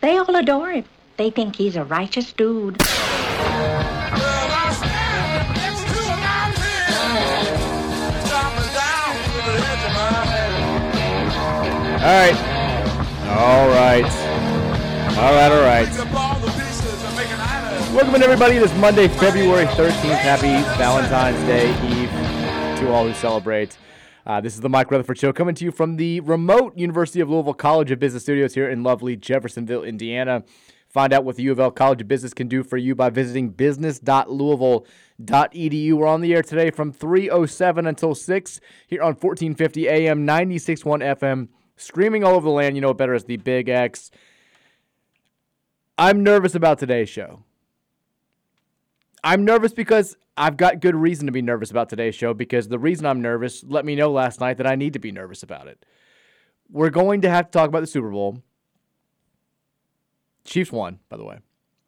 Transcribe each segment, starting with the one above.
they all adore him. They think he's a righteous dude. All right. All right. All right, all right. Welcome in, everybody. This Monday, February 13th. Happy Valentine's Day Eve to all who celebrate. Uh, this is the Mike Rutherford Show coming to you from the remote University of Louisville College of Business Studios here in lovely Jeffersonville, Indiana. Find out what the U of L College of Business can do for you by visiting business.louisville.edu. We're on the air today from 3.07 until 6 here on 1450 AM, 96.1 FM, screaming all over the land. You know it better as the Big X. I'm nervous about today's show. I'm nervous because I've got good reason to be nervous about today's show because the reason I'm nervous let me know last night that I need to be nervous about it. We're going to have to talk about the Super Bowl. Chiefs won, by the way.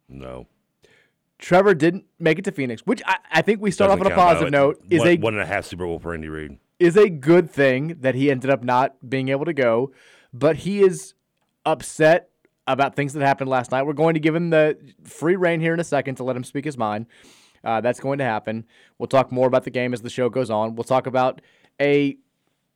No. Trevor didn't make it to Phoenix, which I, I think we start Doesn't off on a count, by the positive note. Is one, a one and a half Super Bowl for Andy Reid. is a good thing that he ended up not being able to go, but he is upset about things that happened last night. We're going to give him the free reign here in a second to let him speak his mind. Uh, that's going to happen. We'll talk more about the game as the show goes on. We'll talk about a,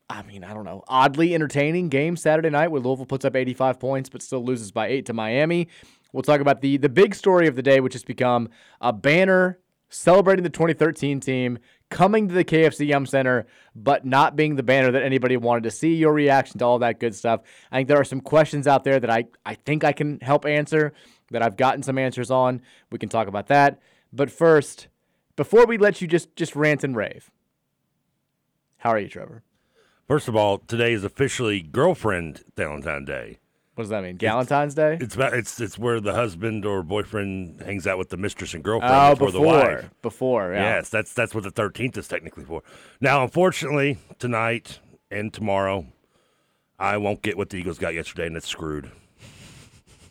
I mean, I don't know, oddly entertaining game Saturday night where Louisville puts up 85 points but still loses by eight to Miami. We'll talk about the the big story of the day, which has become a banner celebrating the 2013 team coming to the KFC Yum Center, but not being the banner that anybody wanted to see. Your reaction to all that good stuff. I think there are some questions out there that I, I think I can help answer, that I've gotten some answers on. We can talk about that. But first, before we let you just just rant and rave, how are you, Trevor? First of all, today is officially girlfriend Valentine Day. What does that mean? Galentine's Day? It's about it's it's where the husband or boyfriend hangs out with the mistress and girlfriend Oh, before, before, the wife. before, yeah. Yes, that's that's what the thirteenth is technically for. Now, unfortunately, tonight and tomorrow, I won't get what the Eagles got yesterday, and it's screwed.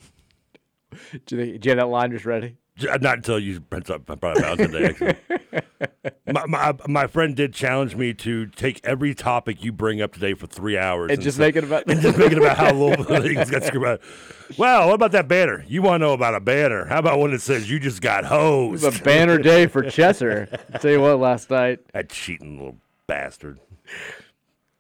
Do you, do you have that line just ready? J- uh, Not until you brought up brought it out today. Actually. my, my uh, my friend did challenge me to take every topic you bring up today for three hours And just say- make it about- and just make it about how Louisville Eagles got screwed out. Well, what about that banner? You want to know about a banner? How about when it says you just got It was a banner day for Chesser. I'll tell you what, last night. that cheating little bastard.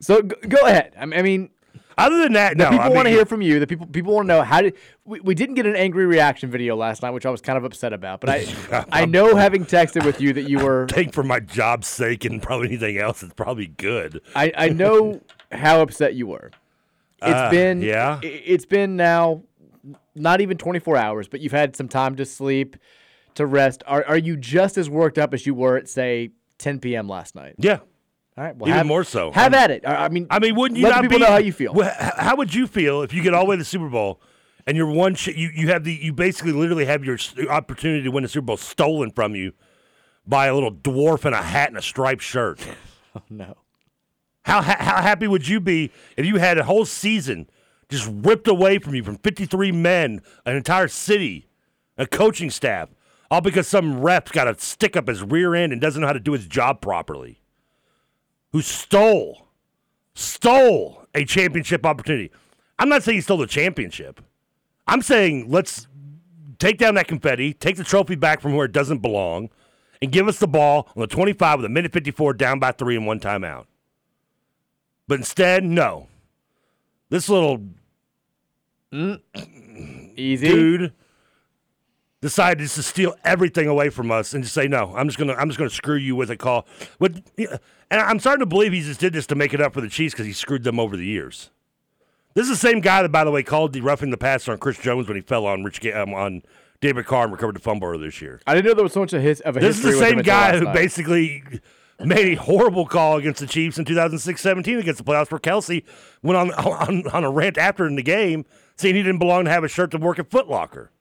So go ahead. I mean, Other than that, no. the people I want to hear from you. The people people want to know how did we, we didn't get an angry reaction video last night, which I was kind of upset about. But I I know having texted with you that you were I think for my job's sake and probably anything else, it's probably good. I, I know how upset you were. It's Uh, been yeah? It's been now not even 24 hours, but you've had some time to sleep, to rest. Are are you just as worked up as you were at say 10 p.m. last night? Yeah. All right. Well, Even have, more so. Have I'm- at it. I I mean, I mean, wouldn't you let people be, know how you feel? Well, how would you feel if you get all the way to the Super Bowl and you're one sh- you you have the you basically literally have your opportunity to win the Super Bowl stolen from you by a little dwarf in a hat and a striped shirt? Oh, no. How ha- how happy would you be if you had a whole season just ripped away from you from 53 men, an entire city, a coaching staff, all because some rep's got a stick up his rear end and doesn't know how to do his job properly? Who stole, stole a championship opportunity? I'm not saying he stole the championship. I'm saying let's take down that confetti, take the trophy back from where it doesn't belong, and give us the ball on the 25 with a minute 54 down by three and one timeout. But instead, no. This little mm. Easy. dude decided just to steal everything away from us and just say no. I'm just gonna I'm just gonna screw you with a call. With and I'm starting to believe he just did this to make it up for the Chiefs because he screwed them over the years. This is the same guy that, by the way, called the roughing the passer on Chris Jones when he fell on Rich um, on David Carr and recovered the fumble earlier this year. I didn't know there was so much of, his, of a This is the same guy who night. basically made a horrible call against the Chiefs in 2006-17 against the playoffs where Kelce went on, on on a rant after in the game saying he didn't belong to have a shirt to work at Foot Locker.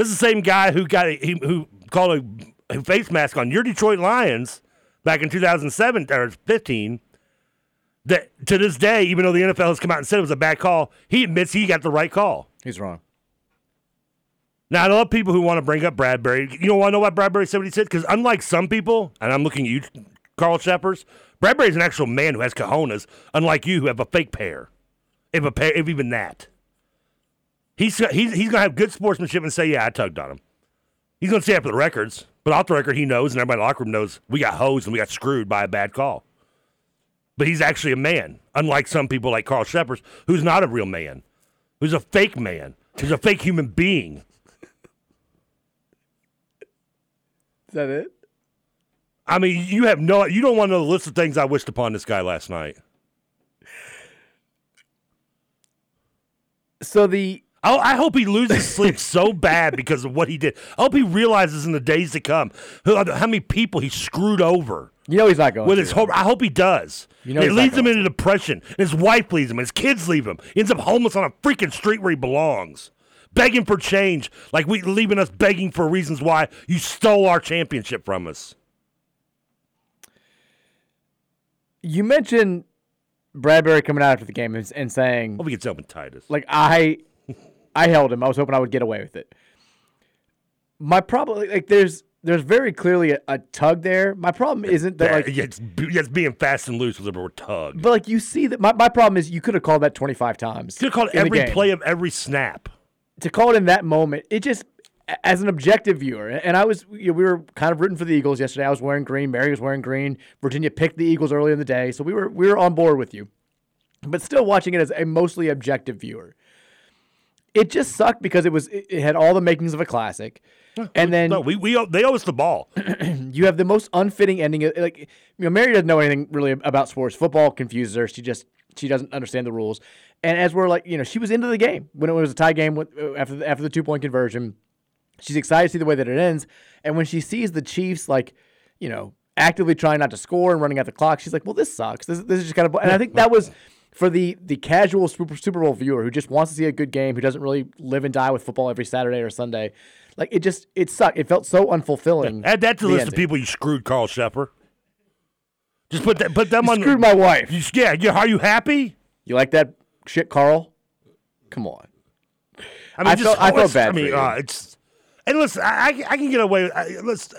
This is the same guy who got a, he, who called a, a face mask on your Detroit Lions back in 2007 or 15. That to this day, even though the NFL has come out and said it was a bad call, he admits he got the right call. He's wrong. Now, I love people who want to bring up Bradberry. You know, want to know why Bradberry said what he said? Because unlike some people, and I'm looking at you, Carl Cheffers, Bradberry's an actual man who has cojones, unlike you who have a fake pair, if a pair, if even that. He's he's he's gonna have good sportsmanship and say, "Yeah, I tugged on him." He's gonna say it for the records, but off the record, he knows, and everybody in the locker room knows we got hosed and we got screwed by a bad call. But he's actually a man, unlike some people like Carl Cheffers, who's not a real man, who's a fake man, who's a fake human being. Is that it? I mean, you have no, you don't want to know the list of things I wished upon this guy last night. So the I, I hope he loses sleep so bad because of what he did. I hope he realizes in the days to come who, how many people he screwed over. You know he's not going with to. his hope. I hope he does. You know it leads him into depression. And his wife leaves him. His kids leave him. He ends up homeless on a freaking street where he belongs, begging for change, like we leaving us begging for reasons why you stole our championship from us. You mentioned Bradberry coming out after the game and, and saying, Hope he gets open Titus. like I, I held him. I was hoping I would get away with it. My problem, like, there's there's very clearly a, a tug there. My problem isn't that like, yeah, it's, it's being fast and loose with the word tug. but like you see that my, my problem is you could have called that 25 times. You Could have called every play of every snap. to call it in that moment, it just as an objective viewer, and I was you know, we were kind of rooting for the Eagles yesterday. I was wearing green, Mary was wearing green. Virginia picked the Eagles early in the day, so we were we were on board with you. But still watching it as a mostly objective viewer. It just sucked because it was it had all the makings of a classic. And then No, we, we they owe us the ball. you have the most unfitting ending. uh, Like you know, Mary doesn't know anything really about sports. Football confuses her. She just she doesn't understand the rules. And as we're like, you know, she was into the game when it was a tie game with, uh, after the, after the two point conversion. She's excited to see the way that it ends. And when she sees the Chiefs, like, you know, actively trying not to score and running out the clock, she's like, well, this sucks. This, this is just kind of. And I think that was for the the casual Super, Super Bowl viewer who just wants to see a good game, who doesn't really live and die with football every Saturday or Sunday. Like it just it sucked. It felt so unfulfilling. Add that to the list of people you screwed, Carl Shepper. Just put that, put them You on. screwed my wife. You, yeah, you, are you happy? You like that shit, Carl? Come on. I mean, I just, felt- I felt bad I mean, uh, it's and listen, I, I, I can get away. With, I, let's.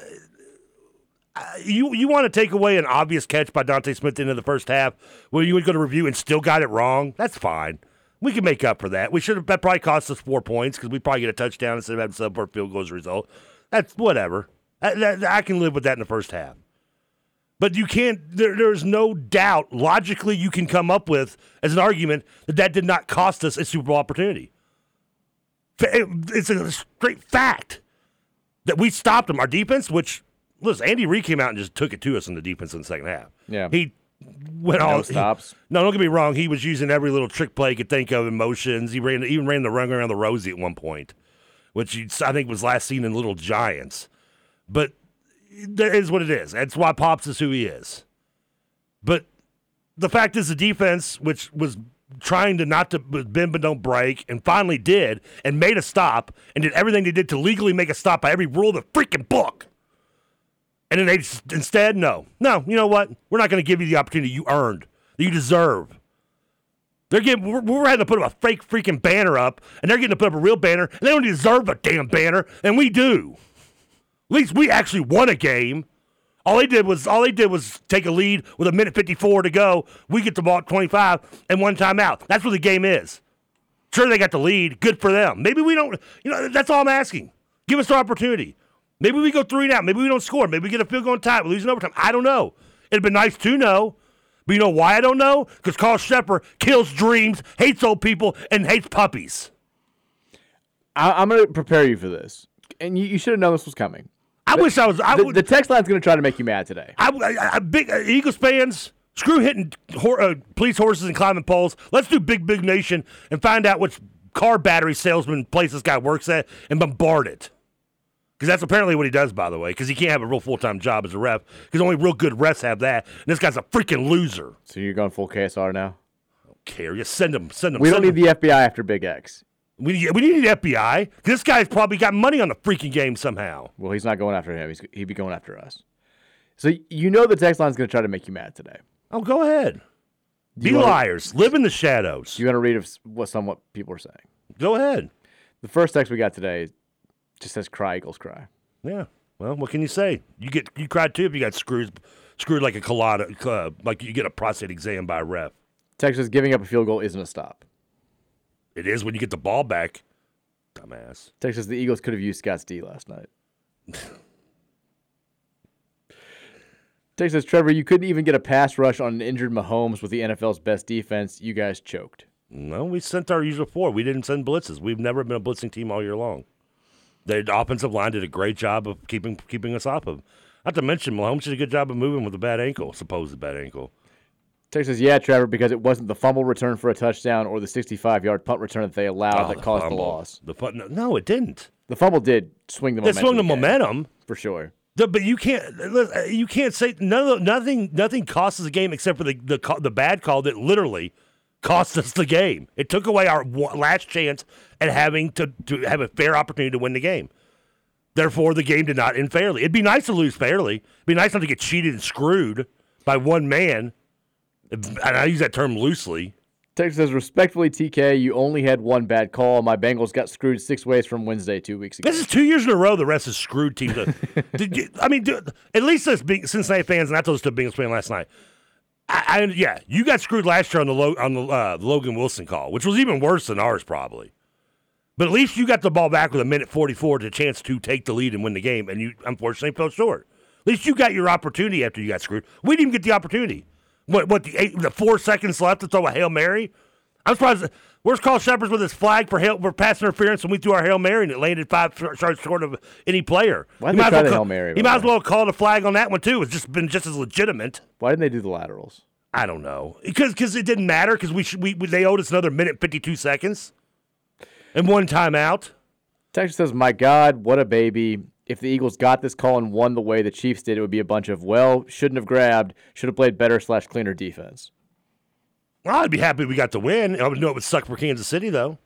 You you want to take away an obvious catch by DeVonta Smith at the first half, where you would go to review and still got it wrong? That's fine. We can make up for that. We should have. That probably cost us four points because we probably get a touchdown instead of having sub for field goal as a result. That's whatever. I, that, I can live with that in the first half. But you can't. There, there's no doubt logically you can come up with as an argument that that did not cost us a Super Bowl opportunity. It's a straight fact that we stopped them. Our defense, which listen, Andy Reid came out and just took it to us in the defense in the second half. Yeah. he went No all stops. no, don't get me wrong. He was using every little trick play he could think of, emotions. He ran even ran the run around the Rosie at one point, which I think was last seen in Little Giants. But that is what it is. That's why Pops is who he is. But the fact is, the defense, which was trying to not to bend but don't break, and finally did, and made a stop, and did everything they did to legally make a stop by every rule of the freaking book. And then they instead, no, no, you know what? We're not going to give you the opportunity you earned, that you deserve. They're getting, we're, we're having to put up a fake freaking banner up, and they're getting to put up a real banner, and they don't deserve a damn banner, and we do. At least we actually won a game. All they did was all they did was take a lead with a minute 54 to go. We get the ball at 25 and one timeout. That's what the game is. Sure, they got the lead. Good for them. Maybe we don't. You know, that's all I'm asking. Give us the opportunity. Maybe we go three and out. Maybe we don't score. Maybe we get a field goal and tie. We lose in overtime. I don't know. It'd been nice to know. But you know why I don't know? Because Carl Shepard kills dreams, hates old people, and hates puppies. I, I'm going to prepare you for this, and you, you should have known this was coming. I wish I was. I the, would. the text line's going to try to make you mad today. I, I, I big uh, Eagles fans. Screw hitting uh, police horses and climbing poles. Let's do big, big nation and find out which car battery salesman place this guy works at and bombard it. Because that's apparently what he does, by the way. Because he can't have a real full time job as a ref. Because only real good refs have that. And this guy's a freaking loser. So you're going full KSR now? Don't care. Just send him. Send him. We don't need him. the FBI after Big X. We need, we need the FBI. This guy's probably got money on the freaking game somehow. Well, he's not going after him. He's, he'd be going after us. So you know the text line's going to try to make you mad today. Oh, go ahead. Do Be liars. Live in the shadows. Do you want to read of what some what people are saying? Go ahead. The first text we got today just says "Cry Eagles cry." Yeah. Well, what can you say? You get you cried too if you got screwed screwed like a colada, uh, like you get a prostate exam by a ref. Text says giving up a field goal isn't a stop. It is when you get the ball back. Dumbass. Text says the Eagles could have used Scott's D last night. Texas, Trevor, you couldn't even get a pass rush on an injured Mahomes with the NFL's best defense. You guys choked. No, we sent our usual four. We didn't send blitzes. We've never been a blitzing team all year long. The offensive line did a great job of keeping keeping us off of. Not to mention, Mahomes did a good job of moving with a bad ankle, supposed bad ankle. Texas, yeah, Trevor, because it wasn't the fumble return for a touchdown or the 65 yard punt return that they allowed Oh, that the caused fumble. the loss. The fun, no, it didn't. The fumble did swing the It momentum. swung the momentum. For sure. The- but you can't you can't say none of the, nothing nothing costs us a game except for the the the bad call that literally cost us the game. It took away our last chance at having to, to have a fair opportunity to win the game. Therefore, the game did not end fairly. It'd be nice to lose fairly. It'd be nice not to get cheated and screwed by one man. And I use that term loosely. Texas says, respectfully, TK, you only had one bad call. My Bengals got screwed six ways from Wednesday two weeks ago. This is two years in a row. The rest is screwed teams. Did you- I mean, do, at least us being Cincinnati fans, and I told this to Bengals fan last night. I, I, yeah, you got screwed last year on the on the, uh, Logan Wilson call, which was even worse than ours probably. But at least you got the ball back with a minute forty four to a chance to take the lead and win the game, and you unfortunately fell short. At least you got your opportunity after you got screwed. We didn't even get the opportunity. What? What? The eight, the four seconds left to throw a hail mary. I'm surprised. Where's Carl Shepard with his flag for hail, for pass interference when we threw our hail mary and it landed five yards short of any player? Why'd He they might as try well the call- Hail Mary, He might as well have called a flag on that one too. It's just been just as legitimate. Why didn't they do the laterals? I don't know because because it didn't matter because we, should, we we they owed us another minute fifty two seconds and one timeout. Text says, my God, what a baby. If the Eagles got this call and won the way the Chiefs did, it would be a bunch of, well, shouldn't have grabbed, should have played better slash cleaner defense. Well, I'd be happy we got the win. I would know it would suck for Kansas City though.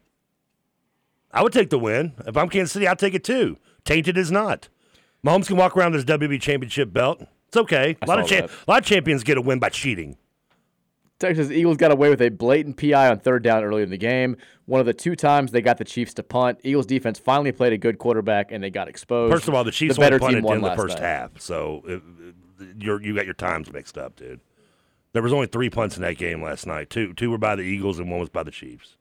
I would take the win if I'm Kansas City. I'd take it too. Tainted is not. Mahomes can walk around with his WB championship belt. It's okay. A lot of cha- a lot of champions get a win by cheating. Texas Eagles got away with a blatant PI on third down early in the game. One of the two times they got the Chiefs to punt. Eagles defense finally played a good quarterback and they got exposed. First of all, the Chiefs the better punted team won in the first night. half, so it, it- you're, you got your times mixed up, dude. There was only three punts in that game last night. Two two were by the Eagles and one was by the Chiefs.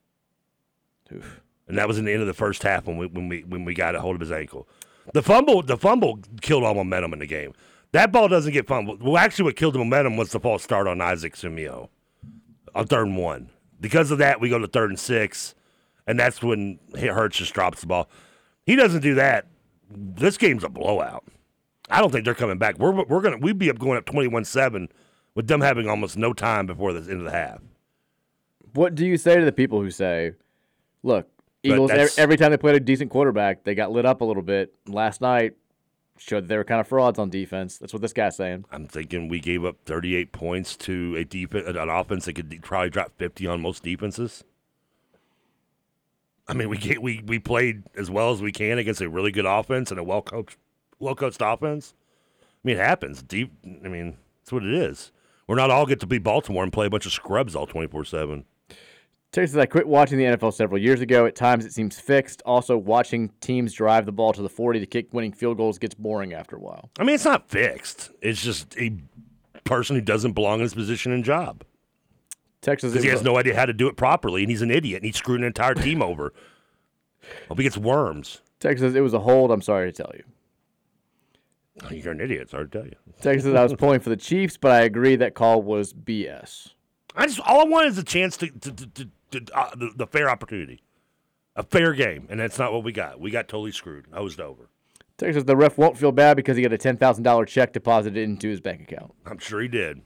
And that was in the end of the first half when we when we when we got a hold of his ankle. The fumble the fumble killed all momentum in the game. That ball doesn't get fumbled. Well, actually, what killed the momentum was the false start on Isaac Seumalo on third and one. Because of that, we go to third and six, and that's when Hurts just drops the ball. He doesn't do that. This game's a blowout. I don't think they're coming back. We're we're gonna we'd be up going up twenty one seven with them having almost no time before the end of the half. What do you say to the people who say, look, Eagles, every time they played a decent quarterback, they got lit up a little bit. Last night showed they were kind of frauds on defense. That's what this guy's saying. I'm thinking we gave up 38 points to a defense, an offense that could probably drop 50 on most defenses. I mean, we get, we we played as well as we can against a really good offense and a well coached, well coached offense. I mean, it happens. Deep. I mean, that's what it is. We're not all get to be Baltimore and play a bunch of scrubs all 24 seven. Terry says, I quit watching the NFL several years ago. At times it seems fixed. Also, watching teams drive the ball to the 40 to kick winning field goals gets boring after a while. I mean, it's not fixed. It's just a person who doesn't belong in his position and job. Texas because he has no idea how to do it properly, and he's an idiot, and he screwed an entire team over. I hope he gets worms. Texas, it was a hold. I'm sorry to tell you. You're an idiot. Sorry to tell you. Texas, I was pulling for the Chiefs, but I agree that call was BS. I just all I want is a chance to, to, to, to, uh, the, the fair opportunity. a fair game, and that's not what we got. We got totally screwed, hosed over. Texas, the ref won't feel bad because he got a ten thousand dollar check deposited into his bank account. I'm sure he did.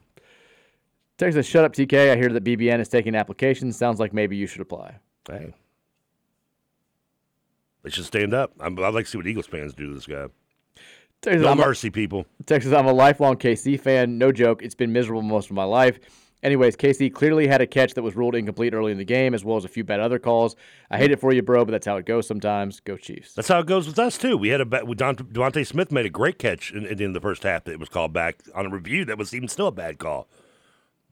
Texas, shut up, TK. I hear that BBN is taking applications. Sounds like maybe you should apply. Hey, they should stand up. I'm, I'd like to see what Eagles fans do to this guy. Texas, no I'm a- mercy, people. Texas, I'm a lifelong KC fan. No joke. It's been miserable most of my life. Anyways, KC clearly had a catch that was ruled incomplete early in the game, as well as a few bad other calls. I hate it for you, bro, but that's how it goes sometimes. Go Chiefs. That's how it goes with us too. We had a with DeVonta Smith made a great catch in, in the end of the first half that was called back on a review that was even still a bad call.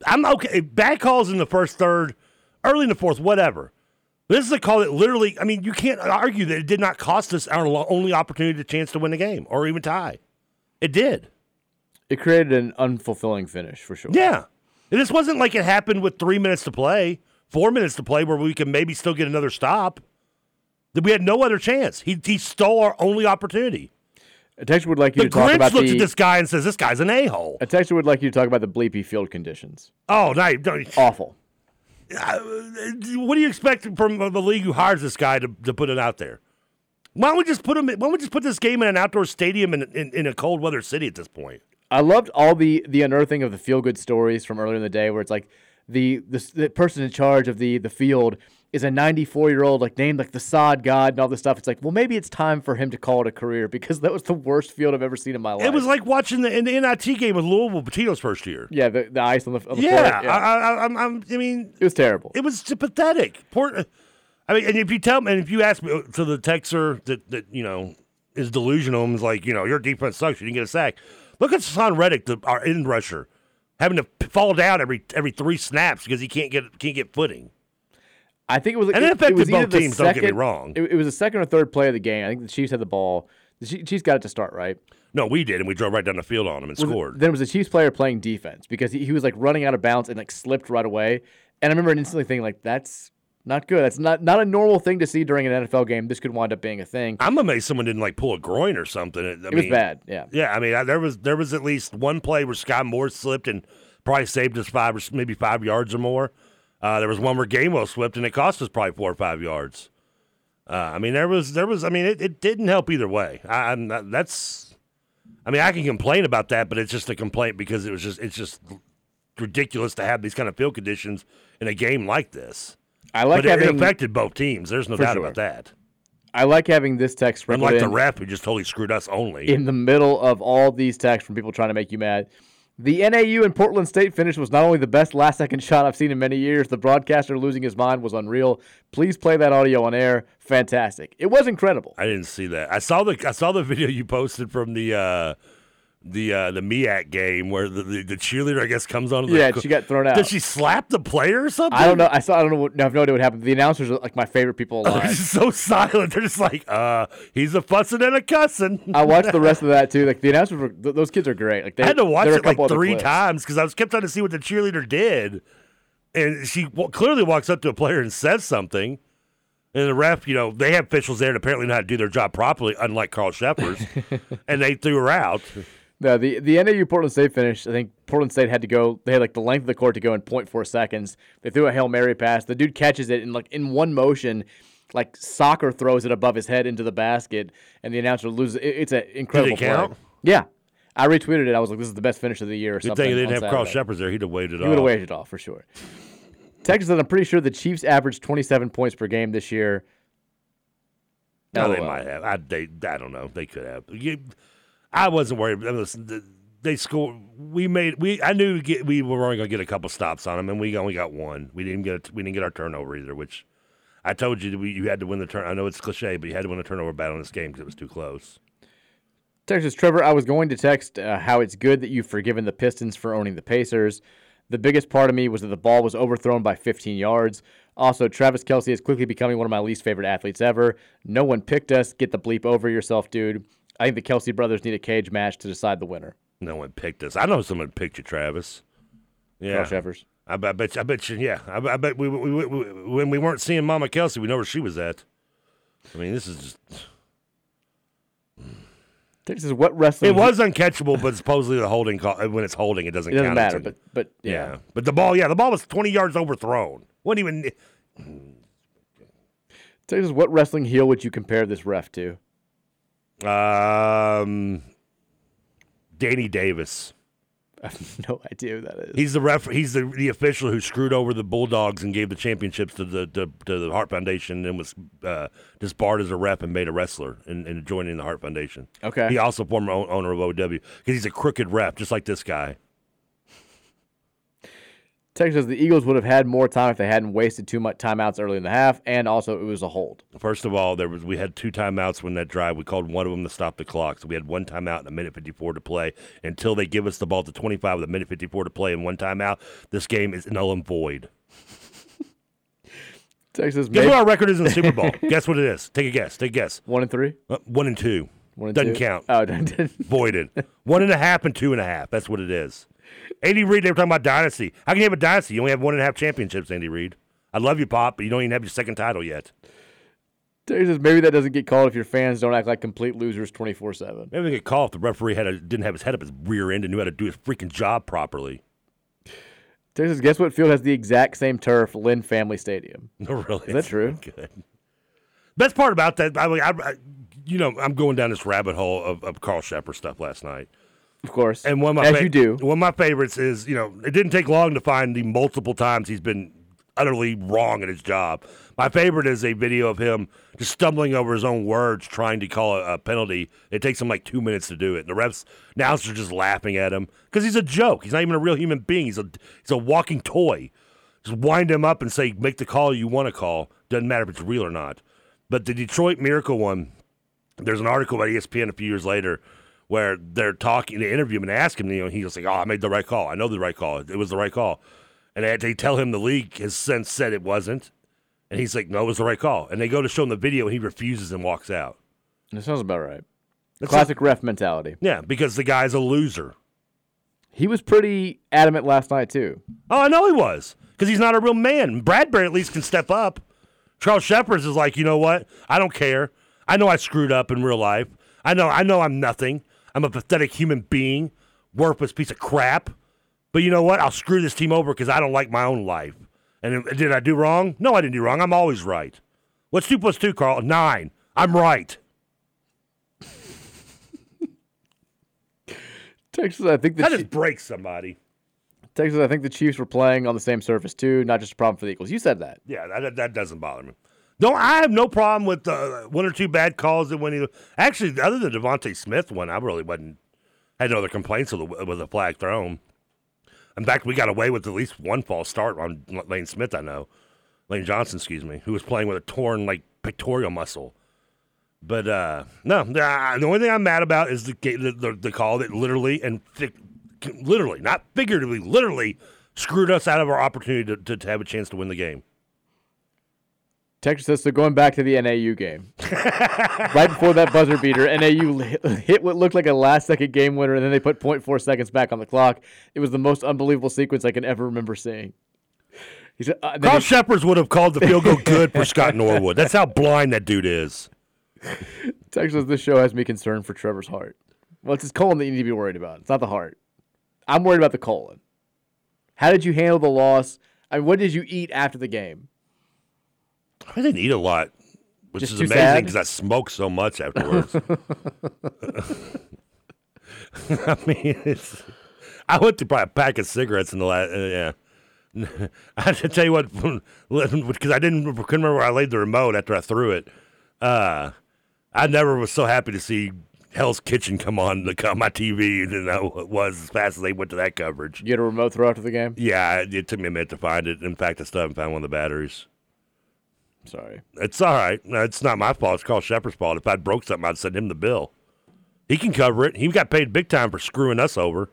I'm okay. Bad calls in the first third, early in the fourth, whatever. This is a call that literally, I mean, you can't argue that it did not cost us our only opportunity to chance to win the game or even tie. It did. It created an unfulfilling finish for sure. Yeah. And this wasn't like it happened with three minutes to play, four minutes to play, where we can maybe still get another stop. That we had no other chance. He, he stole our only opportunity. A texter would like you The to talk Grinch about looks the. at this guy and says, "This guy's an a hole." A texter would like you to talk about the bleepy field conditions. Oh, no, don't- Awful. What do you expect from the league who hires this guy to, to put it out there? Why don't we just put him? Why don't we just put this game in an outdoor stadium in, in, in a cold weather city at this point? I loved all the the unearthing of the feel good stories from earlier in the day, where it's like the the, the person in charge of the the field is a 94 year old like named like the sod god and all this stuff. It's like, well, maybe it's time for him to call it a career because that was the worst field I've ever seen in my life. It was like watching the, in the NIT game with Louisville Pitino's first year. yeah, the, the ice on the, on the Yeah, floor. I, I, I'm, I'm, I mean, it was terrible. It was pathetic. Poor, I mean, and if you tell me, and if you ask me uh, to the texter that that you know is delusional and is like, you know, your defense sucks, you didn't get a sack. Look at Haason Reddick, the, our end rusher, having to fall down every every three snaps because he can't get can't get footing. I think it was. And it it, affected was both the teams, don't get me second- wrong. It, it was the second or third play of the game. I think the Chiefs had the ball. The Chi- Chiefs got it to start right. No, we did, and we drove right down the field on him and Was it- scored. then it was a Chiefs player playing defense because he, he was like running out of bounds and like slipped right away. And I remember instantly thinking like that's not good. That's not not a normal thing to see during an NFL game. This could wind up being a thing. I'm amazed someone didn't like pull a groin or something. I it was bad. Yeah. Yeah, I mean, I, there was there was at least one play where Skyy Moore slipped and probably saved us five or maybe five yards or more. Uh, there was one where Gainwell slipped and it cost us probably four or five yards. Uh, I mean, there was there was. I mean, it, it didn't help either way. I, I'm not, that's. I mean, I can complain about that, but it's just a complaint because it was just it's just ridiculous to have these kind of field conditions in a game like this. I like but it- it, having- affected both teams. There's no doubt sure. about that. I like having this text Unlike the ref who just totally screwed us only. in the middle of all these texts from people trying to make you mad. The NAU and Portland State finish was not only the best last second shot I've seen in many years, the broadcaster losing his mind was unreal. Please play that audio on air. Fantastic. It was incredible. I didn't see that. I saw the I saw the video you posted from the uh, the uh, the MEAC game where the, the, the cheerleader I guess comes on. Yeah, she got thrown out. Did she slap the player or something? I don't know. I saw. I don't know. What, I have no idea what happened. The announcers are like my favorite people They're alive. just so silent. They're just like, uh, he's a fussing and a cussing. I watched the rest of that too. Like the announcers, were, th- those kids are great. Like they, I had to watch there are a it like three clips. times because I was kept trying to see what the cheerleader did, and she w- clearly walks up to a player and says something, and the ref, you know, they have officials there and apparently know how to do their job properly, unlike Carl Shepard's, and they threw her out. No, the the NAU Portland State finish. I think Portland State had to go. They had like the length of the court to go in 0.4 seconds. They threw a hail mary pass. The dude catches it and like in one motion, like soccer throws it above his head into the basket, and the announcer loses. It, it's an incredible play. count? Yeah, I retweeted it. I was like, "This is the best finish of the year." Or Good something. thing they didn't have Carl. Shepard there; he'd have it He would have it off for sure. Texas "I'm pretty sure the Chiefs averaged 27 points per game this year." No, they might have. I, they, I don't know. They could have. You- I wasn't worried. Listen, they scored. We made. We. I knew get, we were only going to get a couple stops on them, and we only got one. We didn't get. A, we didn't get our turnover either. Which I told you we, you had to win the turn. I know it's cliche, but you had to win the turnover battle in this game because it was too close. Texas Trevor, I was going to text uh, how it's good that you've forgiven the Pistons for owning the Pacers. The biggest part of me was that the ball was overthrown by 15 yards. Also, Travis Kelce is quickly becoming one of my least favorite athletes ever. No one picked us. Get the bleep over yourself, dude. I think the Kelce brothers need a cage match to decide the winner. No one picked us. I know someone picked you, Travis. Yeah, Carl Shepard. I, bet- I bet. you- I bet you. Yeah, I, bet- I bet we, we, we, we, when we weren't seeing Mama Kelce, we know where she was at. I mean, this is just. Texas, what wrestling? It was uncatchable, but supposedly the holding call when it's holding, it doesn't. It doesn't count. matter, but but yeah. But the ball, yeah, the ball was twenty yards overthrown. wasn't even. Texas, what wrestling heel would you compare this ref to? Um, Danny Davis. I have no idea who that is. He's the ref. He's the, the official who screwed over the Bulldogs and gave the championships to the to, to the Hart Foundation and was uh, disbarred as a ref and made a wrestler and, and joining the Hart Foundation. Okay. He also former own- owner of OW because he's a crooked ref, just like this guy. Texas, says the Eagles would have had more time if they hadn't wasted too much timeouts early in the half, and also it was a hold. First of all, there was we had two timeouts when that drive. We called one of them to stop the clock, so we had one timeout and a minute fifty four to play. Until they give us the ball to twenty five with a minute fifty four to play and one timeout, this game is null and void. Texas, Guess may- what our record is in the Super Bowl? guess what it is? Take a guess. Take a guess. one and three. Uh, one and two. One and Doesn't two? count. Oh. Voided. One and a half and two and a half. That's what it is. Andy Reid, they were talking about dynasty. How can you have a dynasty? You only have one and a half championships, Andy Reid. I love you, Pop, but you don't even have your second title yet. Texas, maybe that doesn't get called if your fans don't act like complete losers twenty four seven. Maybe they get called if the referee had a, didn't have his head up his rear end and knew how to do his freaking job properly. Texas, guess what field has the exact same turf? Lynn Family Stadium. No, really. Is that true? Good. Best part about that, I, mean, I, I, you know, I'm going down this rabbit hole of, of Carl Shepard stuff last night. Of course. And one of my As fa- you do. One of my favorites is, you know, it didn't take long to find the multiple times he's been utterly wrong at his job. My favorite is a video of him just stumbling over his own words trying to call a, a penalty. It takes him like two minutes to do it. And the refs announcers are just laughing at him because he's a joke. He's not even a real human being. He's a he's a walking toy. Just wind him up and say, make the call you want to call. Doesn't matter if it's real or not. But the Detroit Miracle one, there's an article about E ESPN a few years later where they're talking, they interview him and ask him, you know, he's like, oh, I made the right call. I know the right call. It was the right call. And they, they tell him the league has since said it wasn't. And he's like, no, it was the right call. And they go to show him the video and he refuses and walks out. That sounds about right. That's Classic ref mentality. Yeah, because the guy's a loser. He was pretty adamant last night too. Oh, I know he was because he's not a real man. Bradberry at least can step up. Charles Shepard is like, you know what? I don't care. I know I screwed up in real life. I know. I know I'm nothing. I'm a pathetic human being, worthless piece of crap. But you know what? I'll screw this team over because I don't like my own life. And did I do wrong? No, I didn't do wrong. I'm always right. What's two plus two, Carl? Nine. I'm right. Texas, I think the That just breaks somebody. Texas, I think the Chiefs were playing on the same surface too, not just a problem for the Eagles. You said that. Yeah, that, that doesn't bother me. No, I have no problem with uh, one or two bad calls that when he actually other than DeVonta Smith one, I really wasn't had no other complaints with the, with the flag thrown. In fact, we got away with at least one false start on Lane Smith. I know Lane Johnson, excuse me, who was playing with a torn like pectoral muscle. But uh, no, the, only thing I'm mad about is the the, the, the call that literally and fi- literally, not figuratively, literally screwed us out of our opportunity to, to, to have a chance to win the game. Texas says so. Going back to the NAU game, right before that buzzer beater, NAU hit- hit what looked like a last-second game winner, and then they put 0.4 seconds back on the clock. It was the most unbelievable sequence I can ever remember seeing. He said, uh, Carl he- Shepard would have called the field goal good for Scott Norwood. That's how blind that dude is. Texas, this show has me concerned for Trevor's heart. Well, it's his colon that you need to be worried about. It's not the heart. I'm worried about the colon. How did you handle the loss? I mean, what did you eat after the game? I didn't eat a lot, which Just is amazing because I smoked so much afterwards. I mean, it's, I went to probably a pack of cigarettes in the last. Uh, yeah. I have to tell you what, because I didn't couldn't remember where I laid the remote after I threw it. Uh, I never was so happy to see Hell's Kitchen come on the on my TV than I was as fast as they went to that coverage. You get a remote throw after the game? Yeah, it, it took me a minute to find it. In fact, I still haven't found one of the batteries. Sorry. It's all right. No, it's not my fault. It's Carl Shepard's fault. If I'd broke something, I'd send him the bill. He can cover it. He got paid big time for screwing us over.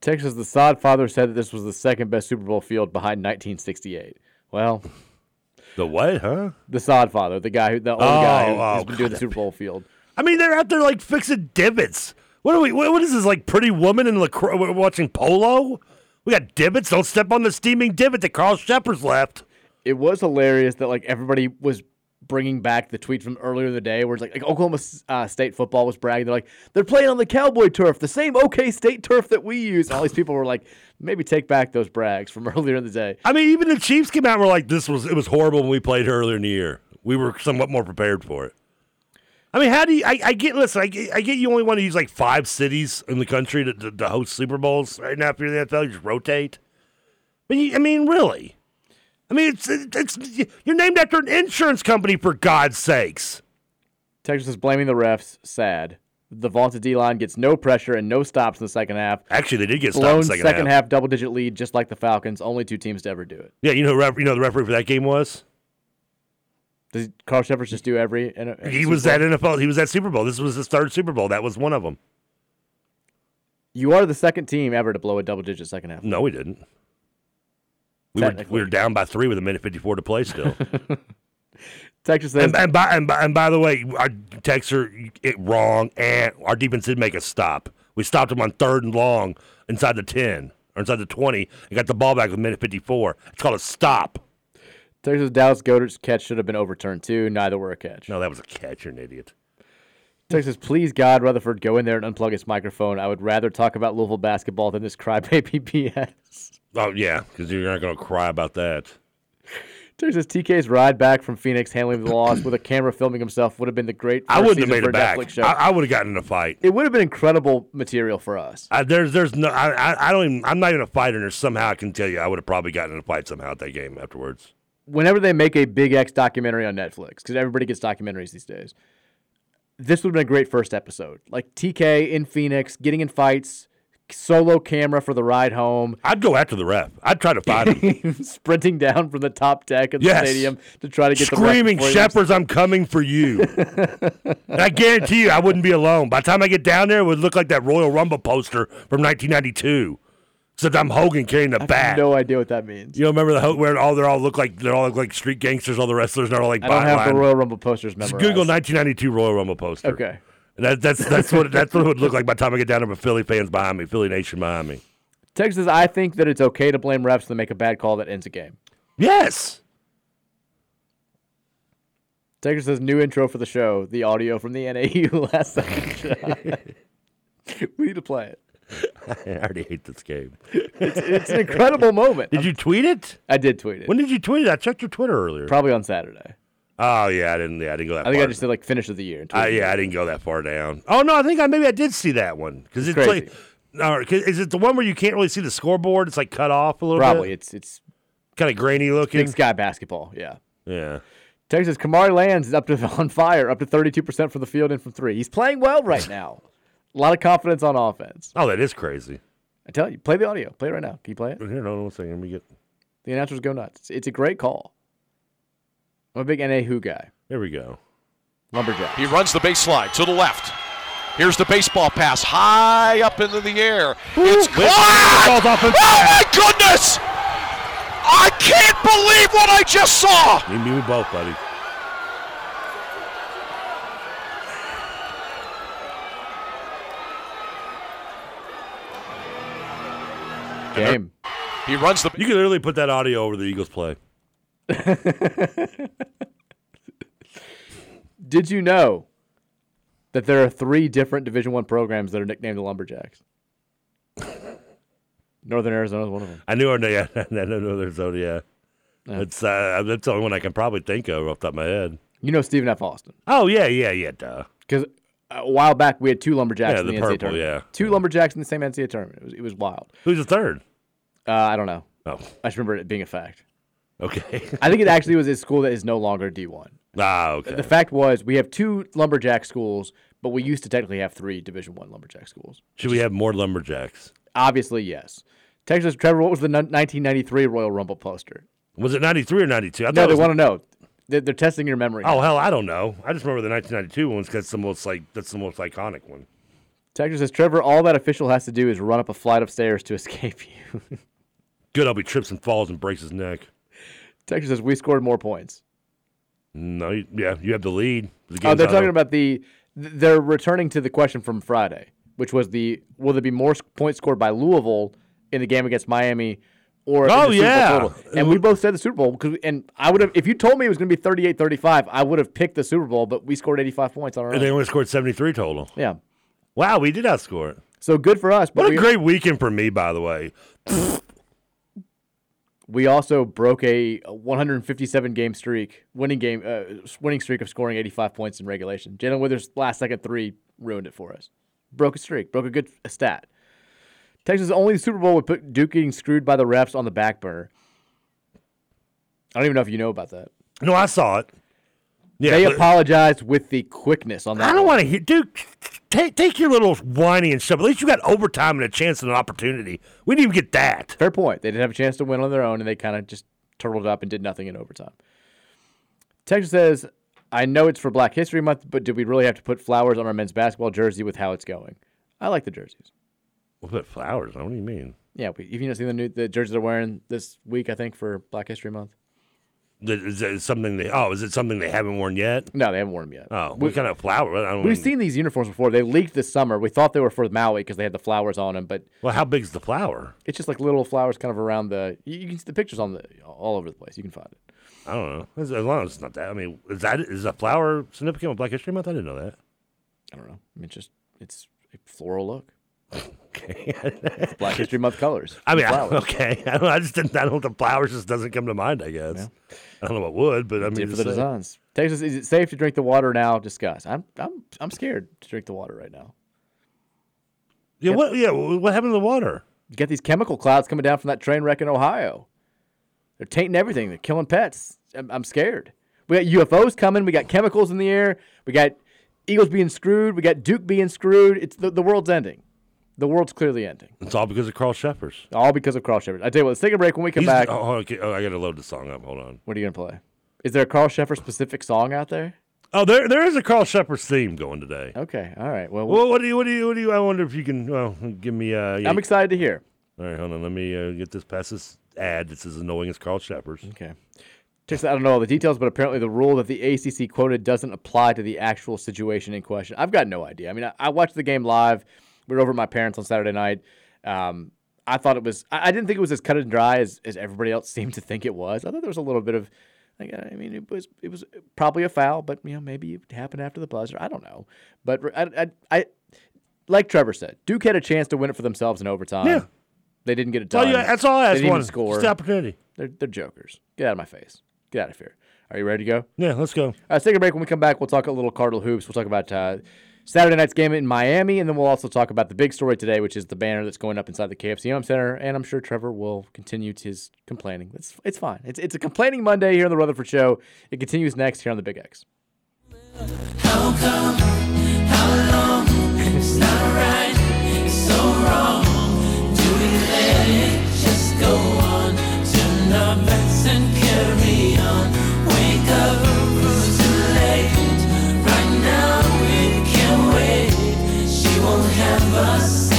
Texas, the sod father said that this was the second best Super Bowl field behind 1968. Well, The what, huh? the sod father, the guy who the old Oh, guy who oh, has been doing the Super Bowl field. I mean, they're out there like fixing divots. What are we? What, what is this like? Pretty woman in lacrosse? We're watching polo. We got divots. Don't step on the steaming divot that Carl Shepard's left. It was hilarious that like everybody was bringing back the tweet from earlier in the day where it's like, like Oklahoma uh, State football was bragging. They're like, they're playing on the Cowboy turf, the same OK State turf that we use. And all these people were like, maybe take back those brags from earlier in the day. I mean, even the Chiefs came out and were like, "This was it was horrible when we played earlier in the year." We were somewhat more prepared for it. I mean, how do you? I, I get. Listen, I get, I get. You only want to use like five cities in the country to, to, to host Super Bowls right now. If you're the NFL, you just rotate. But you, I mean, really? I mean, it's it's you're named after an insurance company for God's sakes. Texas is blaming the refs. Sad. The vaunted D line gets no pressure and no stops in the second half. Actually, they did get stopped blown in the second half. half double digit lead, just like the Falcons. Only two teams to ever do it. Yeah, you know, ref, you know, the referee for that game was. Does Carl Shepard just do every? in a- in a He Super was Bowl? at NFL. He was at Super Bowl. This was his third Super Bowl. That was one of them. You are the second team ever to blow a double digit second half. No, we didn't. We were, we were down by three with a minute fifty four to play still. Texas says and, and, by, and, by, and by the way, our texter it wrong, and our defense did make a stop. We stopped them on third and long inside the ten or inside the twenty, and got the ball back with a minute fifty four. It's called a stop. Texas Dallas Goedert's catch should have been overturned too. Neither were a catch. No, that was a catch. You're an idiot. Texas, please God, Rutherford, go in there and unplug his microphone. I would rather talk about Louisville basketball than this crybaby BS. Oh yeah, because you're not going to cry about that. Texas TK's ride back from Phoenix, handling the loss with a camera filming himself would have been the great. I wouldn't have made it back. Show. I, I would have gotten in a fight. it would have been incredible material for us. I, there's, there's no. I, I, I don't even. I'm not even a fighter. And there's somehow I can tell you, I would have probably gotten in a fight somehow at that game afterwards. Whenever they make a Big X documentary on Netflix, because everybody gets documentaries these days, this would have been a great first episode. Like TK in Phoenix, getting in fights, solo camera for the ride home, I'd go after the ref. I'd try to fight him. sprinting down from the top deck of the Yes. stadium to try to get the Screaming, before Shepherds, I'm coming for you. I guarantee you, I wouldn't be alone. By the time I get down there, it would look like that Royal Rumble poster from 1992. Except I'm Hogan carrying the I have bat. no idea what that means. You know, remember the where all they all look like they all look like street gangsters, all the wrestlers, and all like I don't have the. Royal Rumble posters Just memorized. Google 1992 Royal Rumble poster. Okay. That, that's that's what that's what it would look like by the time I get down there with Philly fans behind me, Philly Nation behind me. Texas, I think that it's okay to blame refs to make a bad call that ends a game. Yes. Texas says new intro for the show, the audio from the NAU last second we need to play it. I already hate this game. It's, it's an incredible moment. Did you tweet it? I did tweet it. When did you tweet it? I checked your Twitter earlier. Probably on Saturday. Oh yeah, I didn't. Yeah, I didn't go that. I think far. I just did like finish of the year. Uh, yeah, I didn't go that far down. Oh no, I think I maybe I did see that one because it's, crazy. like, is it the one where you can't really see the scoreboard? It's like cut off a little Probably. bit. It's it's kind of grainy looking. big sky basketball. Yeah. Yeah. Texas Kamari Lands is up to on fire, up to 32% from the field and from three. He's playing well right now. A lot of confidence on offense. Oh, that is crazy. I tell you, play the audio. Play it right now. Can you play it? Here, no, one second. Let me get. The announcers go nuts. It's, it's a great call. I'm a big NAU guy. There we go. Lumberjack. He runs the baseline to the left. Here's the baseball pass high up into the air. It's caught! Oh my goodness! I can't believe what I just saw! Me, me, we both, buddy. Game. He runs the. You can literally put that audio over the Eagles play. Did you know that there are three different Division One programs that are nicknamed the Lumberjacks? Northern Arizona is one of them. I knew. Yeah, I know there's Zone. Yeah, it's uh, that's the only one I can probably think of off the top of my head. You know Stephen F. Austin. Oh yeah, yeah, yeah, duh. Because a while back we had two lumberjacks Yeah, in the the, purple, NCAA tournament. yeah. Two lumberjacks in the same NCAA tournament. It was it was wild. Who's the third? Uh, I don't know. Oh, I just remember it being a fact. Okay. I think it actually was a school that is no longer D one. ah, okay. The fact was we have two lumberjack schools, but we used to technically have three Division One lumberjack schools. Should we have more lumberjacks? Obviously, yes. Texas Trevor, what was the 1993 Royal Rumble poster? Was it 93 or 92? I No, they was- want to know. They're, they're testing your memory. Oh hell, I don't know. I just remember the 1992 ones because that's the most like that's the most iconic one. Texas says Trevor, all that official has to do is run up a flight of stairs to escape you. Good, I'll be trips and falls and breaks his neck. Texas says we scored more points. No, yeah, you have the lead. The Oh, they're talking about the. They're returning to the question from Friday, which was the will there be more points scored by Louisville in the game against Miami, or Oh, the Super Bowl yeah. And we both said the Super Bowl because, and I would have if you told me it was going to be 38-35, I would have picked the Super Bowl, but we scored eighty five points on our And they only scored 73 total. Yeah, Wow, we did outscore it. so good for us. But What a we, great weekend for me, by the way. We also broke a 157 game streak, winning game, uh, winning streak of scoring 85 points in regulation. Jae'Lyn Withers' last second three ruined it for us. Broke a streak, broke a good a stat. Texas only Super Bowl would put Duke getting screwed by the refs on the back burner. I don't even know if you know about that. No, I saw it. Yeah, they but- apologized with the quickness on that. I don't want to hear, dude. Take take your little whining and stuff. At least you got overtime and a chance and an opportunity. We didn't even get that. Fair point. They didn't have a chance to win on their own, and they kind of just turtled up and did nothing in overtime. Texas says, "I know it's for Black History Month, but do we really have to put flowers on our men's basketball jersey with how it's going?" I like the jerseys. We'll put flowers. What do you mean? Yeah, we, have you not seen the new the jerseys they're wearing this week? I think for Black History Month. Is it something they? Oh, is it something they haven't worn yet? No, they haven't worn them yet. Oh, We- what kind of flower? I don't We've seen these uniforms before. They leaked this summer. We thought they were for Maui because they had the flowers on them, but Well, how big's the flower? it's just like little flowers kind of around the. You, you can see the pictures on the all over the place. You can find it. I don't know. As, as long as it's not that. I mean, is that is a flower significant with Black History Month? I didn't know that. I don't know. I mean, it's just it's a floral look. Okay. Black History Month colors. I mean, I, flowers. okay. I, don't, I just didn't. I don't. The flowers just doesn't come to mind. I guess. I don't know what would, but I mean, for the saying. designs. Texas, is it safe to drink the water now? Discuss. I'm I'm I'm scared to drink the water right now. Yeah. What? Yeah. What happened to the water? You got these chemical clouds coming down from that train wreck in Ohio. They're tainting everything. They're killing pets. I'm, I'm scared. We got UFOs coming. We got chemicals in the air. We got Eagles being screwed. We got Duke being screwed. It's the, the world's ending. The world's clearly ending. It's all because of Carl Cheffers. All because of Carl Cheffers. I tell you what, let's take a break. When we come He's- back, Oh, okay. oh, I got to load the song up. Hold on. what are you gonna play? Is there a Carl Cheffers specific song out there? Oh, there there is a Carl Cheffers theme going today. Okay, all right. Well, Well, what do you what do you what do you? I wonder if you can. Well, give me. Uh, yeah. I'm excited to hear. All right, hold on. Let me uh, get this past this ad. This is annoying as Carl Cheffers. Okay. Just, I don't know all the details, but apparently the rule that the ACC quoted doesn't apply to the actual situation in question. I've got no idea. I mean, I, I watched the game live. We were over at my parents on Saturday night. Um, I thought it was. I, I didn't think it was as cut and dry as, as everybody else seemed to think it was. I thought there was a little bit of. Like, I mean, it was it was probably a foul, but you know maybe it happened after the buzzer. I don't know, but I, I, I like Trevor said, Duke had a chance to win it for themselves in overtime. Yeah. they didn't get it all done. you- that's all I They asked even one. score. Just the opportunity. They're they're jokers. Get out of my face. Get out of here. Are you ready to go? Yeah, let's go. All right, let's take a break. When we come back, we'll talk a little Cardinal hoops. We'll talk about uh, Saturday night's game in Miami, and then we'll also talk about the big story today, which is the banner that's going up inside the KFC KFCM Center. And I'm sure Trevor will continue his complaining. It's it's fine. It's it's a complaining Monday here on the Rutherford Show. It continues next here on the Big X. How come? How just go on? Turn our backs and carry on. Wake up, won't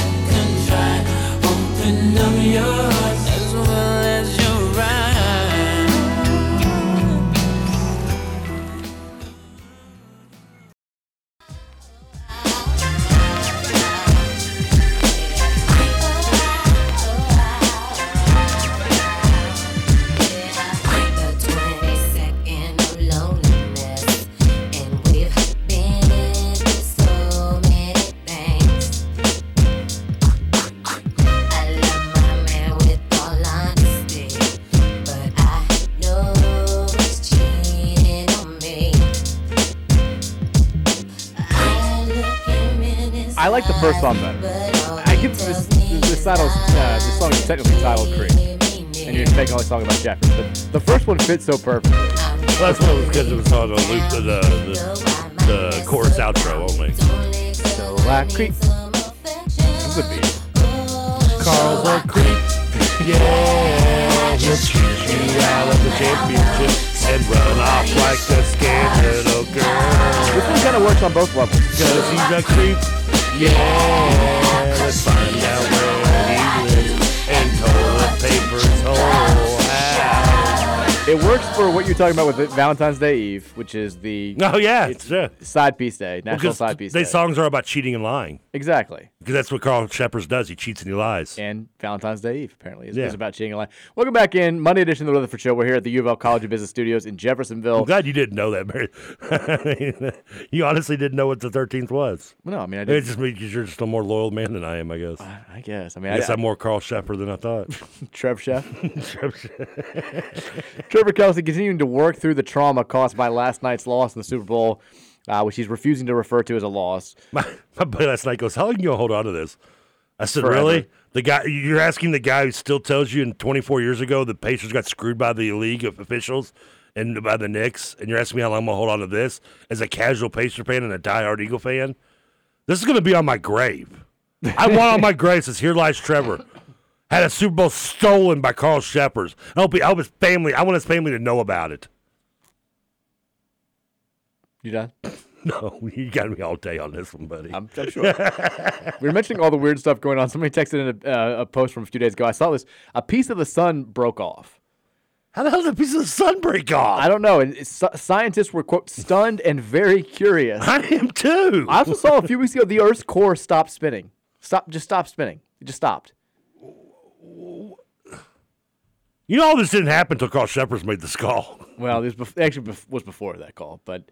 first song better. I get this. This uh, this song is technically titled "Creep," and you're just making all the song about Jeffrey. But the first one fits so perfectly. Well, that's what it was because it was on the loop, the, the, the chorus outro only. So I creep. That's a beat. Carl's a creep. Yeah, he'll cheat you out of the championship and run off like a scared little girl. This one kind of works on both levels. Cause he's a creep. Yeah, find out where he lives and toilet paper's whole house. It works for what you're talking about with Valentine's Day Eve, which is the Oh yeah, it's yeah. side piece day, Well, national 'cause side piece These day. songs are about cheating and lying. Exactly. Because that's what Carl Cheffers does. He cheats and he lies. And Valentine's Day Eve, apparently, is, Yeah. is about cheating a lie. Welcome back in. Monday edition of the Rutherford Show. We're here at the U of L College of Business Studios in Jeffersonville. I'm glad you didn't know that, Mary. I mean, you honestly didn't know what the 13th was. No, I mean, I It just means you're just a more loyal man than I am, I guess. I guess. I mean, I guess I, I'm more Carl Cheffers than I thought. Trev Chef. Trevor Kelce continuing to work through the trauma caused by last night's loss in the Super Bowl, uh, which he's refusing to refer to as a loss. My, my buddy last night goes, "How long you gonna hold on to this?" I said, Forever. "Really? The guy you're asking the guy who still tells you in 24 years ago the Pacers got screwed by the league of officials and by the Knicks, and you're asking me how long I'm gonna hold on to this as a casual Pacer fan and a diehard Eagle fan? This is gonna be on my grave. I want on my grave says here lies Trevor." Had a Super Bowl stolen by Carl Cheffers. I hope, he, I hope his family. I want his family to know about it. You done? No, you got me all day on this one, buddy. I'm, I'm sure. we were mentioning all the weird stuff going on. Somebody texted in a, uh, a post from a few days ago. I saw this. A piece of the sun broke off. How the hell did a piece of the sun break off? I don't know. And it's, scientists were quote stunned and very curious. I am too. I also saw a few weeks ago the Earth's core stopped spinning. Stop, just stopped spinning. It just stopped. You know, all this didn't happen until Carl Cheffers made this call. Well, this bef- actually bef- was before that call, but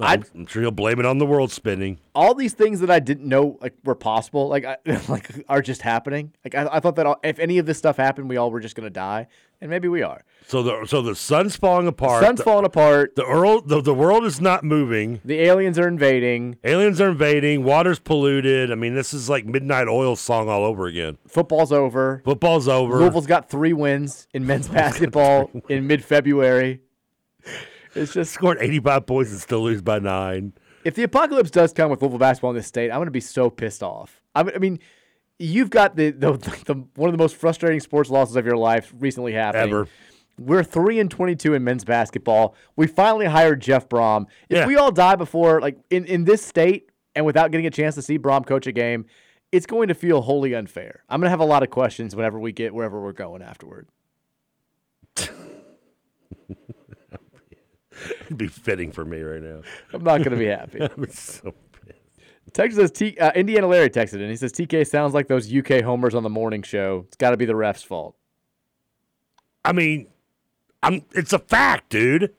I'm, I'm sure he'll blame it on the world spinning. all these things that I didn't know like were possible, like I, like are just happening. Like I, I thought that all, if any of this stuff happened, we all were just gonna die, and maybe we are. So the so the sun's falling apart. Sun's the, falling apart. The, world, the the world is not moving. The aliens are invading. Aliens are invading. Water's polluted. I mean, this is like Midnight Oil song all over again. Football's over. Football's over. Louisville's got three wins in men's basketball in mid-February. It's just scored 85 points and still lose by nine. if the apocalypse does come with Louisville basketball in this state, I'm going to be so pissed off. I mean, I mean, you've got the, the, the one of the most frustrating sports losses of your life recently happening. Ever. We're three and twenty-two in men's basketball. We finally hired Jeff Brohm. If Yeah. we all die before, like in, in this state, and without getting a chance to see Brohm coach a game, it's going to feel wholly unfair. I'm going to have a lot of questions whenever we get wherever we're going afterward. It'd be fitting for me right now. I'm not going to be happy. I'm so Texas says T, uh, Indiana Larry texted and He says TK sounds like those UK homers on the morning show. It's got to be the ref's fault. I mean, I'm. It's a fact, dude.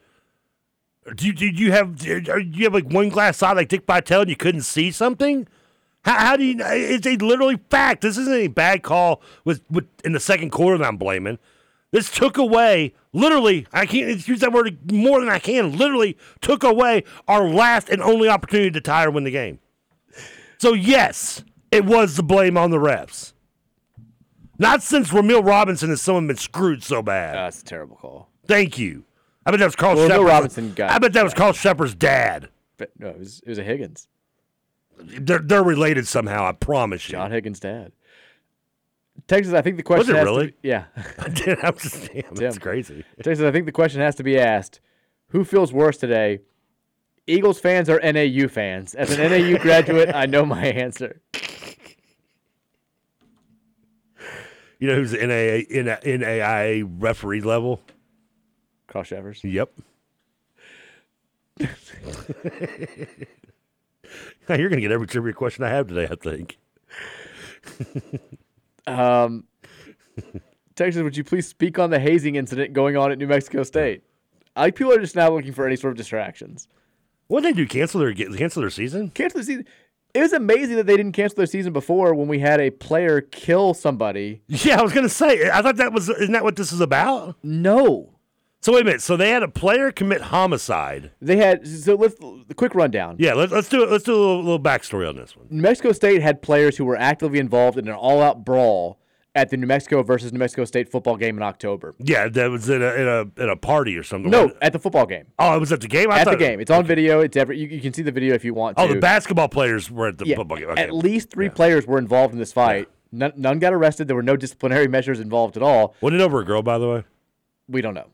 Do you, did you have? Do you have like one glass eye like Dick Vitale and you couldn't see something? How, how do you? It's a literally fact. This isn't a bad call with, with in the second quarter that I'm blaming. This took away, literally, I can't use that word more than I can. Literally took away our last and only opportunity to tie or win the game. So yes, it was the blame on the refs. Not since Ramil Robinson has someone been screwed so bad. That's a terrible call. Thank you. I bet that was Carl Well, Cheffers. Robinson got- I bet that was Carl Cheffers' dad. But no, it was, it was a Higgins. They're, they're related somehow. I promise you. John Higgins' dad. Texas, I think the question it has really? To be, yeah. I'm just, damn, that's crazy. Texas, I think the question has to be asked: Who feels worse today? Eagles fans or NAU fans? As an NAU graduate, I know my answer. You know who's NAA, NA, NAIA referee level? Carl Cheffers. Yep. Now, You're going to get every trivia question I have today, I think. Um, Texas, would you please speak on the hazing incident going on at New Mexico State? I think people are just now looking for any sort of distractions. What did they do? Cancel their cancel their season? Cancel the season. It was amazing that they didn't cancel their season before when we had a player kill somebody. Yeah, I was going to say. I thought that was. Isn't that what this is about? No. So wait a minute. So they had a player commit homicide. They had so let's the quick rundown. Yeah, let's let's do it. Let's do a little, little backstory on this one. New Mexico State had players who were actively involved in an all-out brawl at the New Mexico versus New Mexico State football game in October. Yeah, that was in a in a in a party or something. No, at the football game. Oh, it was at the game. I at the game, it's on video. It's every you, you can see the video if you want oh, to. Oh, the basketball players were at the Yeah, football game. Okay. At least three players were involved in this fight. None, none got arrested. There were no disciplinary measures involved at all. Wasn't it over a girl, by the way? We don't know.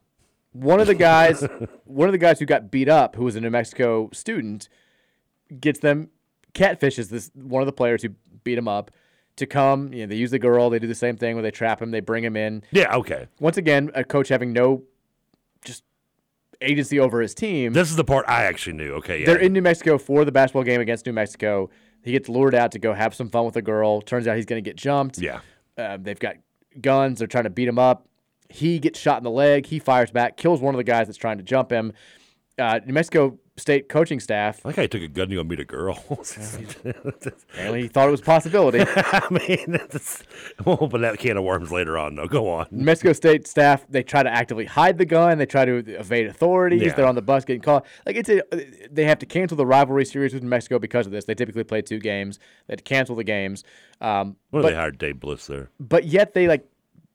One of the guys, one of the guys who got beat up, who was a New Mexico student, gets them catfishes this one of the players who beat him up to come. You know, they use the girl. They do the same thing where they trap him. They bring him in. Yeah. Okay. Once again, a coach having no just agency over his team. This is the part I actually knew. Okay. Yeah. They're in New Mexico for the basketball game against New Mexico. He gets lured out to go have some fun with a girl. Turns out he's going to get jumped. Yeah. Uh, they've got guns. They're trying to beat him up. He gets shot in the leg. He fires back, kills one of the guys that's trying to jump him. Uh, New Mexico State coaching staff. I how he took a gun to go meet a girl. Apparently, he thought it was a possibility. I mean, that's, we'll open that can of worms later on, though. Go on. New Mexico State staff they try to actively hide the gun. They try to evade authorities. Yeah. They're on the bus getting caught. Like it's a, they have to cancel the rivalry series with New Mexico because of this. They typically play two games. They had to cancel the games. Um, Well, but, they hired Dave Bliss there. but yet they like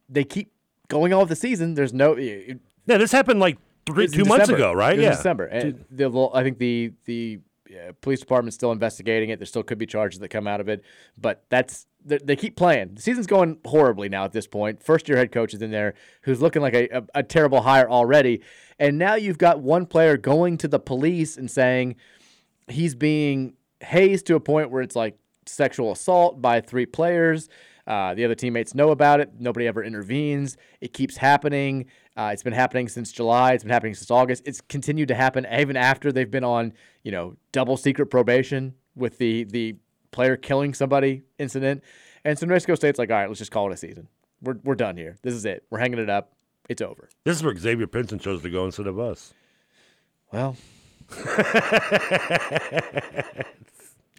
they keep going on with the season. There's no. It, Yeah, this happened like three, two months December. ago, right? It yeah. in December. And the, I think the the uh, police department's still investigating it. There still could be charges that come out of it, but that's they, they keep playing. The season's going horribly now at this point. First year head coach is in there who's looking like a, a, a terrible hire already, and now you've got one player going to the police and saying he's being hazed to a point where it's like sexual assault by three players. Uh, the other teammates know about it. Nobody ever intervenes. It keeps happening. Uh, it's been happening since July. It's been happening since August. It's continued to happen even after they've been on, you know, double secret probation with the the player killing somebody incident. And so New Mexico State's like, all right, let's just call it a season. We're we're done here. This is it. We're hanging it up. It's over. This is where Xavier Pinson chose to go instead of us. Well,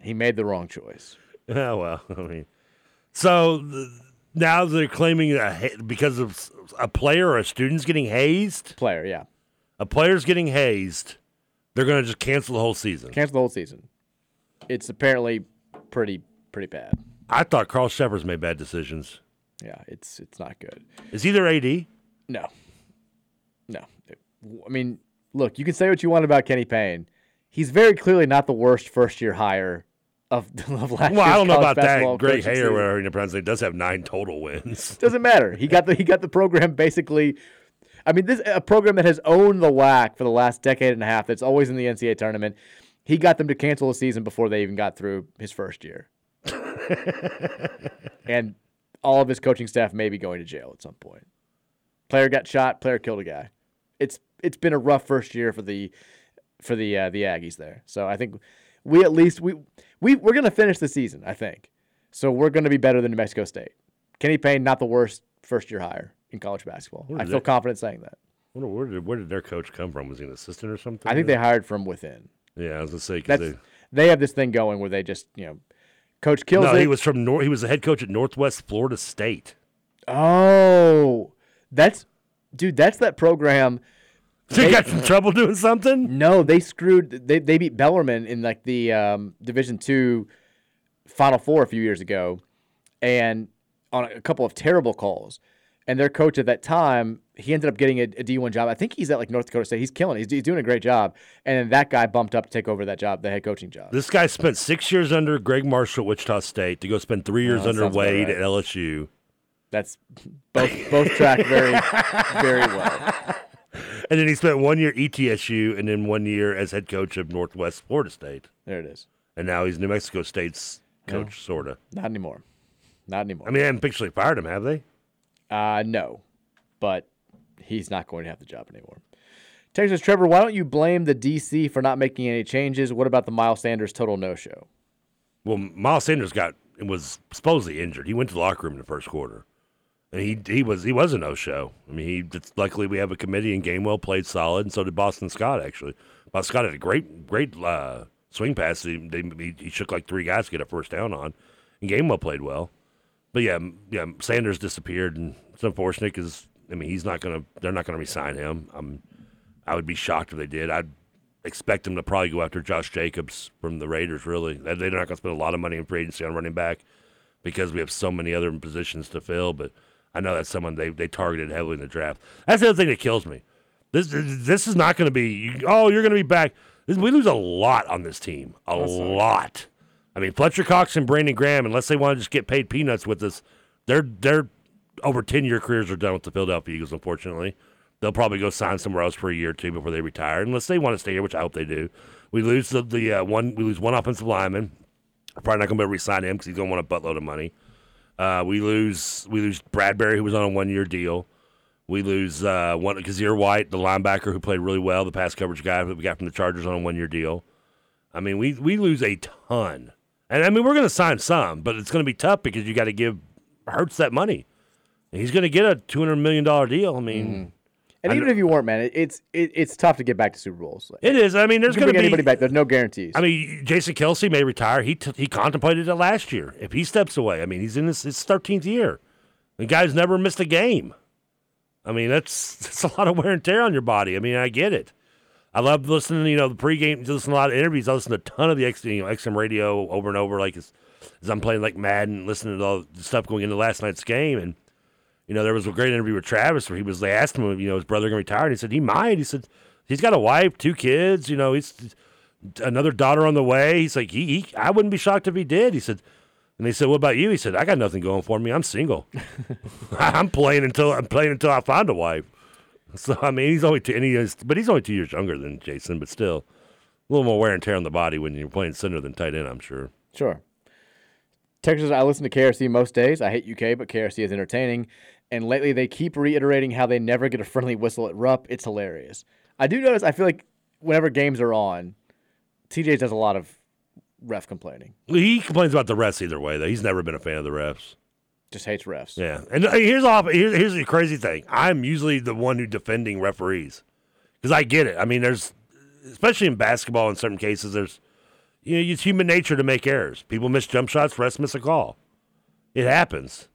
he made the wrong choice. Oh well, I mean, so th- now they're claiming ha- because of a player or a student's getting hazed. Player, yeah, a player's getting hazed. They're going to just cancel the whole season. Cancel the whole season. It's apparently pretty pretty bad. I thought Carl Cheffers made bad decisions. Yeah, it's it's not good. Is he their AD? No, no. I mean, look, you can say what you want about Kenny Payne. He's very clearly not the worst first year hire of, of last Well, I don't know about that. Greg Heiar or whatever he it does have nine total wins. Doesn't matter. He got the he got the program basically. I mean, this a program that has owned the WAC for the last decade and a half. That's always in the NCAA tournament. He got them to cancel the season before they even got through his first year, and all of his coaching staff may be going to jail at some point. Player got shot. Player killed a guy. It's it's been a rough first year for the for the uh, the Aggies there. So I think we at least we we we're gonna finish the season. I think so. We're gonna be better than New Mexico State. Kenny Payne, not the worst first year hire in college basketball. I feel that- confident saying that. Wonder where did where did their coach come from? Was he an assistant or something? I think they hired from within. Yeah, I was gonna say because they. they have this thing going where they just you know, coach kills No, it. he was from Nor- He was the head coach at Northwest Florida State. Oh, that's dude. That's that program. They got in trouble doing something. No, they screwed. They they beat Bellarmine in like the um, Division two Final Four a few years ago, and on a couple of terrible calls. And their coach at that time, he ended up getting a, a D1 job. I think he's at like North Dakota State. He's killing. it. He's, he's doing a great job. And then that guy bumped up to take over that job, the head coaching job. This guy spent six years under Gregg Marshall at Wichita State to go spend three years Oh, under Wade right. at LSU. That's both both track very very well. And then he spent one year ETSU and then one year as head coach of Northwest Florida State. There it is. And now he's New Mexico State's No. coach, sorta. Not anymore. Not anymore. I mean, they haven't officially fired him, have they? Uh, no, but he's not going to have the job anymore. Texas Trevor, why don't you blame the DC for not making any changes? What about the Miles Sanders total no show? Well, Miles Sanders got was supposedly injured. He went to the locker room in the first quarter, he he was he was a no show. I mean, he luckily we have a committee and Gainwell played solid, and so did Boston Scott actually. Boston Scott had a great great uh, swing pass. He, they, he, he shook like three guys to get a first down on, and Gainwell played well. But yeah, yeah, Sanders disappeared, and it's unfortunate because I mean he's not gonna they're not gonna resign him. I'm I would be shocked if they did. I'd expect them to probably go after Josh Jacobs from the Raiders. Really, They- they're not to spend a lot of money in free agency on running back because we have so many other positions to fill. But I know that's someone they they targeted heavily in the draft. That's the other thing that kills me. This this is not going to be. Oh, you're going to be back. This, we lose a lot on this team. A lot. I mean, Fletcher Cox and Brandon Graham, unless they want to just get paid peanuts with us, they're they're over ten year careers are done with the Philadelphia Eagles. Unfortunately, they'll probably go sign somewhere else for a year or two before they retire, unless they want to stay here, which I hope they do. We lose the, the uh, one. We lose one offensive lineman. Probably not going to be able to resign him because he's going to want a buttload of money. Uh, we lose we lose Bradberry, who was on a one year deal. We lose uh, one Kyzir White, the linebacker who played really well, the pass coverage guy that we got from the Chargers on a one year deal. I mean, we we lose a ton, And I mean, we're going to sign some, but it's going to be tough because you got to give Hurts that money. He's going to get a two hundred million dollar deal. I mean, Mm-hmm. And even if you weren't, man, it's it, it's tough to get back to Super Bowls. it is. I mean, there's going to be anybody back. There's no guarantees. I mean, Jason Kelce may retire. He t- he contemplated it last year. If he steps away, I mean, he's in his, his 13th year. The guy's never missed a game. I mean, that's that's a lot of wear and tear on your body. I mean, I get it. I love listening. You know, the pregame. Listen to a lot of interviews. I listen to a ton of the X, you know, XM radio over and over. Like as, as I'm playing like Madden, listening to all the stuff going into last night's game, and you know, there was a great interview with Travis where he was. They asked him, you know, his brother gonna retire, and he said he might. He said he's got a wife, two kids. You know, he's another daughter on the way. He's like, he, he I wouldn't be shocked if he did. He said, and they said, what about you? He said, I got nothing going for me. I'm single. I'm playing until I'm playing until I find a wife. So I mean, he's only two, and he is, but he's only two years younger than Jason, but still a little more wear and tear on the body when you're playing center than tight end. I'm sure. Sure. Texas, I listen to KRC most days. I hate UK, but KRC is entertaining. And lately, they keep reiterating how they never get a friendly whistle at Rupp. It's hilarious. I do notice. I feel like whenever games are on, TJ does a lot of ref complaining. He complains about the refs either way. Though he's never been a fan of the refs. Just hates refs. Yeah, and here's off. Here's, here's the crazy thing. I'm usually the one who defending referees because I get it. I mean, there's especially in basketball in certain cases. There's you know it's human nature to make errors. People miss jump shots. Refs miss a call. It happens.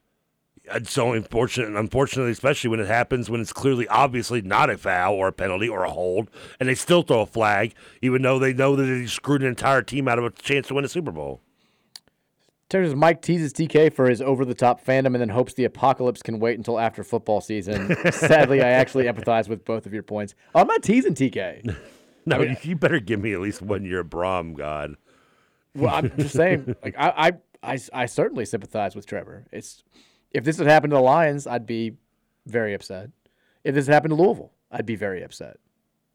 It's so unfortunate, unfortunately, especially when it happens when it's clearly, obviously not a foul or a penalty or a hold, and they still throw a flag, even though they know that they screwed an entire team out of a chance to win a Super Bowl. Texas Mike teases TK for his over the top fandom and then hopes the apocalypse can wait until after football season. Sadly, I actually empathize with both of your points. Oh, I'm not teasing TK. No, I mean- you, you better give me at least one year of Brohm, God. Well, I'm just saying, like I, I, I, I certainly sympathize with Trevor. It's if this had happened to the Lions, I'd be very upset. If this had happened to Louisville, I'd be very upset.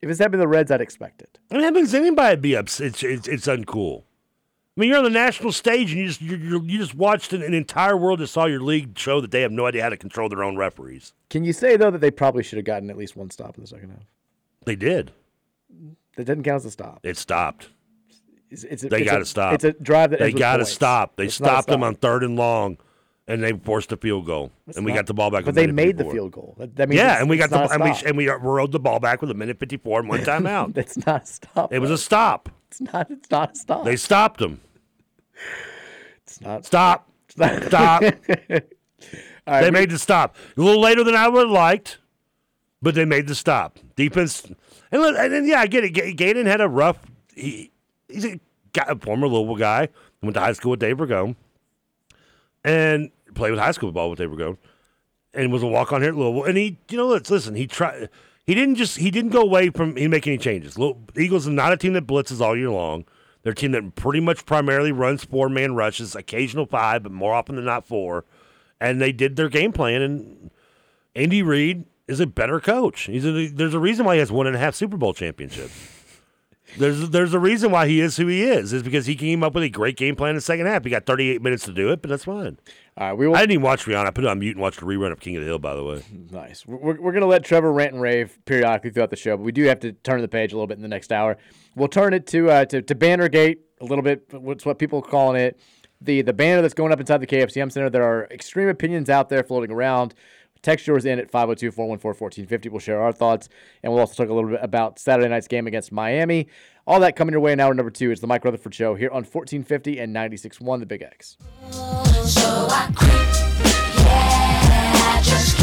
If this happened to the Reds, I'd expect it. It happens to anybody be upset. It's, it's, it's uncool. I mean, you're on the national stage and you just you you just watched an, an entire world that saw your league show that they have no idea how to control their own referees. Can you say though that they probably should have gotten at least one stop in the second half? They did. That didn't count as a stop. It stopped. It's, it's a, They got to stop. It's a drive that they got to stop. They It's stopped them on third and long, and they forced a field goal, It's and we not- got the ball back. But they made the field goal. That, that means yeah, and we got the and we and we rode the ball back with a minute fifty four and one timeout. That's not a stop. it was a stop. It's not. It's not a stop. They stopped them. It's not. Stop. not- Stop. Right, they we- made the stop a little later than I would have liked, but they made the stop. Defense, and, look- and then, yeah, I get it. Gannon had a rough. He, he's a, guy, a former Louisville guy. Went to high school with Dave Ragone, and played with high school ball with Dave Ragone, and was a walk on here at Louisville. And he, you know, let's listen. He tried. He didn't just. He didn't go away from. He make any changes. Lou- Eagles are not a team that blitzes all year long. They're a team that pretty much primarily runs four man rushes, occasional five, but more often than not four. And they did their game plan. And Andy Reid is a better coach. He's a, there's a reason why he has one and a half Super Bowl championships. There's there's a reason why he is who he is. Is because he came up with a great game plan in the second half. He got 38 minutes to do it, but that's fine. All right, we will. I didn't even watch Rihanna. I put it on mute and watched the rerun of King of the Hill. By the way, Nice. We're, we're going to let Trevor rant and rave periodically throughout the show, but we do have to turn the page a little bit in the next hour. We'll turn it to uh, to, to Bannergate a little bit. What's what people are calling it the the banner that's going up inside the KFC Yum Center. There are extreme opinions out there floating around. Text yours in at 502 414 1450. We'll share our thoughts, and we'll also talk a little bit about Saturday night's game against Miami. All that coming your way in hour number two is the Mike Rutherford Show here on 1450 and 96.1 The Big X. So I quit. Yeah, just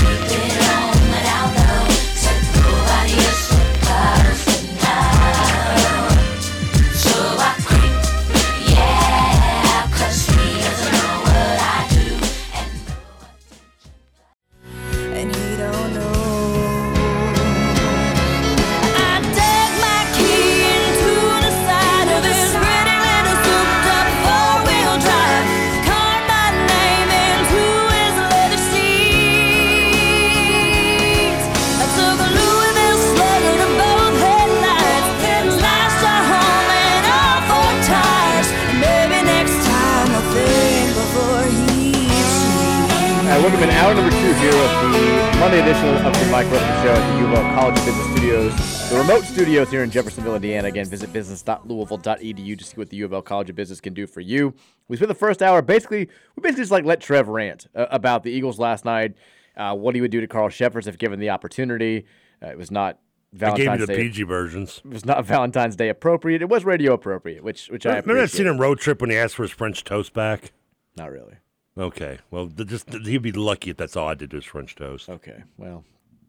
the Monday edition of the Mike Rutherford Show at the U of L College of Business Studios, the remote studios here in Jeffersonville, Indiana. Again, visit business.louisville.edu to see what the U of L College of Business can do for you. We spent the first hour basically, we basically just like let Trev rant uh, about the Eagles last night, uh, what he would do to Carl Cheffers if given the opportunity. Uh, it was not I gave you Valentine's the Day. PG versions. It was not Valentine's Day appropriate. It was radio appropriate, which which I Remember that appreciate. scene in Road Trip when he asked for his French toast back? Not really. Okay. Well, just he'd be lucky if that's all I did to his French toast. Okay. Well,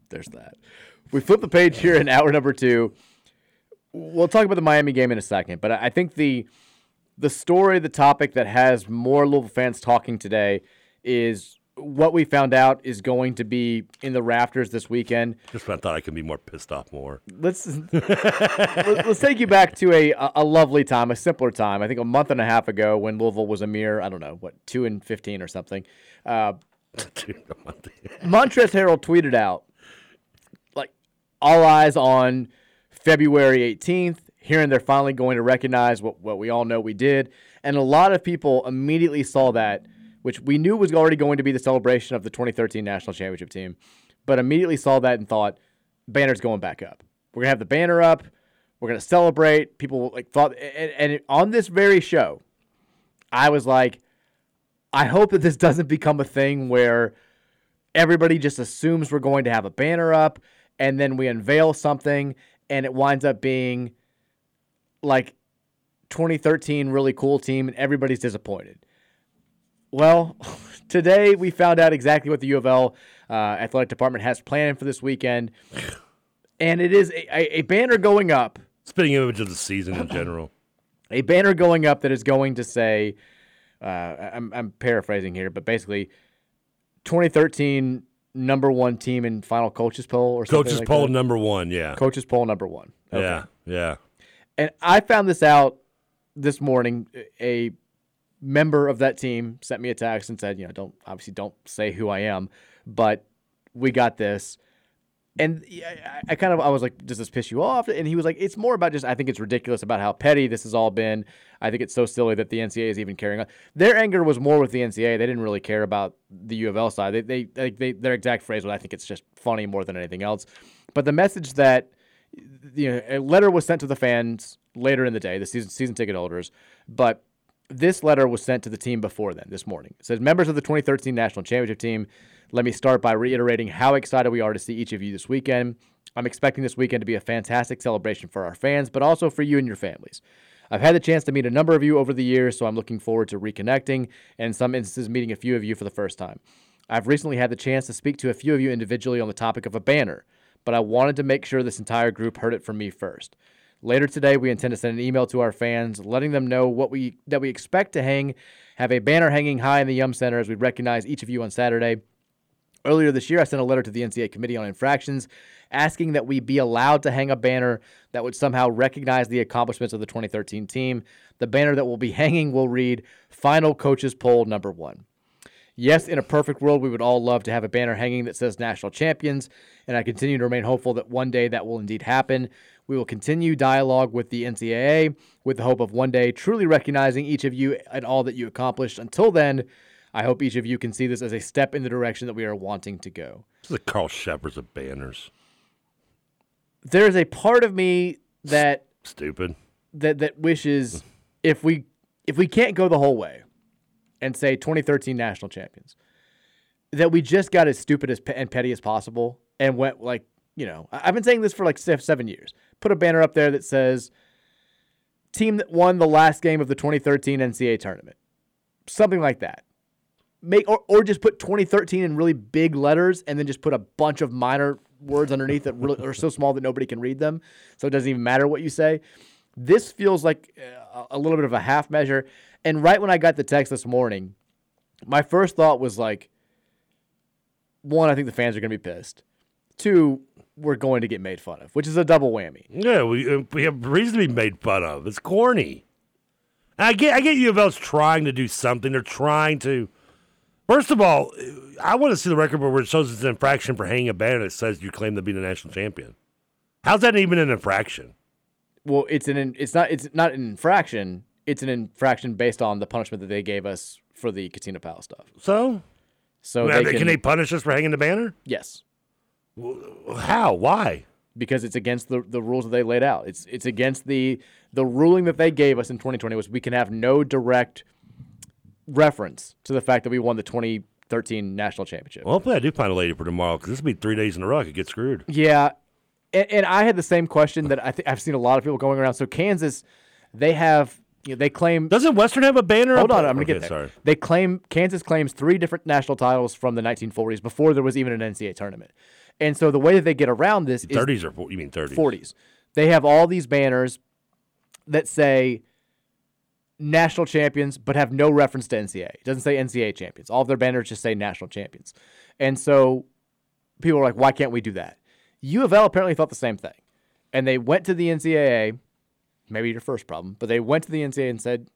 there's that. We flip the page here in hour number two. We'll talk about the Miami game in a second, but I think the the story, the topic that has more Louisville fans talking today is what we found out is going to be in the rafters this weekend. Just when I thought I could be more pissed off more. Let's let's take you back to a a lovely time, a simpler time. I think a month and a half ago when Louisville was a mere I don't know what two and fifteen or something. Uh, Montrezl Harrell tweeted out like all eyes on February 18th, hearing they're finally going to recognize what, what we all know we did. And a lot of people immediately saw that, which we knew was already going to be the celebration of the 2013 national championship team, but immediately saw that and thought, banner's going back up. We're going to have the banner up. We're going to celebrate. People like thought, and, and on this very show, I was like, I hope that this doesn't become a thing where everybody just assumes we're going to have a banner up and then we unveil something and it winds up being like 2013 really cool team and everybody's disappointed. Well, today we found out exactly what the U of L uh, athletic department has planned for this weekend, and it is a, a, banner going up. Spitting image of the season in general. A banner going up that is going to say, uh, I'm, I'm paraphrasing here, but basically, 2013 number one team in final coaches poll or something Coaches like poll that. number one, yeah. Coaches poll number one. Okay. Yeah, yeah. And I found this out this morning. A member of that team sent me a text and said, you know, don't obviously don't say who I am, but we got this. And I, kind of I was like, does this piss you off? And he was like, it's more about just I think it's ridiculous about how petty this has all been. I think it's so silly that the NCAA is even carrying on. Their anger was more with the NCAA. They didn't really care about the U of L side. They they, they, they their exact phrase was, I think it's just funny more than anything else. But the message that you know, a letter was sent to the fans later in the day, the season season ticket holders, but this letter was sent to the team before then, this morning. It says, Members of the 2013 National Championship team, let me start by reiterating how excited we are to see each of you this weekend. I'm expecting this weekend to be a fantastic celebration for our fans, but also for you and your families. I've had the chance to meet a number of you over the years, so I'm looking forward to reconnecting and in some instances meeting a few of you for the first time. I've recently had the chance to speak to a few of you individually on the topic of a banner, but I wanted to make sure this entire group heard it from me first. Later today, we intend to send an email to our fans, letting them know what we that we expect to hang, have a banner hanging high in the Yum Center as we recognize each of you on Saturday. Earlier this year, I sent a letter to the NCAA Committee on Infractions asking that we be allowed to hang a banner that would somehow recognize the accomplishments of the 2013 team. The banner that will be hanging will read Final Coaches Poll Number One. Yes, in a perfect world, we would all love to have a banner hanging that says national champions, and I continue to remain hopeful that one day that will indeed happen. We will continue dialogue with the NCAA with the hope of one day truly recognizing each of you and all that you accomplished. Until then, I hope each of you can see this as a step in the direction that we are wanting to go. This is the Carl Cheffers of banners. There's a part of me that Stupid. that that wishes if we if we can't go the whole way and say 2013 national champions that we just got as stupid as pe- and petty as possible and went like you know I've been saying this for like seven years. Put a banner up there that says team that won the last game of the 2013 NCAA tournament, something like that. Make or, or just put 2013 in really big letters and then just put a bunch of minor words underneath that really, are so small that nobody can read them, so it doesn't even matter what you say. This feels like uh, a little bit of a half measure. And right when I got the text this morning, my first thought was like, one, I think the fans are going to be pissed. Two, we're going to get made fun of, which is a double whammy. Yeah, we uh, we have reason to be made fun of. It's corny. I get I get U of L's trying to do something. They're trying to. First of all, I want to see the record where it shows it's an infraction for hanging a banner that says you claim to be the national champion. How's that even an infraction? Well, it's an it's not it's not an infraction. It's an infraction based on the punishment that they gave us for the Katina Powell stuff. So, So Now, they can, they punish us for hanging the banner? Yes. How? Why? Because it's against the, the rules that they laid out. It's it's against the the ruling that they gave us in 2020 was we can have no direct reference to the fact that we won the 2013 national championship. Well, hopefully I do find a lady for tomorrow because this will be three days in a row. I could get screwed. Yeah, and, and I had the same question that I think I've seen a lot of people going around. So Kansas, they have you know, they claim doesn't Western have a banner? Hold on, I'm gonna Okay, get there. sorry. They claim Kansas claims three different national titles from the 1940s before there was even an NCAA tournament. And so the way that they get around this is 30s or you mean 30s? 40s. They have all these banners that say national champions, but have no reference to NCAA. It doesn't say NCAA champions. All of their banners just say national champions. And so people are like, why can't we do that? U of L apparently thought the same thing. And they went to the NCAA, maybe your first problem, but they went to the NCAA and said,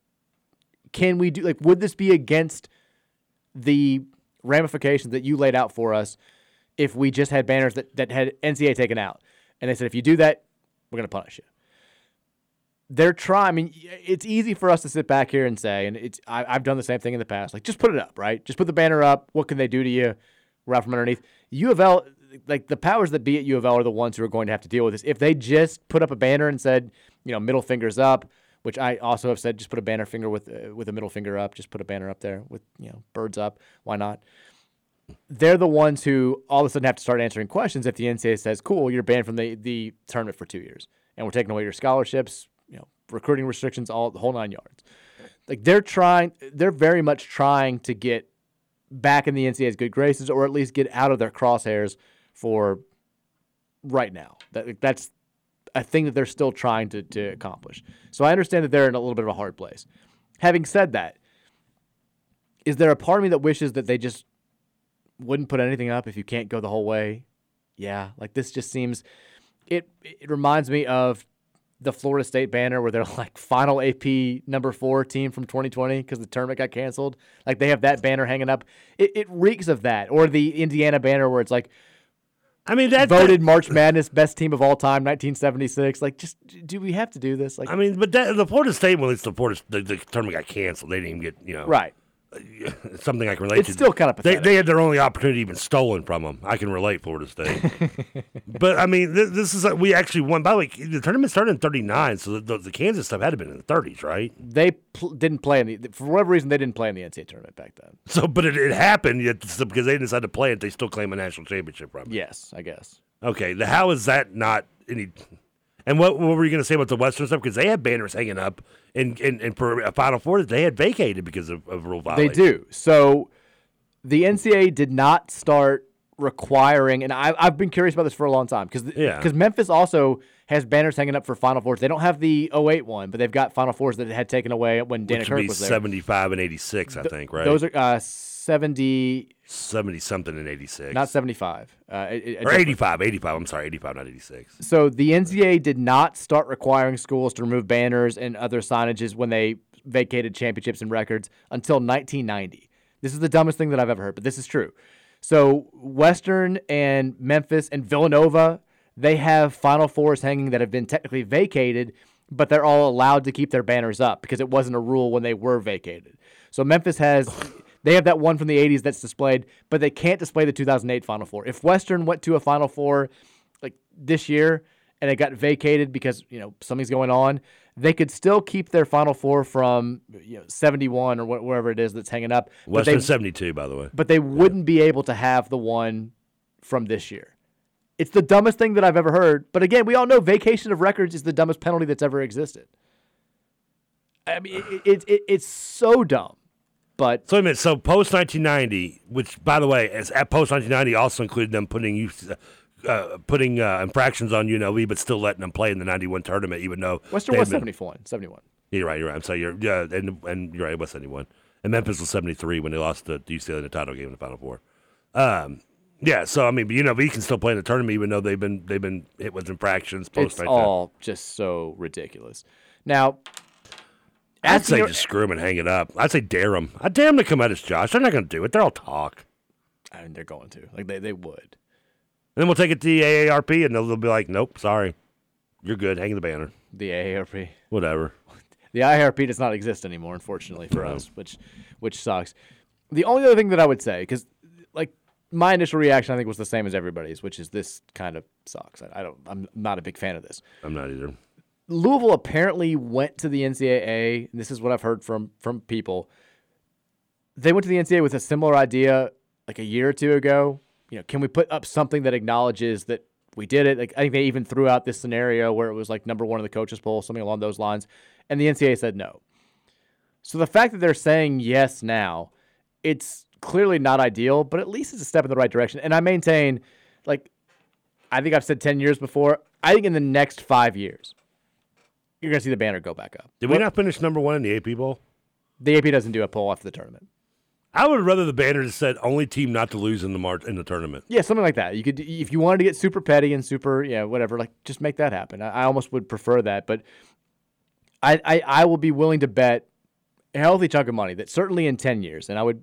can we do, like, would this be against the ramifications that you laid out for us if we just had banners that, that had NCAA taken out? And they said, if you do that, we're going to punish you they're trying. I mean, it's easy for us to sit back here and say, and it's I, I've done the same thing in the past. Like, just put it up, right? Just put the banner up. What can they do to you? Right from underneath. U of L, like the powers that be at U of L are the ones who are going to have to deal with this. If they just put up a banner and said, you know, middle fingers up, which I also have said, just put a banner finger with uh, with a middle finger up. Just put a banner up there with you know birds up. Why not? They're the ones who all of a sudden have to start answering questions if the NCAA says, "Cool, you're banned from the the tournament for two years, and we're taking away your scholarships, you know, recruiting restrictions, all the whole nine yards." Like they're trying, they're very much trying to get back in the NCAA's good graces, or at least get out of their crosshairs for right now. That that's a thing that they're still trying to, to accomplish. So I understand that they're in a little bit of a hard place. Having said that, is there a part of me that wishes that they just wouldn't put anything up if you can't go the whole way? Yeah, like this just seems it it reminds me of the Florida State banner where they're like final AP number four team from 2020 because the tournament got canceled. Like they have that banner hanging up. It, it reeks of that. Or the Indiana banner where it's like, I mean, that voted March Madness best team of all time, 1976. Like, just do we have to do this? Like, I mean, but that, the Florida State one, it's the Florida the, the tournament got canceled. They didn't even get you know right. something I can relate It's to. still kinda They, pathetic. they had their only opportunity even stolen from them. I can relate Florida State. but I mean, this, this is like, we actually won. By the way, the tournament started in '39, so the, the, the Kansas stuff had to been in the 30s, right? they pl- didn't play in the for whatever reason they didn't play in the NCAA tournament back then. So, but it, it happened yet so because they decided to play it. They still claim a national championship from it. Yes, I guess. Okay, the, how is that not any? And what, what were you going to say about the Western stuff? Because they had banners hanging up, and for a Final Four that they had vacated because of, of rule They do. So the NCAA did not start requiring, and I, I've been curious about this for a long time because Yeah. because Memphis also has banners hanging up for Final Fours. They don't have the 08 one, but they've got Final Fours that it had taken away when Dana Which Kirk was there. 75 and 86, I think, right? Those are uh, 70, 70 something and 86. not 75. Uh, it- it- or 85, 85. I'm sorry, 85, not 86. So the NCAA did not start requiring schools to remove banners and other signages when they vacated championships and records until 1990. This is the dumbest thing that I've ever heard, but this is true. So Western and Memphis and Villanova, they have Final Fours hanging that have been technically vacated, but they're all allowed to keep their banners up because it wasn't a rule when they were vacated. So Memphis has they have that one from the 80s that's displayed, but they can't display the 2008 Final Four. If Western went to a Final Four like this year and it got vacated because, you know, something's going on, they could still keep their Final Four from you know 71 or wh- wherever it is that's hanging up. Western they- 72, by the way. but they wouldn't be able to have the one from this year. It's the dumbest thing that I've ever heard. But again, we all know vacation of records is the dumbest penalty that's ever existed. I mean, it, it, it, it's so dumb. But So wait a minute. So post 1990, which by the way, as at post 1990 also included them putting you. Uh, putting uh, infractions on UNLV, but still letting them play in the '91 tournament, even though Western they was been- 71. 71. You're right. You're right. I'm sorry. You're yeah, and and you're right. It was 71, and Memphis was 73 when they lost to UCLA in the title game in the Final Four. Um, yeah. So I mean, but, you know, we can still play in the tournament even though they've been they've been hit with infractions post. It's all just so ridiculous. Now, I'd say just screw them and hang it up. I'd say dare them. I dare them to come at us, Josh. They're not going to do it. They're all talk. I mean, they're going to. Like, they, they would. And then we'll take it to the AARP, and they'll, they'll be like, "Nope, sorry, you're good. Hang the banner." The AARP. Whatever. The IRP does not exist anymore, unfortunately for No. us, which which sucks. The only other thing that I would say, because like my initial reaction, I think, was the same as everybody's, which is this kind of sucks. I, I don't. I'm not a big fan of this. I'm not either. Louisville apparently went to the NCAA. And this is what I've heard from from people. They went to the NCAA with a similar idea like a year or two ago. You know, can we put up something that acknowledges that we did it? Like I think they even threw out this scenario where it was like number one in the coaches poll, something along those lines, and the NCAA said no. So the fact that they're saying yes now, it's clearly not ideal, but at least it's a step in the right direction. And I maintain, like, I think I've said ten years before. I think in the next five years, you're going to see the banner go back up. Did we not finish number one in the AP poll? The AP doesn't do a poll after the tournament. I would rather the banner just said only team not to lose in the March in the tournament. Yeah, something like that. You could, if you wanted to get super petty and super, yeah, whatever, like just make that happen. I, I almost would prefer that, but I, I, I will be willing to bet a healthy chunk of money that certainly in ten years, and I would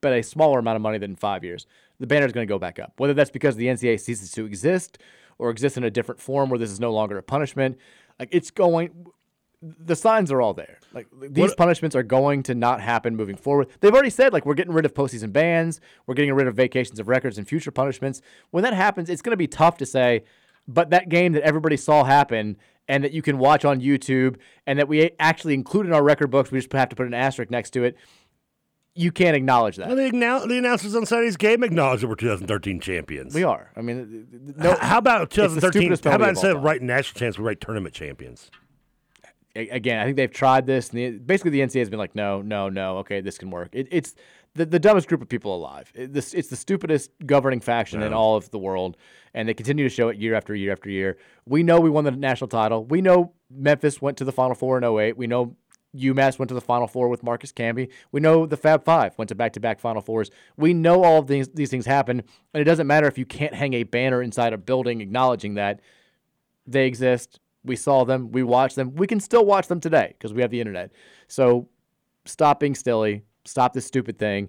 bet a smaller amount of money than in five years, the banner is going to go back up. Whether that's because the NCAA ceases to exist or exists in a different form where this is no longer a punishment, like it's going. The signs are all there. Like these What- punishments are going to not happen moving forward. They've already said like we're getting rid of postseason bans, we're getting rid of vacations of records and future punishments. When that happens, it's going to be tough to say, but that game that everybody saw happen and that you can watch on YouTube and that we actually include in our record books, we just have to put an asterisk next to it. You can't acknowledge that. Well, the, annou- the announcers on Saturday's game acknowledge that we're 2013 champions. We are. I mean, no, how about 2013? stupidest How about instead of writing national champs, we write tournament champions? A- again, I think they've tried this. And the, basically, the NCAA has been like, no, no, no. Okay, this can work. It, it's the, the dumbest group of people alive. It, this, it's the stupidest governing faction in all of the world, and they continue to show it year after year after year. We know we won the national title. We know Memphis went to the Final Four in 08. We know UMass went to the Final Four with Marcus Camby. We know the Fab Five went to back-to-back Final Fours. We know all of these these things happen, and it doesn't matter if you can't hang a banner inside a building acknowledging that they exist. We saw them. We watched them. We can still watch them today because we have the internet. So stop being silly. Stop this stupid thing.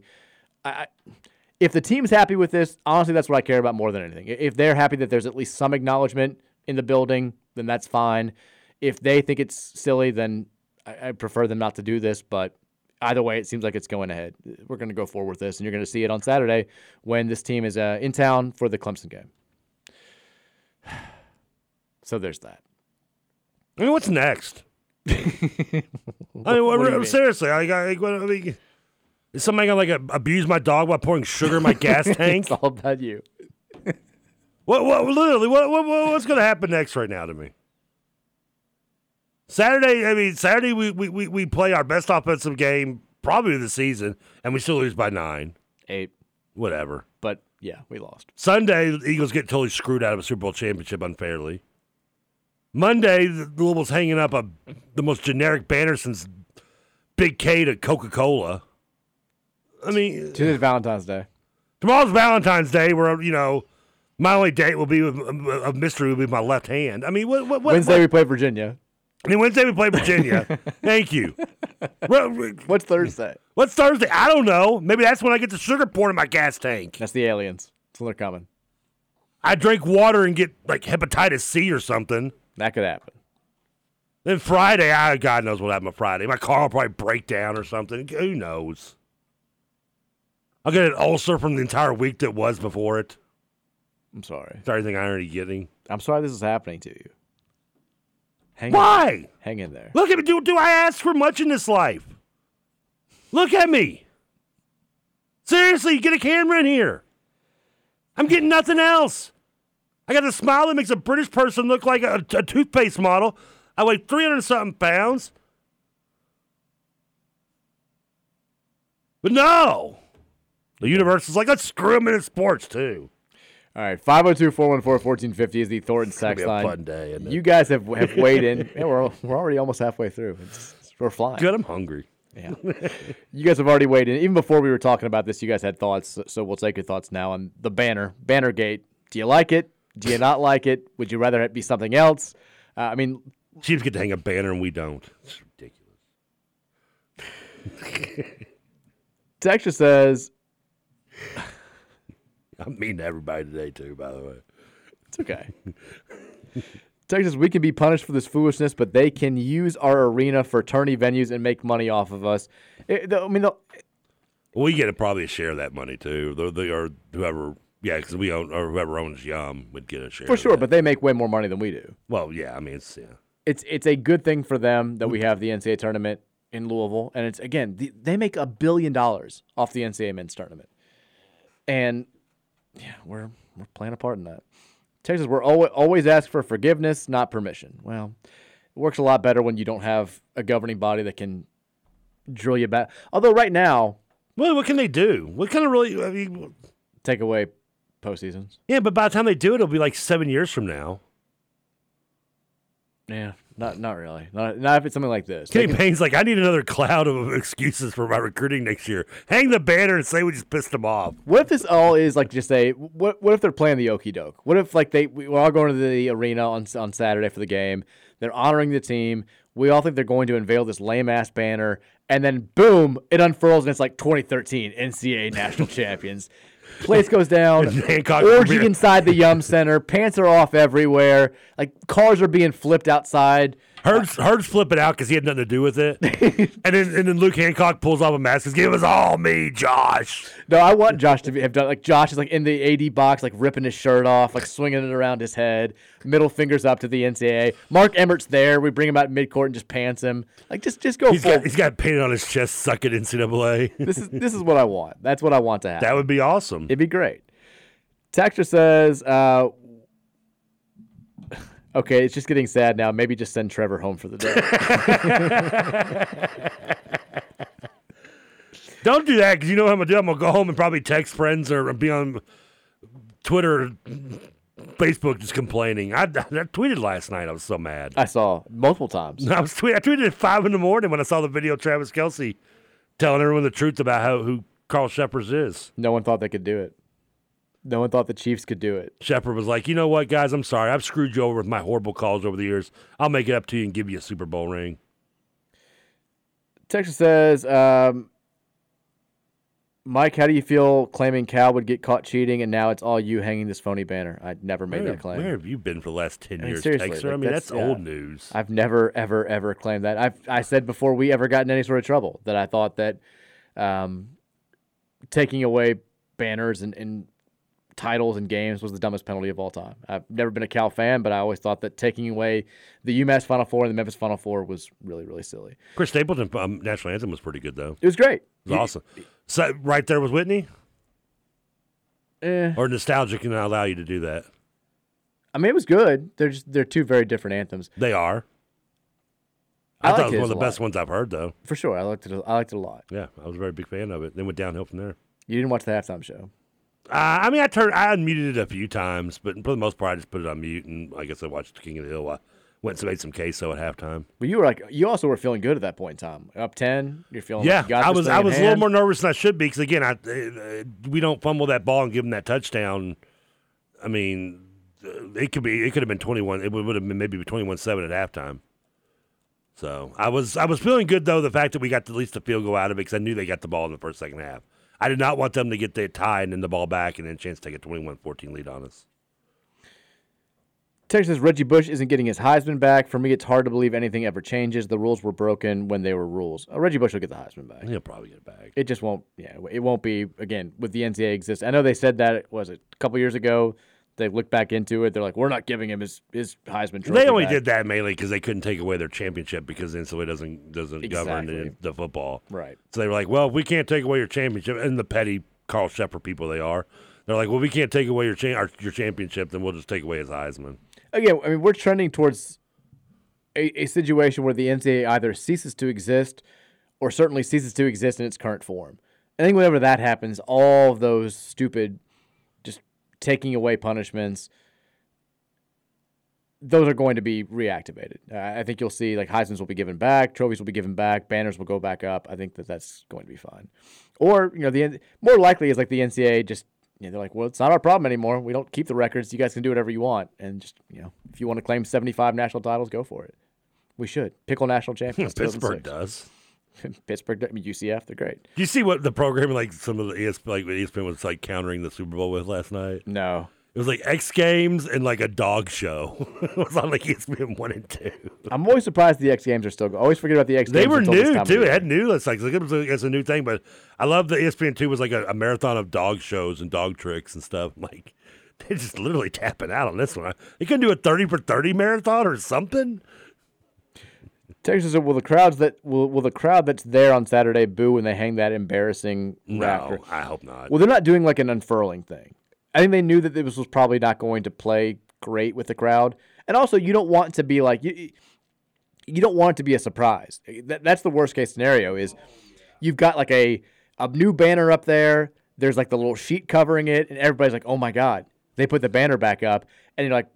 I, if the team's happy with this, honestly, that's what I care about more than anything. If they're happy that there's at least some acknowledgement in the building, then that's fine. If they think it's silly, then I, I prefer them not to do this. But either way, it seems like it's going ahead. We're going to go forward with this, and you're going to see it on Saturday when this team is uh, in town for the Clemson game. So there's that. I mean, what's next? I mean, What you mean? seriously, I, I, I mean, is somebody gonna like abuse my dog by pouring sugar in my gas tank? it's all about you. What, what, literally, what, what, what- what's going to happen next right now to me? Saturday, I mean, Saturday we, we, we, we play our best offensive game probably of the season, and we still lose by nine. Eight. Whatever. But yeah, we lost. Sunday, the Eagles get totally screwed out of a Super Bowl championship unfairly. Monday, the Louisville's hanging up a the most generic banner since Big K to Coca Cola. I mean, Today's Valentine's Day. Tomorrow's Valentine's Day, where you know my only date will be with of mystery will be my left hand. I mean, what? what, what Wednesday what- we play Virginia. I mean, Wednesday we play Virginia. Thank you. What's Thursday? What's Thursday? I don't know. Maybe that's when I get the sugar poured in my gas tank. That's the aliens. That's when they're coming. I drink water and get like hepatitis C or something. That could happen. Then Friday, I God knows what happened on Friday. My car will probably break down or something. Who knows? I'll get an ulcer from the entire week that was before it. I'm sorry. It's everything I'm already getting. I'm sorry this is happening to you. Hang Why? In, hang in there. Look at me. Do, do I ask for much in this life? Look at me. Seriously, get a camera in here. I'm getting nothing else. I got a smile that makes a British person look like a, a toothpaste model. I weigh 300 something pounds. But no. The universe is like, let's screw him in sports too. All right, 502 414 1450 is the Thornton sex be a line. fun day? You guys have, have weighed in. Yeah, we're, we're already almost halfway through. It's, we're flying. Good, I'm hungry. Yeah. you guys have already weighed in. Even before we were talking about this, you guys had thoughts. so- So we'll take your thoughts now on the banner, Banner Gate. Do you like it? Do you not like it? Would you rather it be something else? Uh, I mean, Chiefs get to hang a banner and we don't. It's ridiculous. Texture says I'm mean to everybody today too, by the way. It's okay. Texas, we can be punished for this foolishness, but they can use our arena for tourney venues and make money off of us. It- the- I mean, the, We get a, probably a share of that money too. They, they or whoever, yeah, because we own or whoever owns Yum would get a share. For sure, but they make way more money than we do. Well, yeah, I mean, it's yeah. It's it's a good thing for them that we mm-hmm. have the NCAA tournament in Louisville, and it's again the, they make a billion dollars off the NCAA men's tournament, and yeah, we're we're playing a part in that. Texas, we're always always ask for forgiveness, not permission. Well, it works a lot better when you don't have a governing body that can drill you back. Although right now, well, what can they do? What kind of really? I mean, take away postseasons. Yeah, but by the time they do it, it'll be like seven years from now. Yeah, not not really. Not, not if it's something like this. Kenny Payne's like, I need another cloud of excuses for my recruiting next year. Hang the banner and say we just pissed them off. What if this all is like just a what? What if they're playing the okey doke? What if like they we- we're all going to the arena on on Saturday for the game? They're honoring the team. We all think they're going to unveil this lame ass banner, and then boom, it unfurls and it's like 2013 NCAA national champions. Place goes down. Orgy inside the Yum Center. Pants are off everywhere. Like cars are being flipped outside. Heird's, Heird's flipping out because he had nothing to do with it. and then and then Luke Hancock pulls off a mask and says, It was all me, Josh. No, I want Josh to be, have done like Josh is like in the AD box, like ripping his shirt off, like swinging it around his head, middle fingers up to the NCAA. Mark Emmert's there. We bring him out midcourt and just pants him. Like just just go He's full. got, he's got painted on his chest, suck it NCAA. this is this is what I want. That's what I want to have. That would be awesome. It'd be great. Texture says, uh, okay, it's just getting sad now. Maybe just send Trevor home for the day. Don't do that because you know what I'm gonna do. I'm gonna go home and probably text friends or be on Twitter, Facebook, just complaining. I, I tweeted last night. I was so mad. I saw multiple times. I was tweet, I tweeted at five in the morning when I saw the video. of Travis Kelce telling everyone the truth about how who Carl Cheffers is. No one thought they could do it. No one thought the Chiefs could do it. Cheffers was like, you know what, guys, I'm sorry. I've screwed you over with my horrible calls over the years. I'll make it up to you and give you a Super Bowl ring. Texas says, um, Mike, how do you feel claiming Cal would get caught cheating and now it's all you hanging this phony banner? I never made Where, that claim. where have you been for the last 10 I mean, years, seriously, Texter? like, I mean, that's, yeah. old news. I've never, ever, ever claimed that. I've, I said before we ever got in any sort of trouble that I thought that um, taking away banners and, and titles and games was the dumbest penalty of all time. I've never been a Cal fan, but I always thought that taking away the UMass Final Four and the Memphis Final Four was really, really silly. Chris Stapleton um, national anthem was pretty good though. It was great. It was awesome. So right there with Whitney, Eh. or nostalgia can allow you to do that. I mean, it was good. They're just they're two very different anthems. They are. I I, thought it was one of the best lot. ones I've heard though. For sure, I liked it. I liked it a lot. Yeah, I was a very big fan of it. Then went downhill from there. You didn't watch the halftime show. Uh, I mean, I turned, I unmuted it a few times, but for the most part, I just put it on mute. And I guess I watched the King of the Hill. I went and made some queso at halftime. But you were like, you also were feeling good at that point in time. Up ten, you're feeling. Yeah, like you I was. I was a little more nervous than I should be because again, I uh, we don't fumble that ball and give them that touchdown. I mean, uh, it could be. It could have been twenty one. It would would have been maybe twenty one seven at halftime. So I was I was feeling good though the fact that we got at least a field goal out of it because I knew they got the ball in the first second half. I did not want them to get the tie and then the ball back and then chance to take a 21-14 lead on us. Texas Reggie Bush isn't getting his Heisman back. For me, it's hard to believe anything ever changes. The rules were broken when they were rules. Uh, Reggie Bush will get the Heisman back. He'll probably get it back. It just won't. Yeah, it won't be again with the NCAA exists. I know they said that was it a couple years ago. They look back into it. They're like, we're not giving him his his Heisman trophy. They only back." did that mainly because they couldn't take away their championship because NCAA doesn't doesn't govern the, the football. Right. So they were like, well, if we can't take away your championship, and the petty Carl Cheffers people they are, they're like, well, we can't take away your cha- our, your championship, then we'll just take away his Heisman. again, I mean, we're trending towards a, a situation where the NCAA either ceases to exist or certainly ceases to exist in its current form. I think whenever that happens, all of those stupid, taking away punishments, those are going to be reactivated. Uh, I think you'll see like Heisman's will be given back, trophies will be given back, banners will go back up. I think that that's going to be fine. Or you know, the more likely is like the NCAA just you know, they're like, well, it's not our problem anymore. We don't keep the records. You guys can do whatever you want, and just you know, if you want to claim seventy-five national titles, go for it. We should pickle national champions. Pittsburgh does. Pittsburgh, I mean UCF, they're great. Do you see what the programming like some of the ESPN, like ESPN was like countering the Super Bowl with last night? No. It was like X Games and like a dog show. it was on like ESPN one and two. I'm always surprised the X Games are still. Go- always forget about the X They Games. They were new too. It had new. It's like it was a, it's a new thing. But I love that E ESPN two was like a, a marathon of dog shows and dog tricks and stuff. Like they're just literally tapping out on this one. They couldn't do a thirty for thirty marathon or something. Texas said, "Will the crowds that will will the crowd that's there on Saturday boo when they hang that embarrassing No, raptor?" I hope not. Well, they're not doing like an unfurling thing. I think they knew that this was probably not going to play great with the crowd, and also you don't want to be like you. You don't want it to be a surprise. Eh, that, that's the worst case scenario. Is oh, you've got like a a new banner up there. There's like the little sheet covering it, and everybody's like, "Oh my god!" They put the banner back up, and you're like,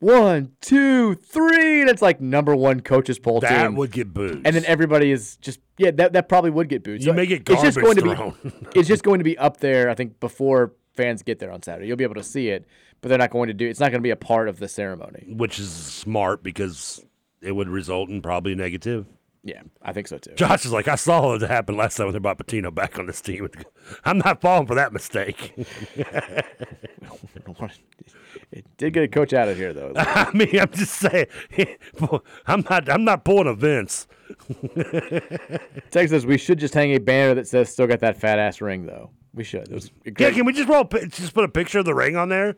one, two, three, and it's like number one coaches poll That team. would get booed. And then everybody is just yeah, that, that probably would get booed. You may get it's just going garbage to be thrown. it's just going to be up there. I think before fans get there on Saturday, you'll be able to see it, but they're not going to do. It's not going to be a part of the ceremony. which is smart because it would result in probably negative. Yeah, I think so too. Josh is like, I saw it happen last time when they brought Pitino back on this team. I'm not falling for that mistake. It did get a coach out of here though. I mean, I'm just saying, I'm not, I'm not pulling a Vince. Texas, we should just hang a banner that says "Still got that fat ass ring," though. We should. It was a Yeah, can we just roll, just put a picture of the ring on there?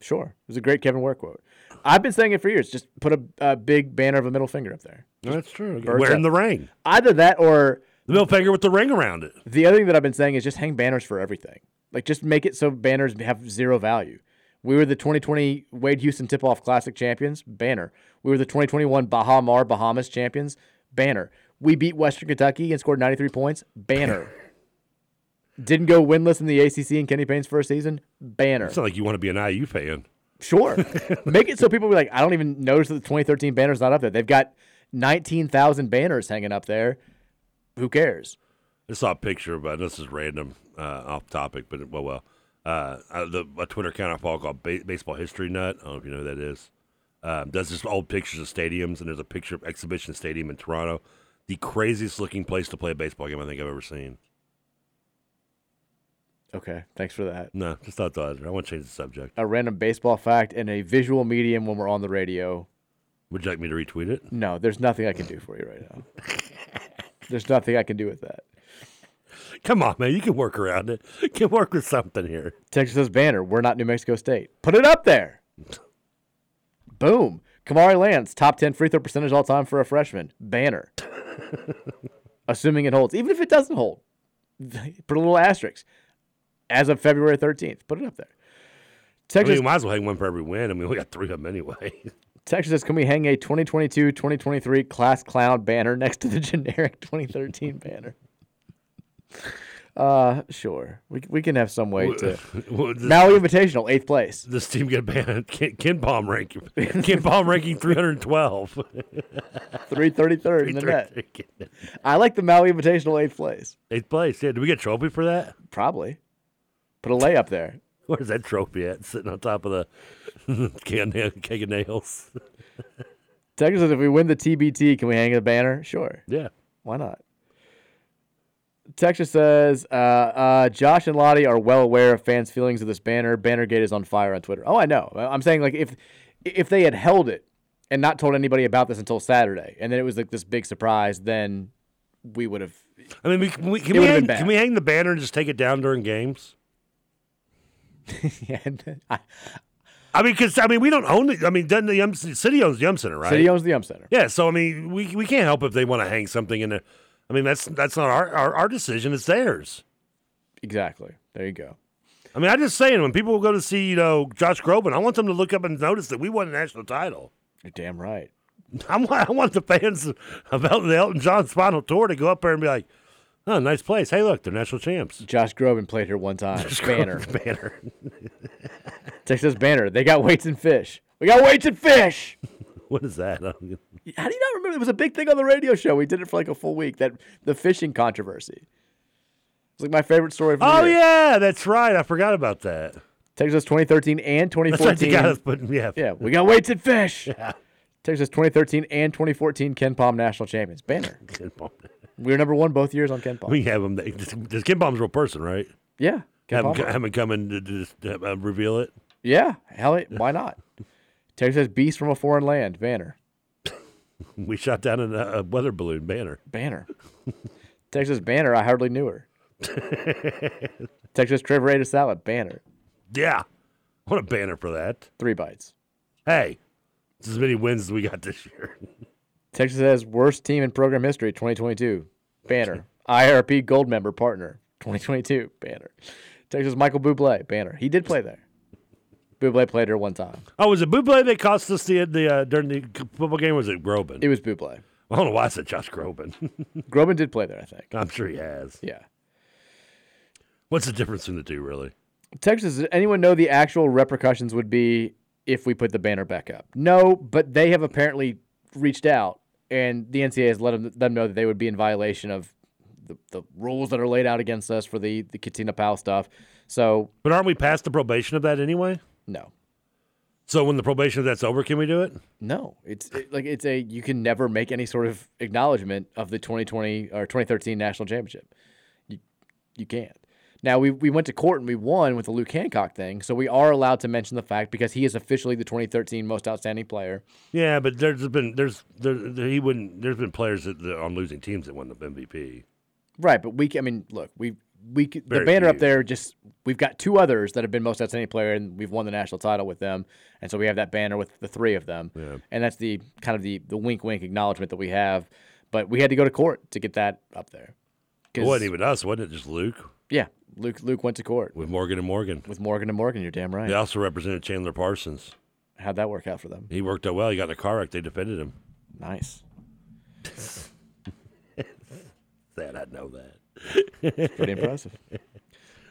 sure. It was a great Kevin Ware quote. I've been saying it for years. Just put a, a big banner of a middle finger up there. That's true. Wearing the ring, Either that or the middle finger with the ring around it. The other thing that I've been saying is just hang banners for everything. Like just make it so banners have zero value. We were the 2020 Wade Houston Tip Off Classic champions, banner. We were the 2021 Baha Mar Bahamas champions, banner. We beat Western Kentucky and scored 93 points, banner. Didn't go winless in the ACC in Kenny Payne's first season, banner. It's not like you want to be an IU fan. Sure. Make it so people be like, I don't even notice that the 2013 banner's not up there. They've got 19,000 banners hanging up there. Who cares? I saw a picture, but this is random, uh, off topic, but well, well. Uh, uh, the a Twitter account I follow called ba- Baseball History Nut. I don't know if you know who that is. Um, does just old pictures of stadiums, and there's a picture of Exhibition Stadium in Toronto, the craziest looking place to play a baseball game I think I've ever seen. Okay, thanks for that. No, just thought that. I want to change the subject. a random baseball fact in a visual medium when we're on the radio. Would you like me to retweet it? No, there's nothing I can do for you right now. there's nothing I can do with that. Come on, man, you can work around it. You can work with something here. Texas says banner. We're not New Mexico State. Put it up there. Boom. Kamari Lands, top 10 free throw percentage all time for a freshman. Banner. Assuming it holds. Even if it doesn't hold, put a little asterisk. As of February 13th, put it up there. I Texas, mean, we might as well hang one for every win. I mean, we got three of them anyway. Texas says, can we hang a 2022 2023 class clown banner next to the generic 2013 banner? Uh, sure. We, we can have some way to. Well, this- Maui Invitational, eighth place. This team get banned. Ken, KenPom ranking. KenPom ranking 312. 333rd in the net. I like the Maui Invitational eighth place. Eighth place. Yeah. Do we get a trophy for that? Probably. Put a layup there. Where's that trophy at? Sitting on top of the keg of nails. Texas says, if we win the TBT, can we hang a banner? Sure. Yeah. Why not? Texas says, uh, uh, Josh and Lottie are well aware of fans' feelings of this banner. Bannergate is on fire on Twitter. Oh, I know. I'm saying like if if they had held it and not told anybody about this until Saturday, and then it was like this big surprise, then we would have. I mean, we, can we, can, we hang, can we hang the banner and just take it down during games? yeah, I, I mean, because I mean, we don't own it. I mean, doesn't the Yum, city owns the Yum Center, right? City owns the Yum Center. Yeah, so I mean, we we can't help if they want to hang something in there. I mean, that's that's not our, our our decision; it's theirs. Exactly. There you go. I mean, I'm just saying, when people go to see, you know, Josh Groban, I want them to look up and notice that we won a national title. You're damn right. I want, I want the fans of Elton, the Elton John Spinal Tour to go up there and be like, oh, nice place. Hey, look, they're national champs. Josh Groban played here one time. banner. Banner. Texas banner. They got weights and fish. We got weights and fish. what is that? I don't How do you not remember? It was a big thing on the radio show. We did it for like a full week. That the fishing controversy. It's like my favorite story. From Oh, the year. yeah, that's right. I forgot about that. Texas 2013 and That's right. 2014. You got us, but yeah. yeah, we got weights and fish. Yeah. Texas 2013 and 2014 KenPom national champions. Banner. KenPom. We were number one both years on KenPom. We have him. This KenPom's a real person, right? yeah, Have him, have him come in to just uh, reveal it. Yeah, hell, it- why not? Texas beast from a foreign land. Banner. We shot down in a, a weather balloon banner. Banner. Texas banner. I hardly knew her. Texas Trevor ate salad. Banner. Yeah. What a banner for that. Three bites. Hey, it's as many wins as we got this year. Texas says worst team in program history 2022. Banner. IRP gold member partner 2022. Banner. Texas Michael Bublé. Banner. He did play there. Bublé played her one time. Oh, was it Buble that cost us the the uh, during the football game? Or was it Groban? It was Bublé. I don't know why I said Josh Groban. Groban did play there, I think. I'm sure he has. Yeah. What's the difference in the two, really? Texas, does anyone know the actual repercussions would be if we put the banner back up? No, but they have apparently reached out, and the NCAA has let them, them know that they would be in violation of the, the rules that are laid out against us for the, the Katina Powell stuff. So, But aren't we past the probation of that anyway? No. So when the probation of that's over, can we do it? No, it's it, like it's a you can never make any sort of acknowledgement of the 2020 or 2013 national championship. You you can't. Now we we went to court and we won with the Luke Hancock thing, so we are allowed to mention the fact because he is officially the 2013 most outstanding player. Yeah, but there's been there's there, there- he wouldn't. There's been players that, that on losing teams that won the MVP. Right, but we I mean, look, we we the Very banner up there just we've got two others that have been most outstanding player and we've won the national title with them, and so we have that banner with the three of them, Yeah. and that's the kind of the the wink wink acknowledgement that we have. But we had to go to court to get that up there. It wasn't even us, wasn't it? Just Luke Yeah, Luke Luke went to court with Morgan and Morgan. with Morgan and Morgan. You're damn right. They also represented Chandler Parsons. How'd that work out for them? He worked out well. He got in a car wreck. They defended him. Nice. that I know that. Pretty impressive.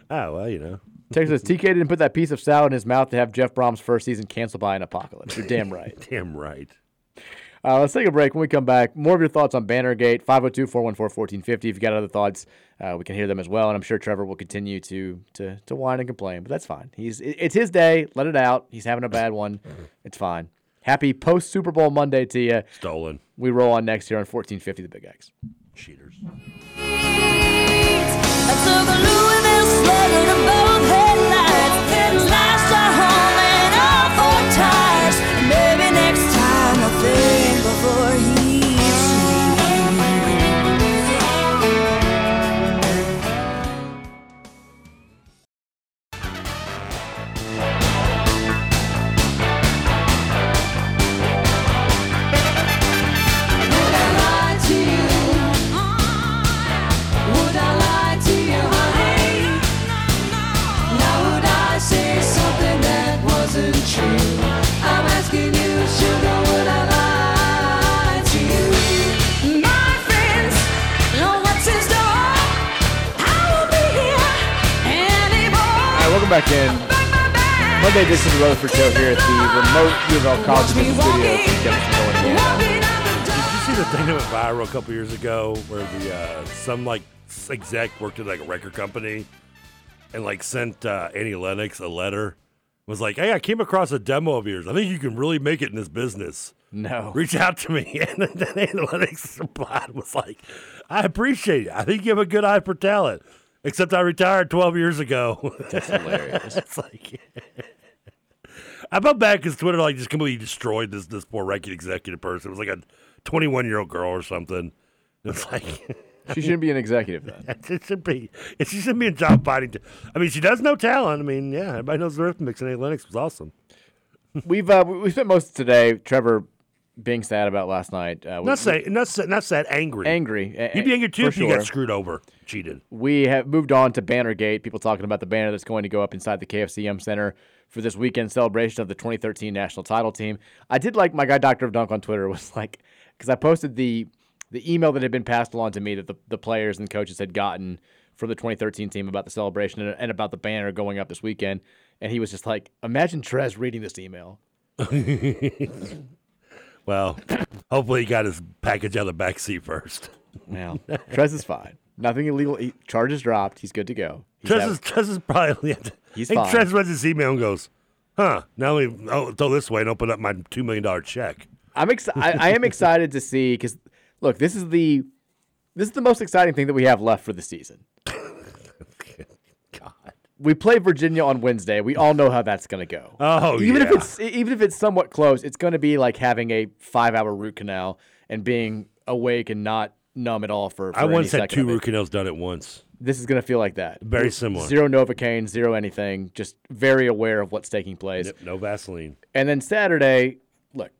Oh well, you know. Texas TK didn't put that piece of salad in his mouth to have Jeff Brohm's first season canceled by an apocalypse. You're damn right. Damn right. Uh, let's take a break. When we come back, more of your thoughts on Bannergate, 502 414 1450. If you got other thoughts, uh, we can hear them as well. And I'm sure Trevor will continue to to to whine and complain, but that's fine. He's It's his day. Let it out. He's having a bad one. It's fine. Happy post Super Bowl Monday to you. Stolen. We roll on next here on 1450 The Big X. Cheaters. I took a Louisville slugger to both welcome back in. Monday edition of the Rutherford Show here at the remote U of L College Admission Studio in Jeffersonville, Indiana. Did you see the thing that went viral a couple years ago where the uh, some like exec worked at like a record company and like sent uh, Annie Lennox a letter was like, "Hey, I came across a demo of yours. I think you can really make it in this business. No, reach out to me." And then Annie Lennox replied was like, "I appreciate it. I think you have a good eye for talent." Except I retired 12 years ago. That's hilarious. it's like, I felt bad because Twitter like just completely destroyed this this poor record executive person. It was like a 21 year old girl or something. It's like She shouldn't be an executive then. it should be. It she shouldn't be a job fighting. t- I mean, she does know talent. I mean, yeah, everybody knows the Eurythmics and A. Lennox was awesome. We've uh, we we spent most of today, Trevor, being sad about last night. Uh, we- Not say, not say, not sad. Angry. Angry. You'd be angry too if you got screwed over, cheated. We have moved on to Bannergate. People talking about the banner that's going to go up inside the KFC Yum Center for this weekend celebration of the 2013 national title team. I did like my guy Doctor of Dunk on Twitter was like because I posted the the email that had been passed along to me that the, the players and coaches had gotten from the 2013 team about the celebration and, and about the banner going up this weekend, and he was just like, "Imagine Trez reading this email." Well, hopefully he got his package out of the back seat first. Well, Trez is fine. Nothing illegal. He, charges dropped. He's good to go. He's Trez is, Trez is probably. He's I think fine. Trez reads his email and goes, "Huh? Now me oh, go this way and open up my two million dollar check." I'm ex- I, I am excited to see because look, this is the this is the most exciting thing that we have left for the season. We play Virginia on Wednesday. We all know how that's going to go. Oh, even if it's even if it's somewhat close, it's going to be like having a five-hour root canal and being awake and not numb at all for. for I once had two root canals done at once. This is going to feel like that. Very similar. Zero Novocaine, zero anything. Just very aware of what's taking place. Yep, no Vaseline. And then Saturday, look,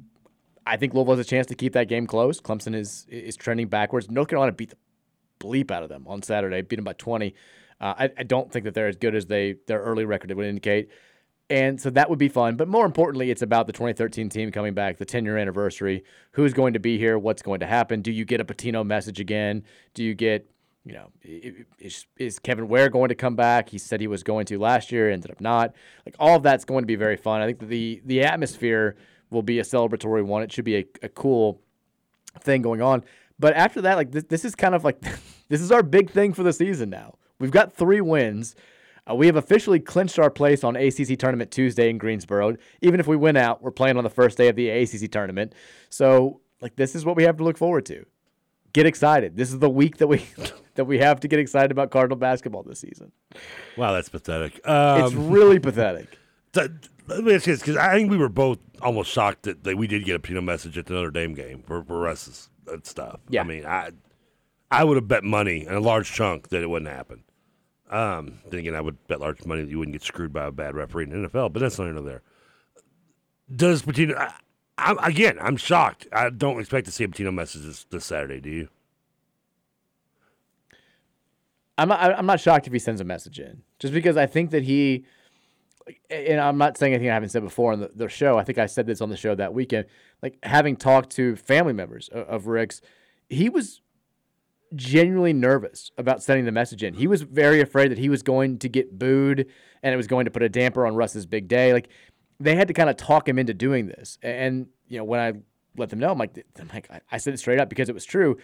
I think Louisville has a chance to keep that game close. Clemson is is trending backwards. North Carolina beat the bleep out of them on Saturday, beat them by 20. Uh, I, I don't think that they're as good as they their early record would indicate. And so that would be fun. But more importantly, it's about the 2013 team coming back, the 10 year anniversary. Who's going to be here? What's going to happen? Do you get a Pitino message again? Do you get, you know, is, is Kevin Ware going to come back? He said he was going to last year, ended up not. Like all of that's going to be very fun. I think the the atmosphere will be a celebratory one. It should be a, a cool thing going on. But after that, like this, this is kind of like this is our big thing for the season now. We've got three wins. Uh, we have officially clinched our place on ACC tournament Tuesday in Greensboro. Even if we win out, we're playing on the first day of the ACC tournament. So, like, this is what we have to look forward to. Get excited. This is the week that we that we have to get excited about Cardinal basketball this season. Wow, that's pathetic. Um, it's really pathetic. Th- let me ask you this because I think we were both almost shocked that, that we did get a Pitino message at the Notre Dame game for, for Russ's uh, stuff. Yeah. I mean, I I would have bet money and a large chunk that it wouldn't happen. Um, then again, I would bet large money that you wouldn't get screwed by a bad referee in the NFL, but that's not another there. Does Pitino? I, I'm, again, I'm shocked. I don't expect to see a Pitino message this, this Saturday. Do you? I'm not, I'm not shocked if he sends a message in, just because I think that he, and I'm not saying anything I haven't said before on the, the show. I think I said this on the show that weekend. Like having talked to family members of, of Rick's, he was genuinely nervous about sending the message in. He was very afraid that he was going to get booed and it was going to put a damper on Russ's big day. Like they had to kind of talk him into doing this. And you know, when I let them know, I'm like, I'm like, I- said it straight up because it was true.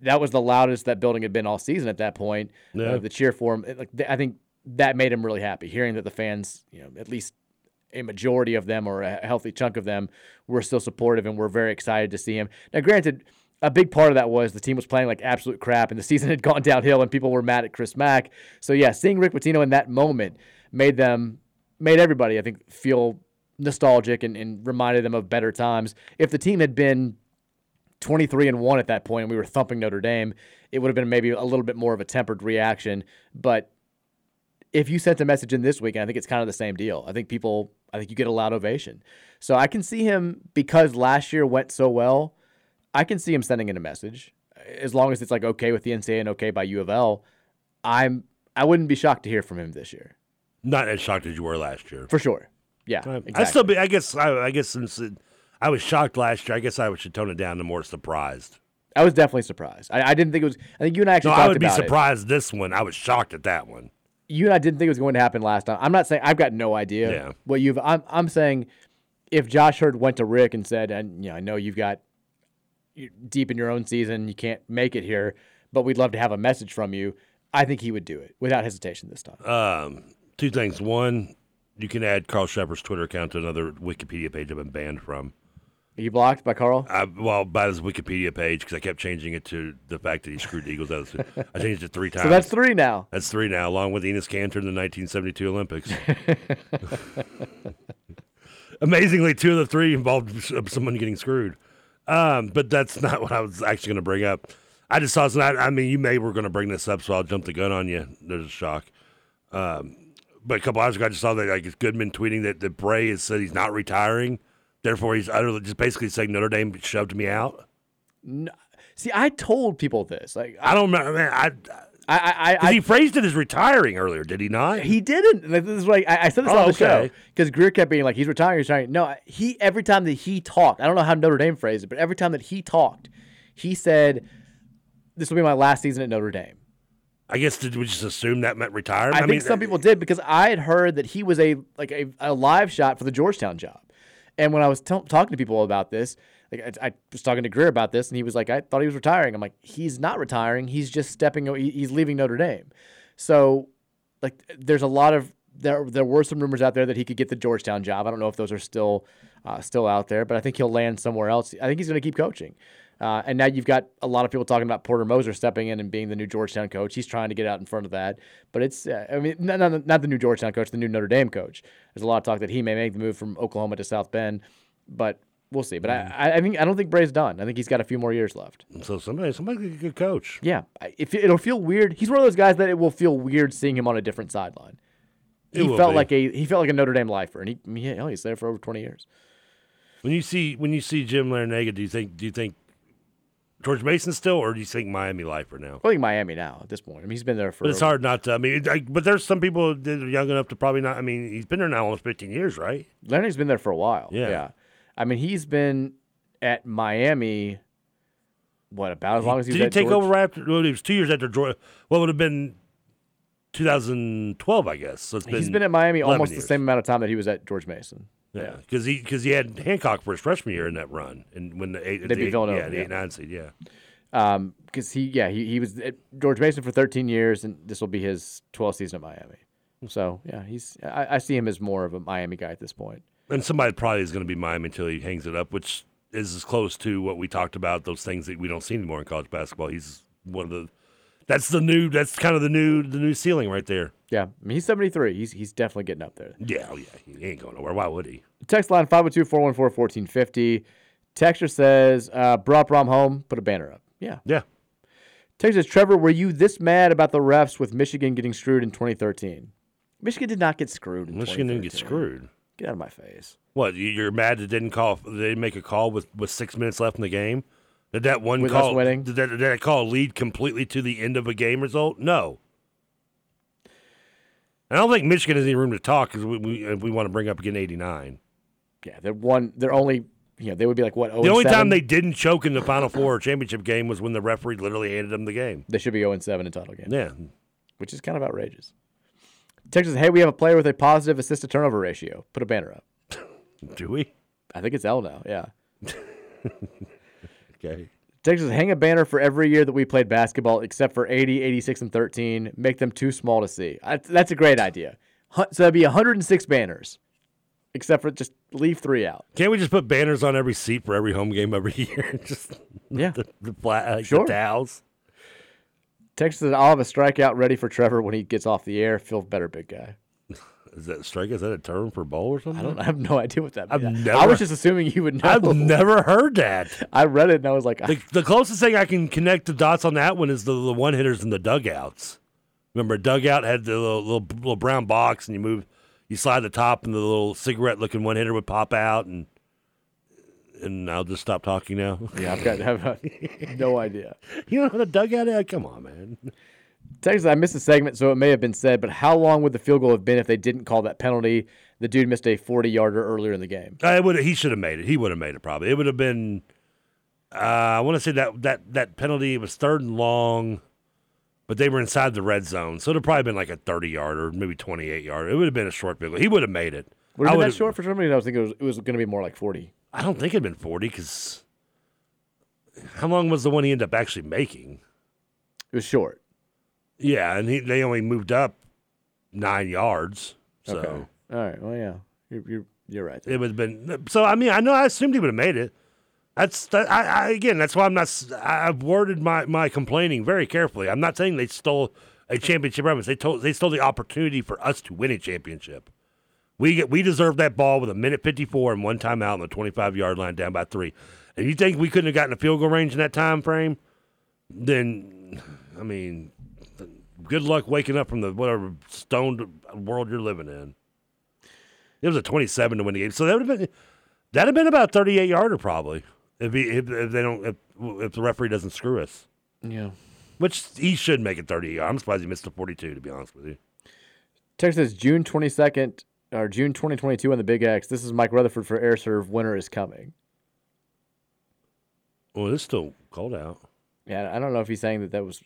That was the loudest that building had been all season at that point. Yeah. Uh, the cheer for him, like I think that made him really happy. Hearing that the fans, you know, at least a majority of them or a healthy chunk of them were still supportive and were very excited to see him. Now, granted, a big part of that was the team was playing like absolute crap and the season had gone downhill and people were mad at Chris Mack. So yeah, seeing Rick Pitino in that moment made them made everybody I think feel nostalgic and, and reminded them of better times. If the team had been 23 and 1 at that point and we were thumping Notre Dame, it would have been maybe a little bit more of a tempered reaction, but if you sent a message in this weekend, I think it's kind of the same deal. I think people, I think you get a loud ovation. So I can see him because last year went so well. I can see him sending in a message as long as it's like okay with the NCAA and okay by U of L. I'm I wouldn't be shocked to hear from him this year Not as shocked as you were last year. for sure. Yeah, I exactly. still be. I guess. I, I guess since it, I was shocked last year, I guess I should tone it down to more surprised. I was definitely surprised. I, I didn't think it was. I think you and I actually No, I would be about it. surprised this one. I was shocked at that one. you and I didn't think it was going to happen last time. I'm not saying I've got no idea Yeah. what you've. I'm I'm saying if Josh Heird went to Rick and said, and you know, I know you've got deep in your own season, you can't make it here, but we'd love to have a message from you. I think he would do it without hesitation this time. Um, two things. One, you can add Carl Cheffers' Twitter account to another Wikipedia page I've been banned from. Are you blocked by Carl? I, well, by his Wikipedia page because I kept changing it to the fact that he screwed the Eagles out. Of the I changed it three times. So that's three now. That's three now, along with Enos Cantor in the 1972 Olympics. Amazingly, two of the three involved someone getting screwed. Um, but that's not what I was actually going to bring up. I just saw some. I, I mean, you may were going to bring this up, so I'll jump the gun on you. There's a shock. Um, but a couple hours ago, I just saw that like Goodman tweeting that, that Brey has said he's not retiring. Therefore, he's utterly just basically saying Notre Dame shoved me out. No, see, I told people this. Like I don't know, man. I, I, I, I, 'cause he phrased it as retiring earlier, did he not? He didn't. This is like I, I said this Oh, on the show because Greer kept being like he's retiring, he's retiring. No, he every time that he talked, I don't know how Notre Dame phrased it, but every time that he talked, he said, "This will be my last season at Notre Dame." I guess did we just assume that meant retirement? I, think mean, some uh, people did because I had heard that he was a like a, a live shot for the Georgetown job, and when I was t- talking to people about this, like I, I was talking to Greer about this, and he was like, "I thought he was retiring." I'm like, "He's not retiring. He's just stepping. He's leaving Notre Dame." So, like, there's a lot of there. There were some rumors out there that he could get the Georgetown job. I don't know if those are still uh, still out there, but I think he'll land somewhere else. I think he's going to keep coaching. Uh, and now you've got a lot of people talking about Porter Moser stepping in and being the new Georgetown coach. He's trying to get out in front of that, but it's uh, I mean not, not, not the new Georgetown coach, the new Notre Dame coach. There's a lot of talk that he may make the move from Oklahoma to South Bend, but we'll see. But I, I, think I don't think Brey's done. I think he's got a few more years left. So somebody, somebody, a good coach. Yeah, if it'll feel weird. He's one of those guys that it will feel weird seeing him on a different sideline. It He felt be. like a he felt like a Notre Dame lifer, and he, hell, he's there for over twenty years. When you see when you see Jim Larrañaga, do you think do you think George Mason still, or do you think Miami lifer now? I think Miami now at this point. I mean, he's been there for. But it's hard not to. I mean, I, but there's some people that are young enough to probably not. I mean, he's been there now almost 15 years, right? Leonard's been there for a while. Yeah. yeah. I mean, he's been at Miami. What about as long as he Did he take George- over right after? Well, it was two years after Georgia. What would have been 2012, I guess. So it's been He's been at Miami almost years. the same amount of time that he was at George Mason. Yeah, because he because he had Hancock for his freshman year in that run, and when the eight, They the beat eight- Villanova, yeah, the yeah. eight nine seed, yeah. Um, because he, yeah, he, he was at George Mason for 13 years, and this will be his 12th season at Miami. So yeah, he's I, I see him as more of a Miami guy at this point. And somebody probably is going to be Miami until he hangs it up, which is as close to what we talked about. Those things that we don't see anymore in college basketball. He's one of the. That's the new. That's kind of the new the new ceiling right there. Yeah, I mean, he's 73. He's he's definitely getting up there. Yeah, oh yeah, he ain't going nowhere. Why would he? Text line 502 414 1450. Texture says, uh, brought Brohm home, put a banner up. Yeah. Yeah. Texas says, Trevor, were you this mad about the refs with Michigan getting screwed in 2013? Michigan did not get screwed in Michigan didn't get 2013. screwed. Get out of my face. What you- you're mad that didn't call? They didn't make a call with with six minutes left in the game. Did that one With call? Did that, did that call lead completely to the end of a game result? No. I don't think Michigan has any room to talk because we, we uh, we want to bring up again eighty nine. Yeah, they're one. They're only. You know, they would be like what? 0 The only 7? time they didn't choke in the Final Four championship game was when the referee literally handed them the game. They should be 0 7 in title game. Yeah. Which is kind of outrageous. Texas, hey, we have a player with a positive assist to turnover ratio. Put a banner up. Do we? I think it's L now. Yeah. Okay. Texas, hang a banner for every year that we played basketball except for 80, 86, and 13. Make them too small to see. That's, a great idea. So that'd be 106 banners, except for just leave three out. Can't we just put banners on every seat for every home game every year? just Yeah. the, the, flat, like Sure. the towels. Texas says, I'll have a strikeout ready for Trevor when he gets off the air. Feel better, big guy. Is that strike? Is that a term for bowl or something? I don't. I have no idea what that means. never- I was just assuming you would know. I've never heard that. I read it and I was like, The, ah. the closest thing I can connect the dots on that one is the, the one hitters in the dugouts. Remember, a dugout had the little, little, little brown box, and you move, you slide the top, and the little cigarette looking one hitter would pop out, and and I'll just stop talking now. yeah, I've got have no idea. You know what a dugout is? Come on, man. Texas, I missed a segment, so it may have been said, but how long would the field goal have been if they didn't call that penalty? The dude missed a 40 yarder earlier in the game. I would. He should have made it. He would have made it. Probably. It would have been. Uh, I want to say that that that penalty was third and long, but they were inside the red zone, so it'd have probably been like a thirty yarder, maybe twenty eight yarder. It would have been a short field goal. He would have made it. Would have been that short for some reason? I was thinking it was, it was going to be more like 40. I don't think it'd been forty because how long was the one he ended up actually making? It was short. Yeah, and he, they only moved up nine yards. So Okay. All right. Well, yeah. You're, you're, you're right. it would have been. So I mean, I know I assumed he would have made it. That's that. I, I again, that's why I'm not. I- I've worded my my complaining very carefully. I'm not saying they stole a championship reference. They told they stole the opportunity for us to win a championship. We get we deserved that ball with a minute 54 and one timeout on the 25 yard line down by three. And you think we couldn't have gotten a field goal range in that time frame? Then, I mean, good luck waking up from the whatever stoned world you're living in. It was a 27 to win the game, so that would have been that'd have been about 38 yarder probably if, he, if if they don't if, if the referee doesn't screw us. Yeah. Which he should make it 38. I'm surprised he missed the 42 to be honest with you. Texas, June 22nd, or June 2022 on the Big X. This is Mike Rutherford for Air Serve. Winter is coming. Well, it's still cold out. Yeah, I don't know if he's saying that that was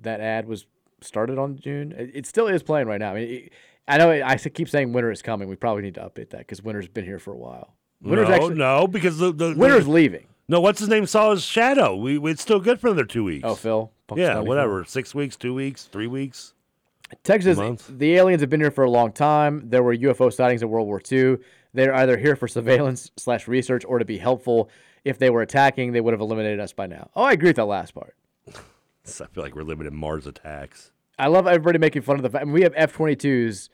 that ad was started on June. It, still is playing right now. I mean, it, I know I keep saying winter is coming. We probably need to update that because winter's been here for a while. Winter's no, actually no, because the, the winter's the, leaving. No, what's his name saw his shadow. We, it's still good for another two weeks. Oh, Phil. Yeah, Punxsutawney whatever. Six weeks, two weeks, three weeks. Texas, the aliens have been here for a long time. There were UFO sightings in World War II. They're either here for surveillance slash research or to be helpful. if they were attacking, they would have eliminated us by now. Oh, I agree with that last part. I feel like we're living in Mars attacks. I love everybody making fun of the fact. I mean, we have F twenty twos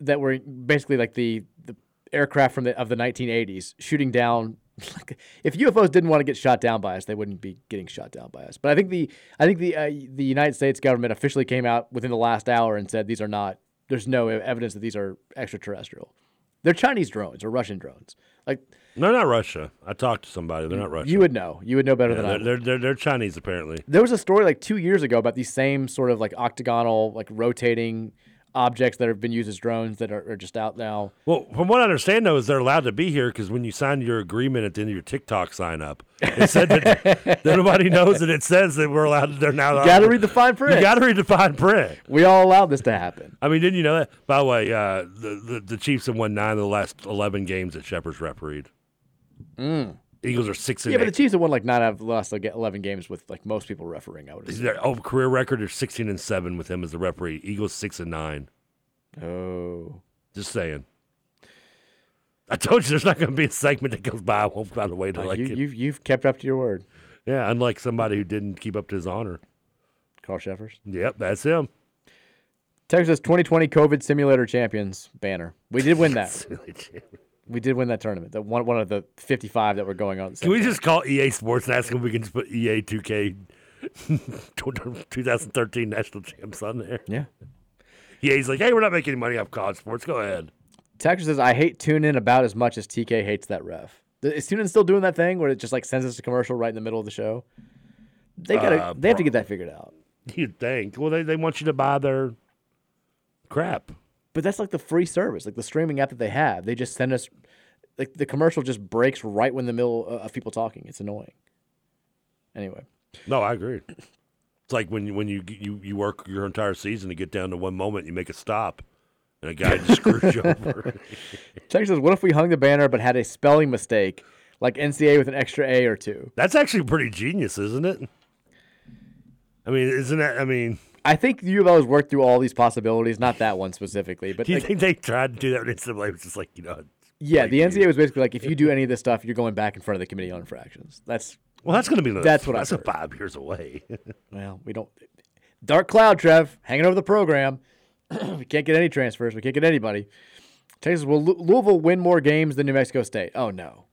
that were basically like the the aircraft from the of the 1980s shooting down. Like, if UFOs didn't want to get shot down by us, they wouldn't be getting shot down by us. But I think the I think the uh, the United States government officially came out within the last hour and said these are not. There's no evidence that these are extraterrestrial. They're Chinese drones or Russian drones. Like They're not Russia. I talked to somebody. They're not Russia. you would know. You would know better Yeah, than I. they're, they're, they're, they're Chinese, apparently. There was a story like two years ago about these same sort of like octagonal, like rotating objects that have been used as drones that are, are just out now. Well, from what I understand, though, is they're allowed to be here because when you signed your agreement at the end of your TikTok sign up, it said that, that nobody knows that it says that we're allowed. They're now. You got to read the fine print. You got to read the fine print. We all allowed this to happen. I mean, didn't you know that? By the way, uh, the, the the Chiefs have won nine of the last eleven games that Cheffers' refereed. Mm. Eagles are six and Yeah, but the Chiefs have won like nine out of the last like, 11 games with like most people refereeing. I would assume. Their oh, career record is sixteen and seven with him as the referee. Eagles six and nine. Oh, just saying. I told you there's not going to be a segment that goes by. I won't find a way to like you, it. you've you've kept up to your word, Yeah, unlike somebody who didn't keep up to his honor. Carl Cheffers. Yep, that's him. Texas 2020 COVID Simulator Champions banner. We did win that. we did win that tournament. That one one of the 55 that were going on. The Can we just call EA Sports and ask them if we can just put EA 2K 2013 National Champs on there? Yeah. Yeah, he's like, hey, we're not making any money off college sports. Go ahead. Texas says I hate TuneIn about as much as TK hates that ref. Is TuneIn still doing that thing where it just like sends us a commercial right in the middle of the show? They gotta Uh, they have to get that figured out. You'd think. Well, they, they want you to buy their crap. But that's like the free service, like the streaming app that they have. They just send us like the commercial just breaks right when the middle uh, of people talking. It's annoying. Anyway, No, I agree. It's like when you, when you you you work your entire season to get down to one moment, you make a stop, and a guy just screws you over. Texas says, "What if we hung the banner but had a spelling mistake, like NCA with an extra A or two? That's actually pretty genius, isn't it? I mean, isn't that? I mean, I think the U of L has worked through all these possibilities, not that one specifically, but do you like, think they tried to do that with NCAA? It was just like you know. yeah, the NCA was basically like, if you do any of this stuff, you're going back in front of the committee on infractions. That's Well, that's going to be that's what that's I a five years away. well, we don't dark cloud, Trev, hanging over the program. we can't get any transfers. We can't get anybody. Texas will Louisville win more games than New Mexico State? Oh no,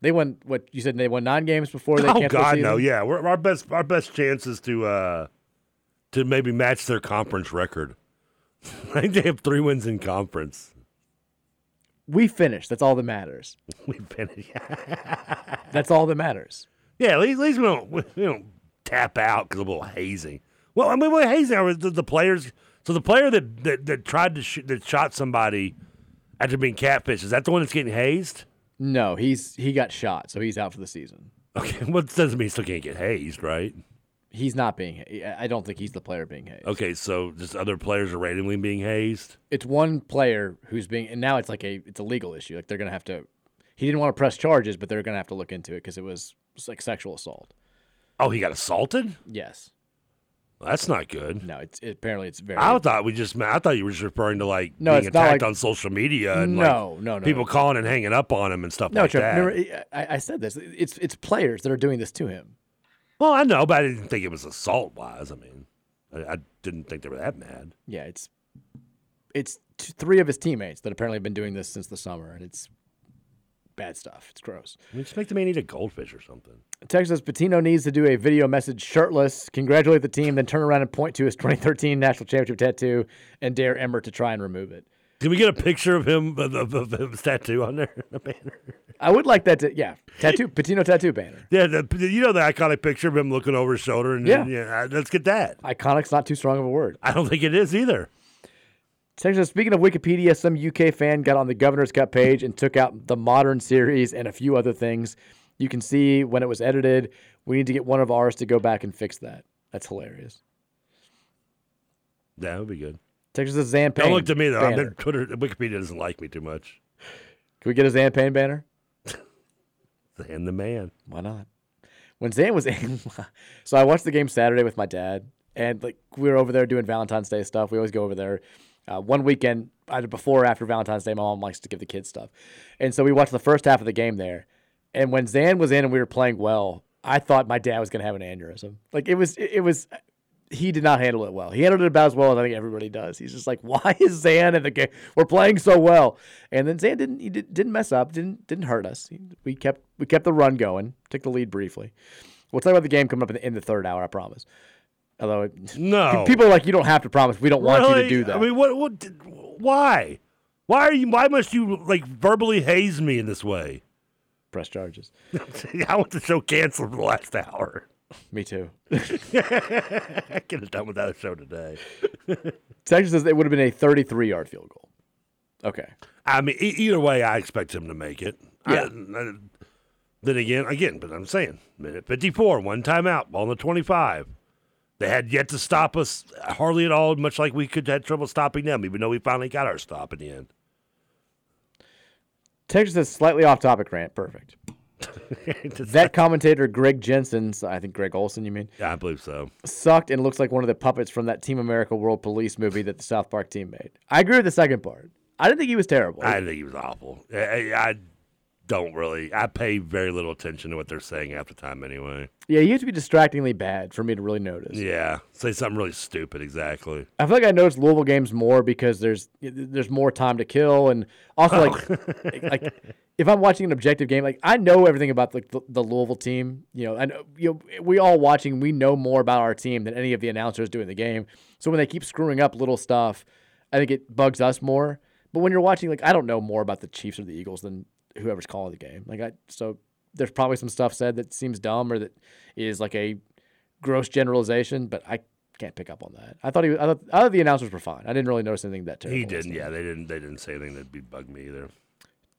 they won. What you said? They won nine games before they. oh the God, season? no! Yeah, we're, our best our best chances to uh to maybe match their conference record. I think they have three wins in conference. We finished. That's all that matters. We finished. That's all that matters. Yeah, at least, at least we don't we don't tap out because of a little hazing. Well, I mean, what hazing are the, the players? So the player that that, that tried to shoot, that shot somebody after being catfished is that the one that's getting hazed? No, he's he got shot, so he's out for the season. Okay, well, it doesn't mean he still can't get hazed, right? He's not being. I don't think he's the player being hazed. Okay, so just other players are randomly being hazed. It's one player who's being, and now it's like a it's a legal issue. Like they're gonna have to. He didn't want to press charges, but they're gonna have to look into it because it was, like sexual assault. Oh, he got assaulted. Yes. Well, that's not good. No, it's it, apparently it's very. I thought we just. I thought you were just referring to like No, being attacked like- on social media and No, like no, no. people calling and hanging up on him and stuff no, like Trev, that. remember, I, I said this. It's it's players that are doing this to him. Well, I know, but I didn't think it was assault wise. I mean, I, I didn't think they were that mad. Yeah, it's it's t- three of his teammates that apparently have been doing this since the summer, and it's bad stuff. It's gross. I mean, just make the man eat a goldfish or something. Texas Pitino needs to do a video message shirtless, congratulate the team, then turn around and point to his 2013 national championship tattoo and dare Emmert to try and remove it. Can we get a picture of him of, of, of his tattoo on there? The banner. I would like that to, yeah, tattoo, Pitino tattoo banner. Yeah, the, you know the iconic picture of him looking over his shoulder, and Yeah. yeah, uh, let's get that. Iconic's not too strong of a word. I don't think it is either. Speaking of Wikipedia, some UK fan got on the Governor's Cup page and took out the modern series and a few other things. You can see when it was edited. We need to get one of ours to go back and fix that. That's hilarious. That would be good. Texas Zan Payne. Don't look to me though. I'm banner. in Twitter, Wikipedia doesn't like me too much. Can we get a Zan Payne banner? And the man. Why not? When Zan was in, so I watched the game Saturday with my dad, and like we were over there doing Valentine's Day stuff. We always go over there. Uh, one weekend, either before or after Valentine's Day, my mom likes to give the kids stuff, and so we watched the first half of the game there. And when Zan was in and we were playing well, I thought my dad was going to have an aneurysm. Like it was, it was. He did not handle it well. He handled it about as well as I think everybody does. He's just like, why is Zan in the game? We're playing so well, and then Zan didn't. He did, didn't mess up. Didn't didn't hurt us. He, we kept we kept the run going. Took the lead briefly. We'll talk about the game coming up in the, in the third hour. I promise. Although it, No. people are like, you don't have to promise. We don't want you to do that. I mean, what? What? did- Why? Why are you? Why must you like verbally haze me in this way? Press charges. I want the show canceled for the last hour. Me too. I could have done without a show today. Texas says it would have been a 33 yard field goal. Okay. I mean, e- either way, I expect him to make it. Yeah. I- I- then again, again, but I'm saying, minute 54, one timeout, ball on the 25. They had yet to stop us hardly at all, much like we could had trouble stopping them, even though we finally got our stop in the end. Texas says slightly off topic rant. Perfect. that commentator, Greg Jensen, I think Greg Olsen, you mean? Yeah, I believe so. Sucked and looks like one of the puppets from that Team America World Police movie that the South Park team made. I agree with the second part. I didn't think he was terrible. I think he was awful. I, I- I don't really. I pay very little attention to what they're saying half the time anyway. yeah, he used to be distractingly bad for me to really notice. Yeah, say something really stupid. Exactly. I feel like I notice Louisville games more because there's there's more time to kill, and also like oh. like if I'm watching an objective game, like I know everything about like the, the Louisville team. You know, and you know we all watching, we know more about our team than any of the announcers doing the game. So when they keep screwing up little stuff, I think it bugs us more. But when you're watching, like I don't know more about the Chiefs or the Eagles than whoever's calling the game. Like I so there's probably some stuff said that seems dumb or that is like a gross generalization, but I can't pick up on that. I thought he, I thought, I thought the announcers were fine. I didn't really notice anything that terrible. He didn't. Yeah, they didn't. They didn't say anything that'd be bug me either.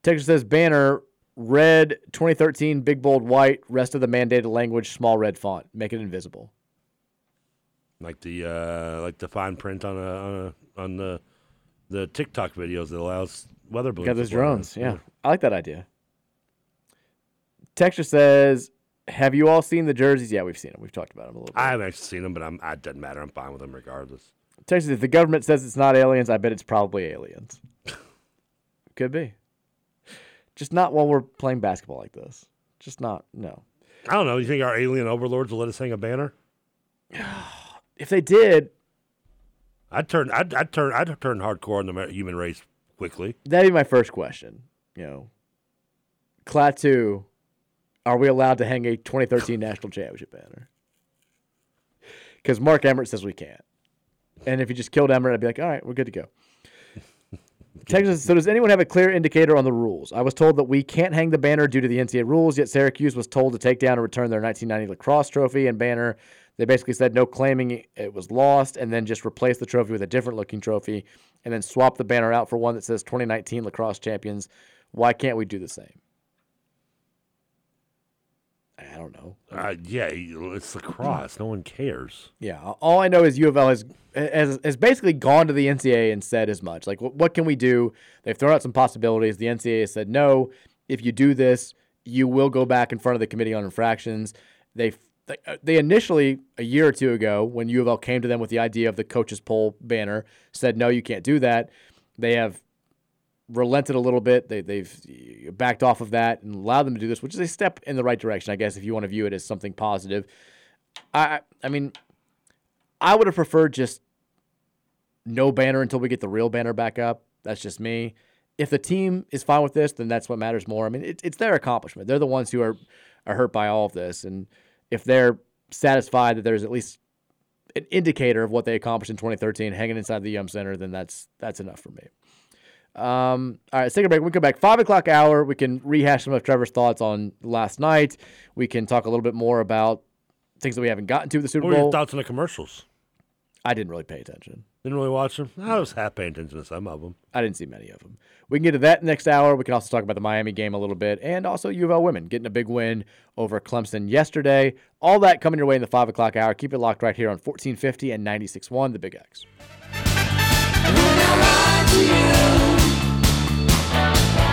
Texas says banner red 2013 big bold white rest of the mandated language small red font make it invisible. Like the uh, like the fine print on a, on, a, on the the TikTok videos that allows weather balloons. Got those drones. Yeah. I like that idea. Texas says, "Have you all seen the jerseys? Yeah, we've seen them. We've talked about them a little bit." I haven't actually seen them, but I'm. It doesn't matter. I'm fine with them regardless. Texas, if the government says it's not aliens, I bet it's probably aliens. Could be. Just not while we're playing basketball like this. Just not. No. I don't know. You think our alien overlords will let us hang a banner? If they did, I'd turn. I'd, I'd turn. I'd turn hardcore on the human race quickly. that'd be my first question. You know, Klaatu, are we allowed to hang a 2013 national championship banner? Because Mark Emmert says we can't. And if you just killed Emmert, I'd be like, all right, we're good to go. Texas, so does anyone have a clear indicator on the rules? I was told that we can't hang the banner due to the NCAA rules, yet Syracuse was told to take down and return their 1990 lacrosse trophy and banner. They basically said no claiming it was lost and then just replace the trophy with a different looking trophy and then swap the banner out for one that says 2019 lacrosse champions. Why can't we do the same? I don't know. Uh, yeah, it's lacrosse. No one cares. Yeah, all I know is U of L has, has has basically gone to the NCAA and said as much. Like, what, what can we do? They've thrown out some possibilities. The NCAA has said no. If you do this, you will go back in front of the Committee on Infractions. They they, uh, they initially a year or two ago, when U of L came to them with the idea of the coaches poll banner, said no, you can't do that. They have relented a little bit. They, they've backed off of that and allowed them to do this, which is a step in the right direction, I guess, if you want to view it as something positive. I, I mean, I would have preferred just no banner until we get the real banner back up. That's just me. If the team is fine with this, then that's what matters more. I mean, it, it's their accomplishment. They're the ones who are, are hurt by all of this. And if they're satisfied that there's at least an indicator of what they accomplished in 2013 hanging inside the Yum Center, then that's that's enough for me. Um, all right, let's take a break. We come back, five o'clock hour. We can rehash some of Trevor's thoughts on last night. We can talk a little bit more about things that we haven't gotten to with the Super What were your Bowl. thoughts on the commercials? I didn't really pay attention. Didn't really watch them. I was half paying attention to some of them. I didn't see many of them. We can get to that next hour. We can also talk about the Miami game a little bit and also U of L women getting a big win over Clemson yesterday. All that coming your way in the 5 o'clock hour. Keep it locked right here on 1450 and 96.1, The Big X.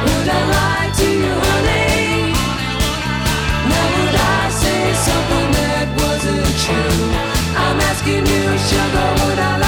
Would I lie to you, honey? Now would I say something that wasn't true? I'm asking you, sugar, would I lie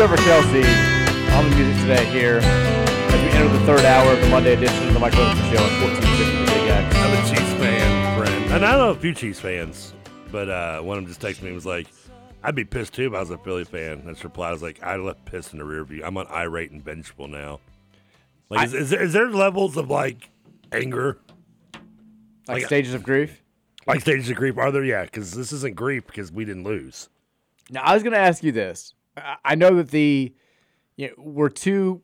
Trevor Kelce on the music today here as we enter the third hour of the Monday edition of the Mike Rutherford Show at 1450 The Big X. I'm a Chiefs fan, friend. And I know a few Chiefs fans, but uh, one of them just texted me and was like, I'd be pissed too if I was a Philly fan. And That's reply. I was like, I left piss in the rear view. I'm on irate and vengeful now. Like, is, is, there, is there levels of like anger? Like stages of grief? Like stages of grief? Are there? Yeah, because this isn't grief because we didn't lose. Now, I was going to ask you this. I- know that the, you know, we're too,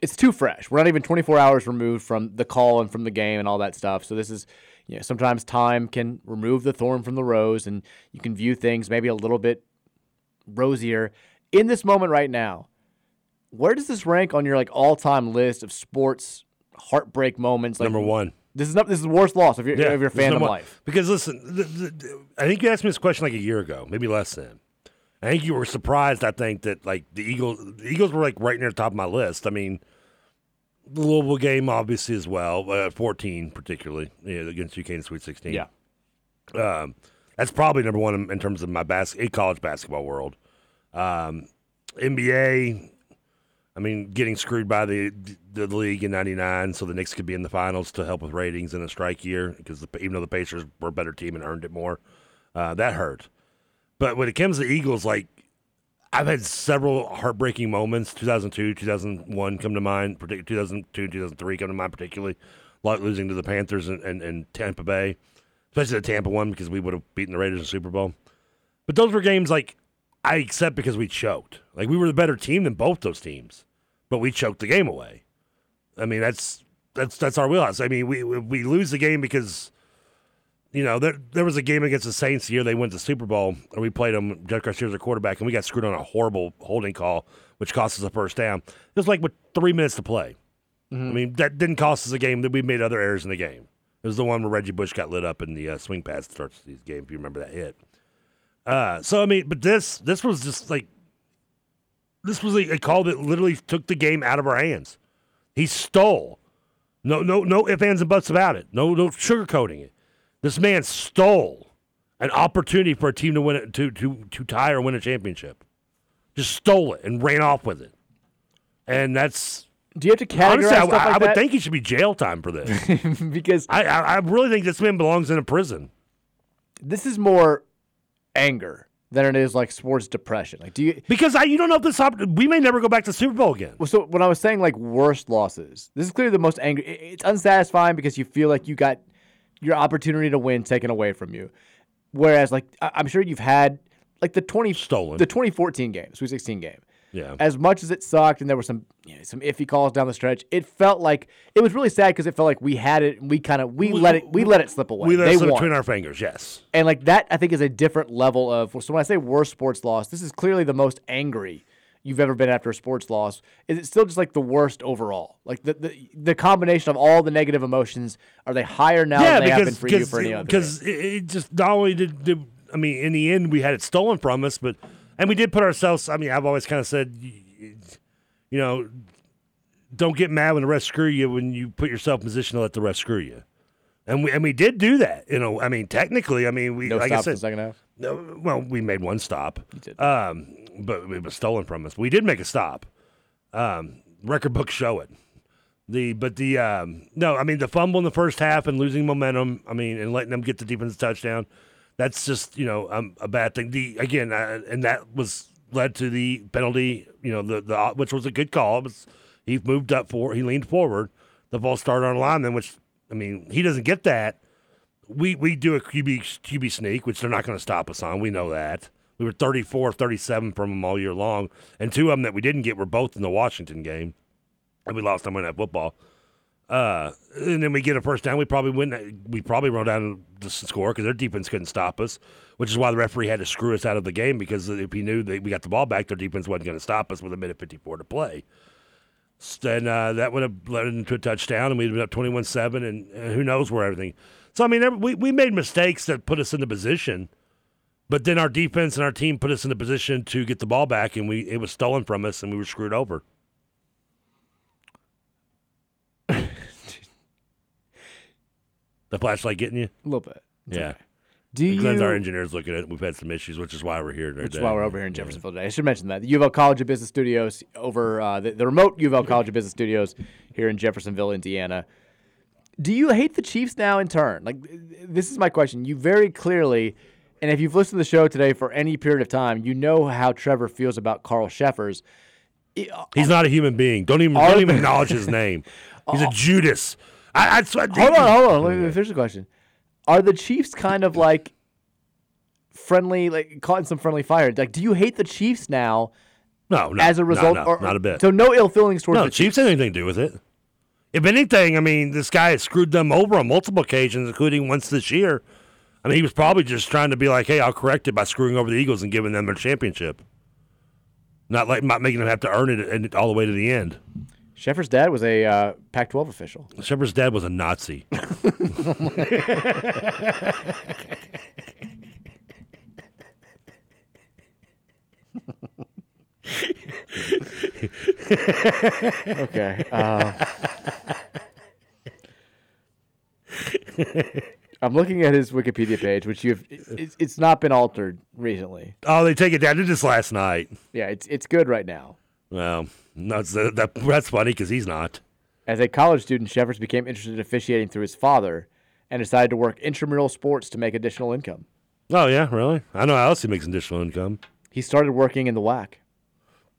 it's too fresh. We're not even 24 hours removed from the call and from the game and all that stuff. So this is, you know, sometimes time can remove the thorn from the rose and you can view things maybe a little bit rosier. In this moment right now, where does this rank on your like all-time list of sports heartbreak moments? Like, Number one. This is not, this is the worst loss of your of your fandom life. Because listen, the, the- I think you asked me this question like a year ago, maybe less than. I think you were surprised. I think that like the Eagles, the Eagles were like right near the top of my list. I mean, the Louisville game obviously as well, uh, fourteen particularly yeah, against UK in Sweet Sixteen. Yeah. um, that's probably number one in, in terms of my bas- college basketball world. Um, NBA, I mean, getting screwed by the the league in '99, so the Knicks could be in the finals to help with ratings in a strike year because even though the Pacers were a better team and earned it more, uh, that hurt. But when it comes to Eagles, like I've had several heartbreaking moments. 2002, 2001 come to mind. 2002, 2003 come to mind particularly. Like losing to the Panthers and, and, and Tampa Bay, especially the Tampa one because we would have beaten the Raiders in the Super Bowl. But those were games like I accept because we choked. Like we were the better team than both those teams, but we choked the game away. I mean that's that's that's our wheelhouse. I mean we we, we lose the game because you know there there was a game against the Saints the year they went to the Super Bowl and we played them. Jeff Garcia's a quarterback and we got screwed on a horrible holding call which cost us a first down. It was like with three minutes to play. I mean that didn't cost us a game that we made other errors in the game. It was the one where Reggie Bush got lit up in the uh, swing pass to start the game. If you remember that hit. Uh, so I mean, but this this was just like this was a, a call that literally took the game out of our hands. He stole. No, no, no ifs, ands, and buts about it. No, no sugarcoating it. This man stole an opportunity for a team to win it, to to to tie or win a championship. Just stole it and ran off with it. And that's. Do you have to categorize Honestly, I, stuff I would that? think he should be jail time for this. because I, I, I really think this man belongs in a prison. this is more anger than it is like sports depression. Like, do you? Because I, you don't know if this we may never go back to Super Bowl again. Well, so when I was saying like worst losses, this is clearly the most angry. It's unsatisfying because you feel like you got your opportunity to win taken away from you. Whereas, like, I- I'm sure you've had like the twenty stolen the 2014 game, Sweet 16 game. Yeah. As much as it sucked, and there were some you know, some iffy calls down the stretch, it felt like it was really sad because it felt like we had it and we kind of we, let it we let it slip away. We let they it slip won. between our fingers. Yes. And like that, I think is a different level of. So when I say worst sports loss, this is clearly the most angry you've ever been after a sports loss. Is it still just like the worst overall? Like the the, the combination of all the negative emotions are they higher now yeah, than they have been because for you for any other? because it, it just not only did, did I mean in the end we had it stolen from us, but and we did put ourselves. I mean, I've always kind of said, you know, don't get mad when the rest screw you when you put yourself in position to let the rest screw you. And we and we did do that. You know, I mean, technically, I mean, we no like I said, the second half. No, well, we made one stop. You Um, but it was stolen from us. We did make a stop. Um, record books show it. The but the um, no, I mean the fumble in the first half and losing momentum. I mean, and letting them get the defensive touchdown. That's just you know um, a bad thing. The again, uh, and that was led to the penalty. You know the the which was a good call. Was, he moved up for he leaned forward. The ball started on lineman, which I mean he doesn't get that we we do a QB QB sneak, which they're not going to stop us on. We know that. We were 34, 37 from them all year long, and two of them that we didn't get were both in the Washington game, and we lost them on that football. Uh, and then we get a first down. We probably win. We probably run down the score because their defense couldn't stop us, which is why the referee had to screw us out of the game because if he knew that we got the ball back, their defense wasn't going to stop us with a minute 54 to play. Then uh, that would have led into a touchdown, and we'd been up 21 7, and who knows where everything. So, I mean, we, we made mistakes that put us in the position, but then our defense and our team put us in a position to get the ball back, and we it was stolen from us, and we were screwed over. the flashlight getting you? A little bit. It's yeah. okay. Do Glenn's you- our engineers looking at it. We've had some issues, which is why we're here today. Which is why we're over here in Jeffersonville today. I should mention that. The U of L College of Business Studios over uh, the, the remote U of L College of Business Studios here in Jeffersonville, Indiana. Do you hate the Chiefs now in turn? Like, this is my question. You very clearly, and if you've listened to the show today for any period of time, you know how Trevor feels about Carl Cheffers. Uh, He's not a human being. Don't even don't even acknowledge his name. He's a uh, Judas. I, I, I, Hold on, hold on. Let me finish the question. Are the Chiefs kind of like friendly, like caught in some friendly fire? Like, do you hate the Chiefs now? No, no, as a result, no, or- not a bit. So no ill feelings towards No, the the Chiefs had anything to do with it. If anything, I mean, this guy has screwed them over on multiple occasions, including once this year. I mean, he was probably just trying to be like, "Hey, I'll correct it by screwing over the Eagles and giving them their championship." Not like not making them have to earn it and all the way to the end. Cheffers' dad was a uh, Pac-12 official. Shepard's dad was a Nazi. okay. Uh, I'm looking at his Wikipedia page, which you've it's, it's not been altered recently. Oh, they take it down. Did this last night. Yeah, it's it's good right now. Well, that's that, that's funny because he's not. As a college student, Cheffers became interested in officiating through his father and decided to work intramural sports to make additional income. Oh yeah, really? I know how else he makes additional income He started working in the whack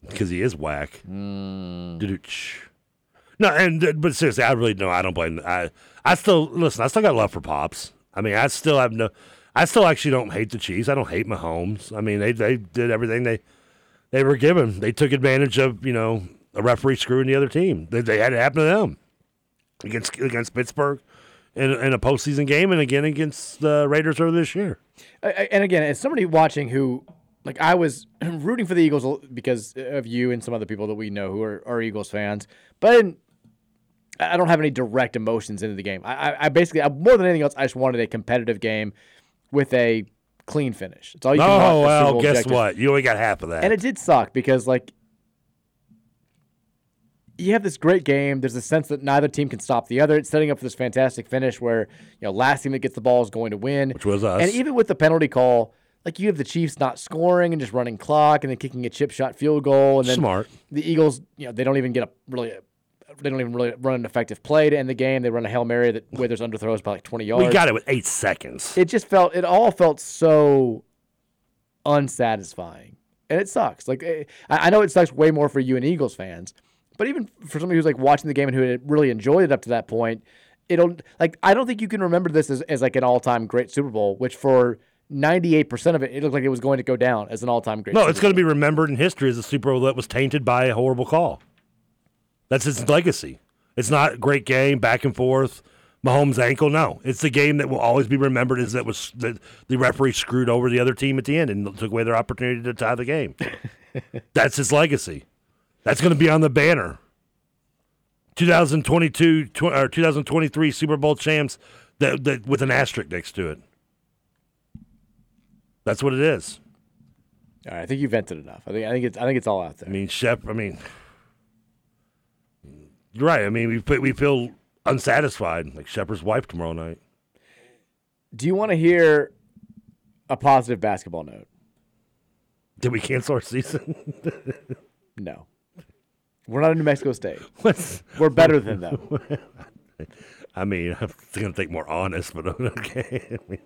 because he is whack. Hmm. No, and uh, but seriously, I really no, I don't blame. I I still listen. I still got love for pops. I mean, I still have no. I still actually don't hate the Chiefs. I don't hate Mahomes. I mean, they they did everything they they were given. They took advantage of you know a referee screwing the other team. They, they had it happen to them against against Pittsburgh in, in a postseason game, and again against the Raiders earlier this year. And again, as somebody watching who, like, I was rooting for the Eagles because of you and some other people that we know who are, are Eagles fans, but I, didn't, I don't have any direct emotions into the game. I, I, basically, I, more than anything else, I just wanted a competitive game with a clean finish. It's all you can. Oh well, guess what? You only got half of that. And it did suck because like you have this great game. There's a sense that neither team can stop the other. It's setting up for this fantastic finish where you know last team that gets the ball is going to win. Which was us. And even with the penalty call, like you have the Chiefs not scoring and just running clock and then kicking a chip shot field goal and then Smart. The Eagles, you know, they don't even get a really. They don't even really run an effective play to end the game. They run a hail mary that Withers underthrows by like 20 yards. we got it with eight seconds. It just felt. It all felt so unsatisfying, and it sucks. Like eh, I I know it sucks way more for you and Eagles fans, but even for somebody who's like watching the game and who had really enjoyed it up to that point, it'll like I don't think you can remember this as, as like an all time great Super Bowl, which for ninety eight percent of it, it looked like it was going to go down as an all time great. No, Super it's going to be remembered in history as a Super Bowl that was tainted by a horrible call. That's his legacy. It's not a great game, back and forth. Mahomes' ankle. No, it's the game that will always be remembered as that was that the referee screwed over the other team at the end and took away their opportunity to tie the game. That's his legacy. That's going to be on the banner. 2022 tw- or 2023 Super Bowl champs that, that with an asterisk next to it. That's what it is. All right, I think you vented enough. I think I think it's I think it's all out there. I mean, Shep. I mean, right. I mean, we we feel unsatisfied, like Shepard's wife tomorrow night. Do you want to hear a positive basketball note? Did we cancel our season? No. We're not in New Mexico State. We're better than them. I mean, I'm going to think more honest, but okay. I mean,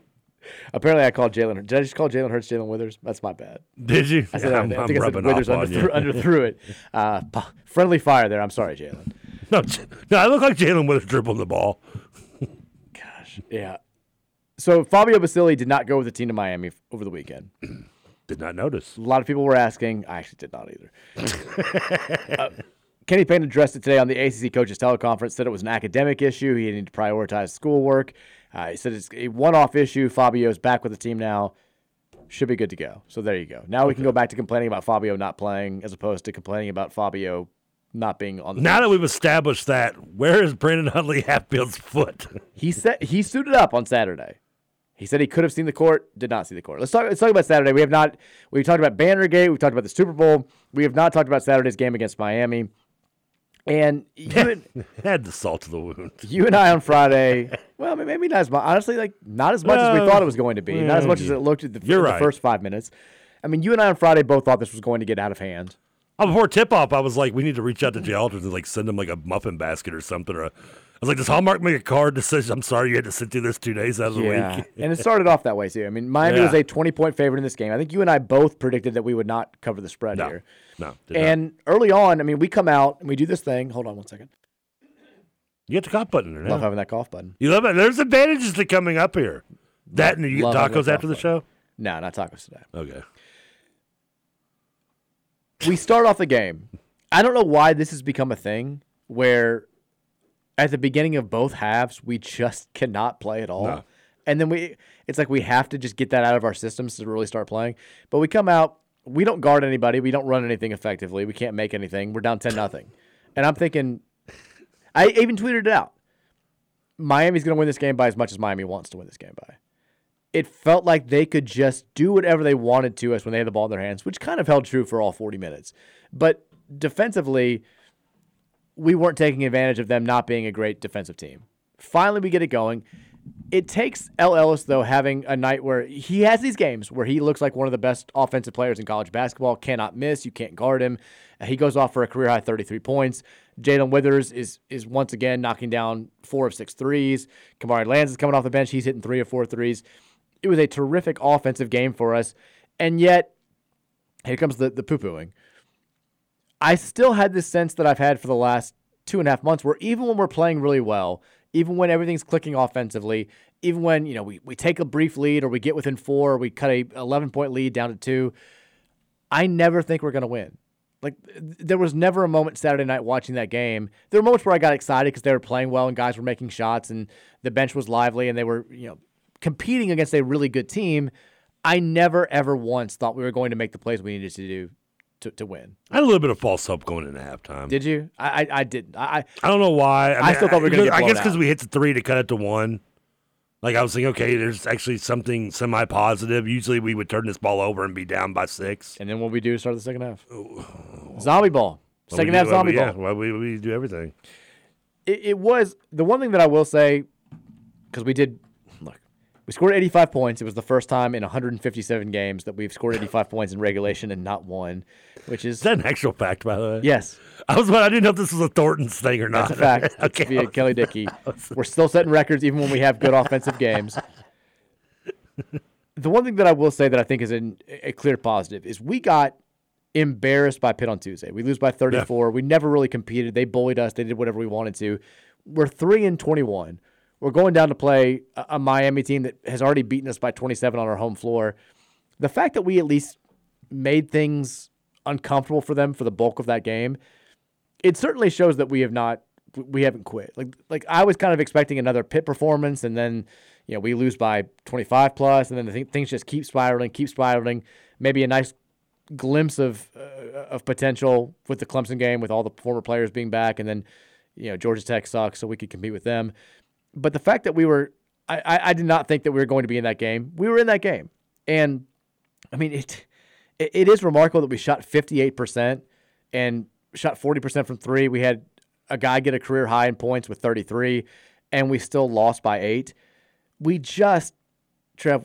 Apparently, I called Jalen. Did I just call Jalen Hurts Jalen Withers? That's my bad. Did you? I said I'm- I, I I'm think I said rubbing Withers underthrew, underthrew it. Uh, friendly fire there. I'm sorry, Jalen. no, no, I look like Jalen Withers dribbling the ball. Gosh, yeah. So Fabio Basili did not go with the team to Miami over the weekend. Did not notice. A lot of people were asking. I actually did not either. uh, Kenny Payne addressed it today on the ACC coaches teleconference. Said it was an academic issue. He needed to prioritize schoolwork. Uh, he said it's a one-off issue. Fabio's back with the team now. Should be good to go. So there you go. Now we can go back to complaining about Fabio not playing, as opposed to complaining about Fabio not being on the. Now that we've established that, where is Brandon Huntley Hatfield's foot? He said he suited up on Saturday. He said he could have seen the court, did not see the court. Let's talk. Let's talk about Saturday. We have not. We've talked about Bannergate. We've talked about the Super Bowl. We have not talked about Saturday's game against Miami. And you and, Had the salt to the wound. you and I on Friday, well, maybe not as much. Honestly, like not as much as we thought it was going to be. not as much as it looked at the, the right. first five minutes. I mean, you and I on Friday both thought this was going to get out of hand. Oh, before tip off, I was like, we need to reach out to Jay Aldridge and like send him like a muffin basket or something. Or a, I was like, does Hallmark make a card that says, "I'm sorry you had to sit through this two days out of the Yeah, week"? and it started off that way too. I mean, Miami Yeah. was a twenty-point favorite in this game. I think you and I both predicted that we would not cover the spread No, here. no, did not. And early on, I mean, we come out and we do this thing. Hold on one second. You get the cough button there. Love having that cough button. You love it. There's advantages to coming up here. That and you get tacos after the cough show. No, not tacos today. Okay. We start off the game. I don't know why this has become a thing where at the beginning of both halves we just cannot play at all. No. And then we it's like we have to just get that out of our systems to really start playing. But we come out, we don't guard anybody, we don't run anything effectively, we can't make anything. We're down 10 nothing. And I'm thinking I even tweeted it out. Miami's going to win this game by as much as Miami wants to win this game by. It felt like they could just do whatever they wanted to us when they had the ball in their hands, which kind of held true for all 40 minutes. But defensively, we weren't taking advantage of them not being a great defensive team. Finally, we get it going. It takes El Ellis, though, having a night where he has these games where he looks like one of the best offensive players in college basketball, cannot miss, you can't guard him. He goes off for a career high 33 points. Jae'Lyn Withers is is once again knocking down four of six threes. Kamari Lands is coming off the bench. He's hitting three or four threes. It was a terrific offensive game for us. And yet, here comes the, the poo pooing. I still had this sense that I've had for the last two and a half months where even when we're playing really well, even when everything's clicking offensively, even when, you know, we, we take a brief lead or we get within four, or we cut a 11 point lead down to two, I never think we're going to win. Like there was never a moment Saturday night watching that game. There were moments where I got excited because they were playing well and guys were making shots and the bench was lively and they were, you know, competing against a really good team. I never ever once thought we were going to make the plays we needed to do to, to win. I had a little bit of false hope going into halftime. Did you? I I, I didn't. I, I I don't know why. I still thought we were gonna get I guess because we hit the three to cut it to one. Like I was thinking, okay, there's actually something semi-positive. Usually we would turn this ball over and be down by six. And then what we do is start the second half. Zombie ball. Well, Second half do- well, zombie yeah, ball. well, we, we do everything. It, it was the one thing that I will say because we did. We scored 85 points. It was the first time in 157 games that we've scored 85 points in regulation and not one, which is Is that an actual fact, by the way? yes. I was. I didn't know if this was a Thornton's thing or not. That's a fact. okay. Via Kelly Dickey. We're still setting records even when we have good offensive games. The one thing that I will say that I think is an, a clear positive is we got embarrassed by Pitt on Tuesday. We lose by 34. We never really competed. They bullied us. They did whatever we wanted to. We're 3 and 21. We're going down to play a, a Miami team that has already beaten us by 27 on our home floor. The fact that we at least made things uncomfortable for them for the bulk of that game, it certainly shows that we have not we haven't quit. Like like I was kind of expecting another pit performance, and then you know we lose by 25 plus, and then the th- things just keep spiraling, keep spiraling. Maybe a nice glimpse of uh, of potential with the Clemson game, with all the former players being back, and then you know Georgia Tech sucks, so we could compete with them. But the fact that we were, I, I, I did not think that we were going to be in that game. We were in that game, and I mean it. It, it is remarkable that we shot 58 percent and shot 40 percent from three. We had a guy get a career high in points with 33, and we still lost by eight. We just, Trev,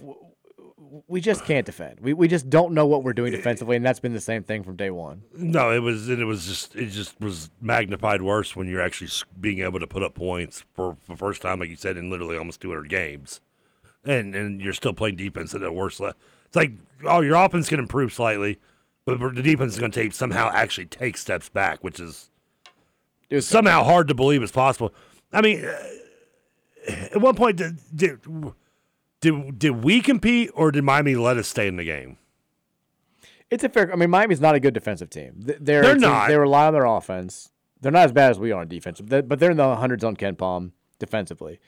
we just can't defend. We, we just don't know what we're doing defensively, and that's been the same thing from day one. No, it was. It was just. It just was magnified worse when you're actually being able to put up points for the first time, like you said, in literally almost 200 games, and and you're still playing defense at a worse level. It's like, oh, your offense can improve slightly, but the defense is going to take somehow actually take steps back, which is somehow hard to believe is possible. I mean, uh, at one point, did, did did we compete or did Miami let us stay in the game? It's a fair. I mean, Miami's not a good defensive team. They're, They're team- not. They rely on their offense. They're not as bad as we are on defense, but they're in the hundreds on KenPom defensively.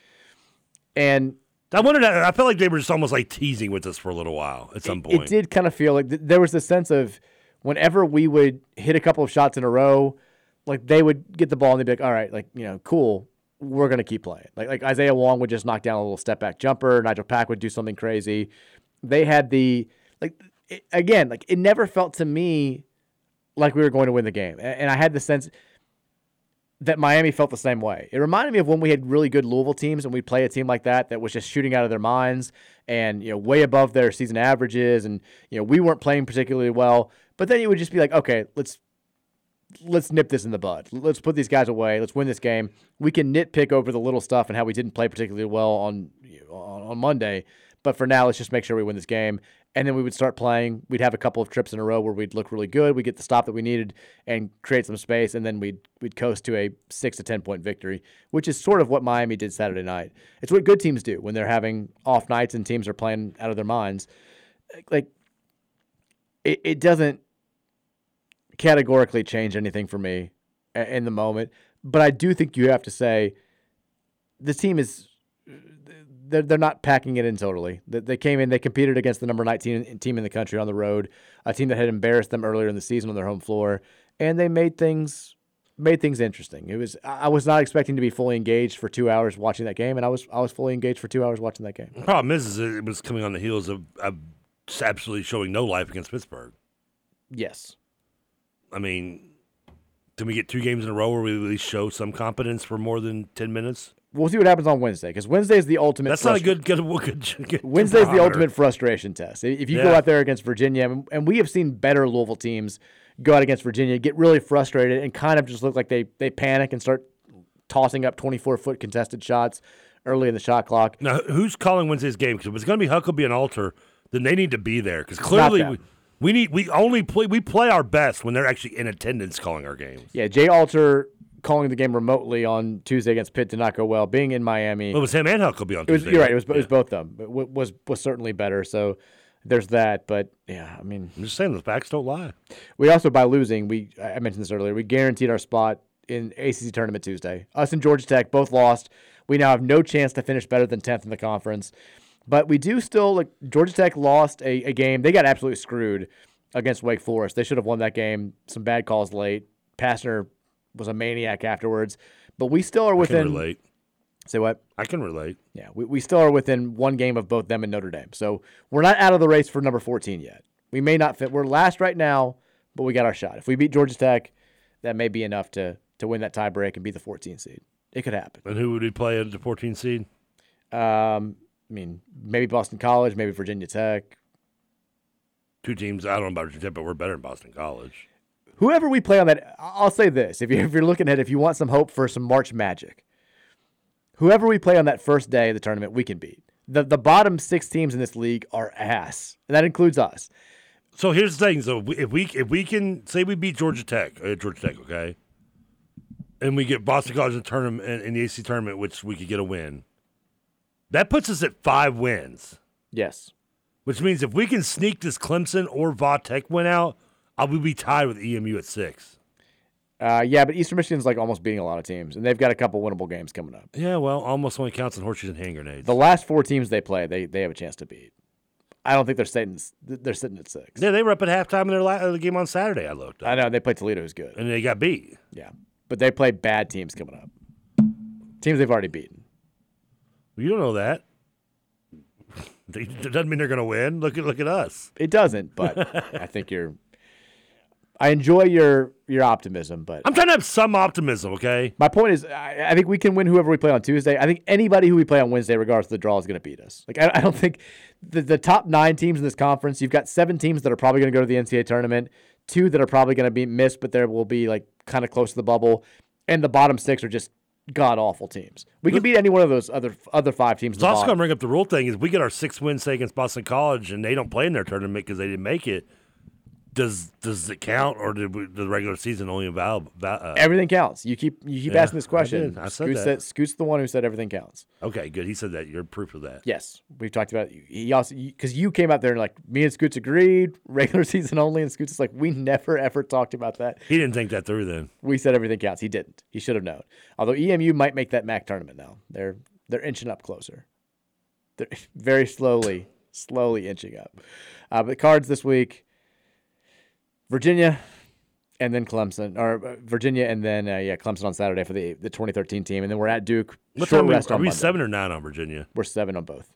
And I. To, I felt like they were just almost like teasing with us for a little while at some point. It did kind of feel like th- there was this sense of whenever we would hit a couple of shots in a row, like they would get the ball and they'd be like, "All right, like you know, cool, we're gonna keep playing." Like like Isaiah Wong would just knock down a little step back jumper. Nigel Pack would do something crazy. They had the like it, again, like it never felt to me like we were going to win the game, A- and I had the sense. that Miami felt the same way. It reminded me of when we had really good Louisville teams and we'd play a team like that that was just shooting out of their minds and you know way above their season averages and you know we weren't playing particularly well, but then you would just be like, okay, let's let's nip this in the bud. Let's put these guys away. Let's win this game. We can nitpick over the little stuff and how we didn't play particularly well on on, on Monday, but for now, let's just make sure we win this game. And then we would start playing. We'd have a couple of trips in a row where we'd look really good. We'd get the stop that we needed and create some space, and then we'd we'd coast to a six to ten point victory, which is sort of what Miami did Saturday night. It's what good teams do when they're having off nights and teams are playing out of their minds. Like it, it doesn't categorically change anything for me in the moment. But I do think you have to say the team is they're, they're not packing it in totally. They, they came in, they competed against the number 19 team in the country on the road, a team that had embarrassed them earlier in the season on their home floor, and they made things made things interesting. It was I I was not expecting to be fully engaged for two hours watching that game, and I was I was fully engaged for two hours watching that game. The problem is, is it was coming on the heels of, of absolutely showing no life against Pittsburgh. Yes. I mean, can we get two games in a row where we at least show some competence for more than 10 minutes? We'll see what happens on Wednesday because Wednesday is the ultimate. That's not a good, good, good, good Wednesday's the ultimate frustration test. If you go out there against Virginia, and- and we have seen better Louisville teams go out against Virginia, get really frustrated, and kind of just look like they they panic and start tossing up 24 foot contested shots early in the shot clock. Now, who's calling Wednesday's game? Because if it's going to be Huckabee and Alter, then they need to be there. Because clearly. We, need we only play we play our best when they're actually in attendance calling our games. Yeah, Jay Alter calling the game remotely on Tuesday against Pitt did not go well. Being in Miami, Well, it was him and Huckabee on it was, You're right. It was it was both of them. It wa- was was certainly better. So there's that. But yeah, I mean, I'm just saying the facts don't lie. We also by losing, we I mentioned this earlier. We guaranteed our spot in ACC tournament Tuesday. Us and Georgia Tech both lost. We now have no chance to finish better than tenth in the conference. But we do still like Georgia Tech lost a, a game. They got absolutely screwed against Wake Forest. They should have won that game. Some bad calls late. Pastner was a maniac afterwards. But we still are I within can relate. Say what? I can relate. Yeah, we, we still are within one game of both them and Notre Dame. So we're not out of the race for number 14 yet. We may not fit. We're last right now, but we got our shot. If we beat Georgia Tech, that may be enough to to win that tie break and be the 14 seed. It could happen. And who would we play at the 14 seed? Um, I mean, maybe Boston College, maybe Virginia Tech. Two teams. I don't know about Virginia Tech, but we're better than Boston College. Whoever we play on that, I'll say this: if you if you're looking at, if you want some hope for some March magic, whoever we play on that first day of the tournament, we can beat. The the bottom six teams in this league are ass, and that includes us. So here's the thing: so if we if we can say we beat Georgia Tech, uh, Georgia Tech, okay, and we get Boston College in the tournament in, in the AC tournament, which we could get a win, that puts us at five wins. Yes. Which means if we can sneak this Clemson or Vatech win out, I will be tied with EMU at six. Uh, yeah, but Eastern Michigan's like almost beating a lot of teams, and they've got a couple winnable games coming up. Yeah, well, almost only counts in horseshoes and hand grenades. The last four teams they play, they they have a chance to beat. I don't think they're sitting. They're sitting at six. Yeah, they were up at halftime in their la- uh, the game on Saturday. I looked, I know they played Toledo, who's good. and they got beat. Yeah, but they play bad teams coming up. Teams they've already beaten. You don't know that. It doesn't mean they're going to win. Look at look at us. It doesn't, but I think you're. I enjoy your your optimism, but I'm trying to have some optimism. Okay. my point is, I, I think we can win whoever we play on Tuesday. I think anybody who we play on Wednesday, regardless of the draw, is going to beat us. Like I, I don't think the the top nine teams in this conference. You've got seven teams that are probably going to go to the NCAA tournament, two that are probably going to be missed, but there will be like kind of close to the bubble, and the bottom six are just god awful teams. We can beat any one of those other other five teams. It's also going to bring up the rule thing: is we get our six wins say against Boston College, and they don't play in their tournament because they didn't make it. Does does it count, or did we, the regular season only valid? Uh, Everything counts. You keep you keep Yeah, asking this question. I said Scoot's, that. said- Scoot's the one who said everything counts. okay, good. He said that. You're proof of that. Yes, we've talked about. It. He also because you came out there and like me and Scoots agreed regular season only, and Scoots is like we never ever talked about that. He didn't think that through. Then We said everything counts. He didn't. He should have known. Although EMU might make that MAC tournament now. They're they're inching up closer. They're very slowly, slowly inching up. Uh, but cards this week: Virginia, and then Clemson, or uh, Virginia, and then uh, yeah, Clemson on Saturday for the the 2013 team, and then we're at Duke. what Short time rest are on we? Monday. Seven or nine on Virginia? We're seven on both.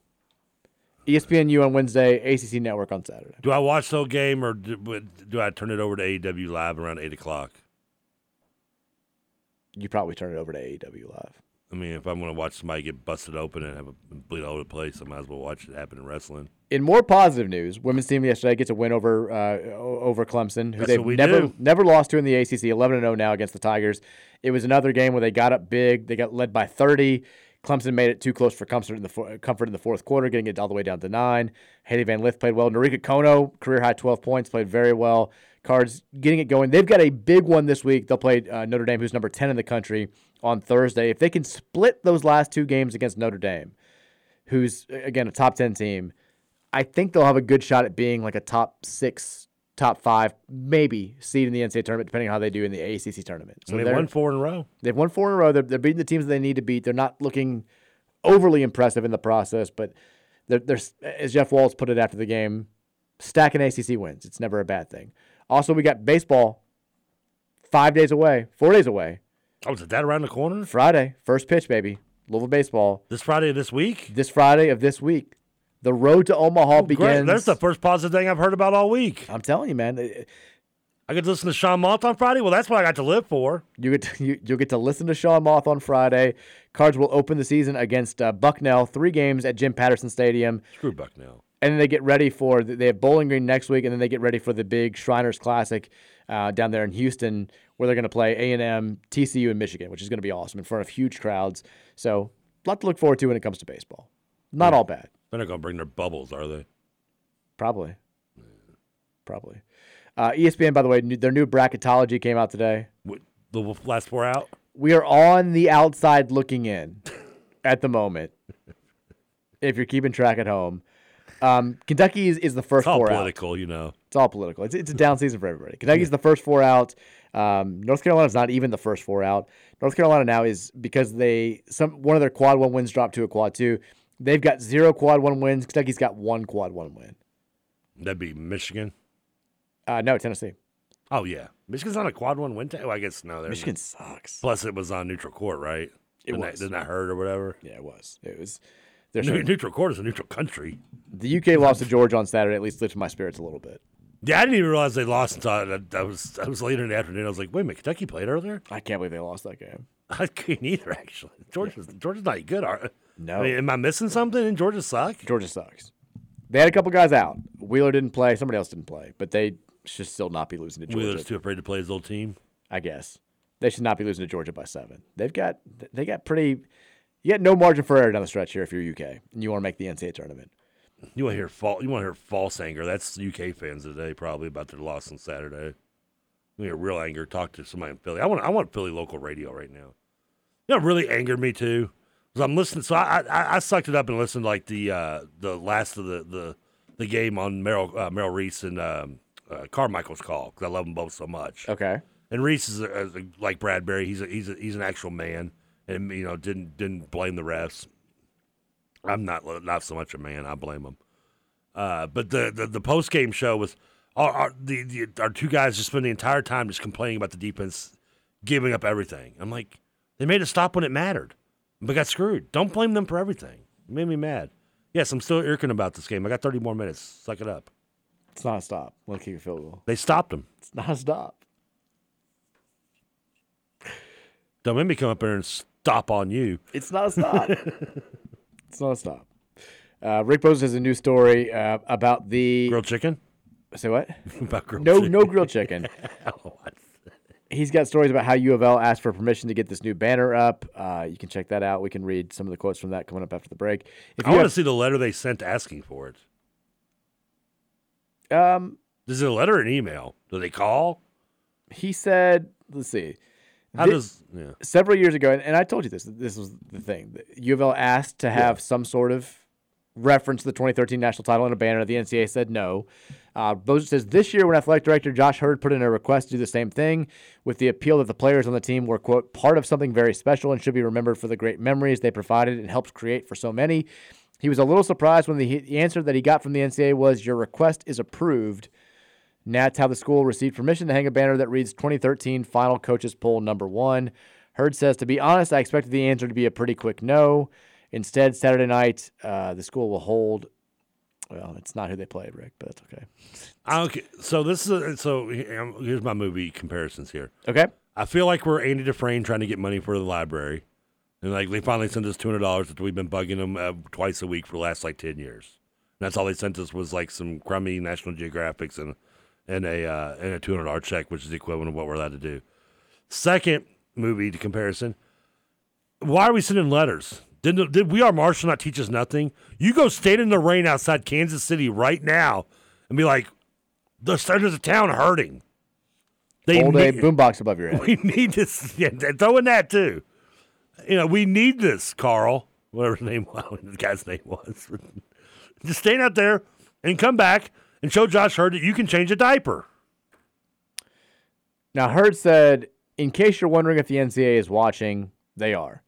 ESPNU on Wednesday, ACC Network on Saturday. Do I watch the whole game, or do, do I turn it over to AEW live around eight o'clock? you probably turn it over to AEW live. I mean, if I'm going to watch somebody get busted open and have a bleed all over the place, I might as well watch it happen in wrestling. In more positive news, women's team yesterday gets a win over uh, over Clemson, who That's they've never do. never lost to in the ACC. 11 and 0 now against the Tigers. It was another game where they got up big. They got led by 30. Clemson made it too close for comfort in the comfort in the fourth quarter, getting it all the way down to nine. Hailey Van Lith played well. Norika Konno career high 12 points, played very well. Cards getting it going. They've got a big one this week. They'll play uh, Notre Dame, who's number 10 in the country, on Thursday. If they can split those last two games against Notre Dame, who's again a top 10 team, I think they'll have a good shot at being like a top six, top five, maybe seed in the NCAA tournament, depending on how they do in the ACC tournament. And they they're- won four in a row. They've won four in a row. They're, they're beating the teams that they need to beat. They're not looking overly impressive in the process, but they're, they're as Jeff Walz put it after the game, stacking ACC wins. It's never a bad thing. Also, we got baseball five days away, four days away. Oh, is it that around the corner? Friday, first pitch, baby. Louisville baseball. This Friday of this week? This Friday of this week. The road to Omaha Oh, Great. begins. That's the first positive thing I've heard about all week. I'm telling you, man. it- I get to listen to Sean Moth on Friday. Well, that's what I got to live for. You get to, you, you'll get to listen to Sean Moth on Friday. Cards will open the season against uh, Bucknell, three games at Jim Patterson Stadium, Screw Bucknell. and then they get ready for they have Bowling Green next week, and then they get ready for the big Shriners Classic uh, down there in Houston, where they're going to play A and M, TCU, and Michigan, which is going to be awesome in front of huge crowds. So a lot to look forward to when it comes to baseball. Not all bad, They're not going to bring their bubbles, are they? probably, probably. Uh, ESPN, by the way, new- their new bracketology came out today. What, the last four out? we are on the outside looking in at the moment. If you're keeping track at home, um, Kentucky is, is the first It's all four out. political, you know. It's all political. It's, it's a down season for everybody. Kentucky's the first four out. Um, North Carolina's not even the first four out. North Carolina now is because they some one of their quad one wins dropped to a quad two. They've got zero quad one wins. Kentucky's got one quad one win. That'd be Michigan. Uh, no, Tennessee. Oh, yeah. Michigan's on a quad one win. T- oh, I guess no. Michigan not. sucks. Plus, it was on neutral court, right? It didn't was. That, didn't that hurt or whatever? Yeah, it was. It was. They're Ne- neutral court is a neutral country. the UK lost to Georgia on Saturday. At least lifted my spirits a little bit. Yeah, I didn't even realize they lost until I, I was I was later in the afternoon. I was like, wait a minute, Kentucky played earlier? I can't believe they lost that game. I couldn't either, actually. Georgia's Georgia's not good, are No. I mean, am I missing something? And Georgia suck? Georgia sucks. They had a couple guys out. Wheeler didn't play. Somebody else didn't play, but they should still not be losing to Georgia. Wheeler's too afraid to play his old team. I guess they should not be losing to Georgia by seven. They've got they got pretty. You got no margin for error down the stretch here if you're UK and you want to make the NCAA tournament. You want to hear false? You want to hear false anger? That's UK fans today, probably about their loss on Saturday. You hear real anger. Talk to somebody in Philly. I want. I want Philly local radio right now. You know, what really angered me too. Was I'm listening. So I, I I sucked it up and listened like the uh, the last of the the, the game on Merrill uh, Merrill Reese and um, uh, Carmichael's call because I love them both so much. Okay. And Reese is a, a- like Bradberry. He's a, he's a, he's an actual man, and you know didn't didn't blame the refs. I'm not not so much a man. I blame him. Uh, but the the, the post game show was our, our the, the our two guys just spend the entire time just complaining about the defense giving up everything. I'm like, they made a stop when it mattered, but got screwed. Don't blame them for everything. It made me mad. Yes, I'm still irking about this game. I got 30 more minutes. Suck it up. It's not a stop. Let kick a field goal. They stopped him. It's not a stop. Don't make me come up here and stop on you. It's not a stop. it's not a stop. Uh, Rick Bose has a new story uh, about the grilled chicken. Say what? about grilled no, chicken. no grilled chicken. He's got stories about how U of L asked for permission to get this new banner up. Uh, you can check that out. We can read some of the quotes from that coming up after the break. If I you want to see the letter they sent asking for it. um, Is it a letter or an email? Do they call? he said, let's see. How Thi- does yeah? several years ago, and, and I told you this. This was the thing. U of L asked to have some sort of reference to the 2013 national title in a banner. The NCAA said no. Uh, says this year, when athletic director Josh Heird put in a request to do the same thing, with the appeal that the players on the team were quote part of something very special and should be remembered for the great memories they provided and helped create for so many. He was a little surprised when the, the answer that he got from the NCAA was, "Your request is approved." That's how the school received permission to hang a banner that reads 2013 Final Coaches Poll Number One. Hurd says, To be honest, I expected the answer to be a pretty quick no. Instead, Saturday night, uh, the school will hold Well, it's not who they played, Rick, but that's okay. Okay, so this is a, so um, here's my movie comparisons here. Okay. I feel like we're Andy Dufresne trying to get money for the library, and like they finally sent us two hundred dollars that we've been bugging them uh, twice a week for the last like ten years. And that's all they sent us was like some crummy National Geographics and and a uh, and a two hundred dollar check, which is the equivalent of what we're allowed to do. Second movie to comparison. Why are we sending letters? Did, did We Are Marshall not teach us nothing? You go stand in the rain outside Kansas City right now and be like, the there's a town hurting. Hold a need- boombox above your head. we need this. Yeah, throw in that too. You know, we need this, Carl. Whatever his name was, the guy's name was. Just stand out there and come back and show Josh Heird that you can change a diaper. Now, Hurd said, in case you're wondering if the NCAA is watching, they are.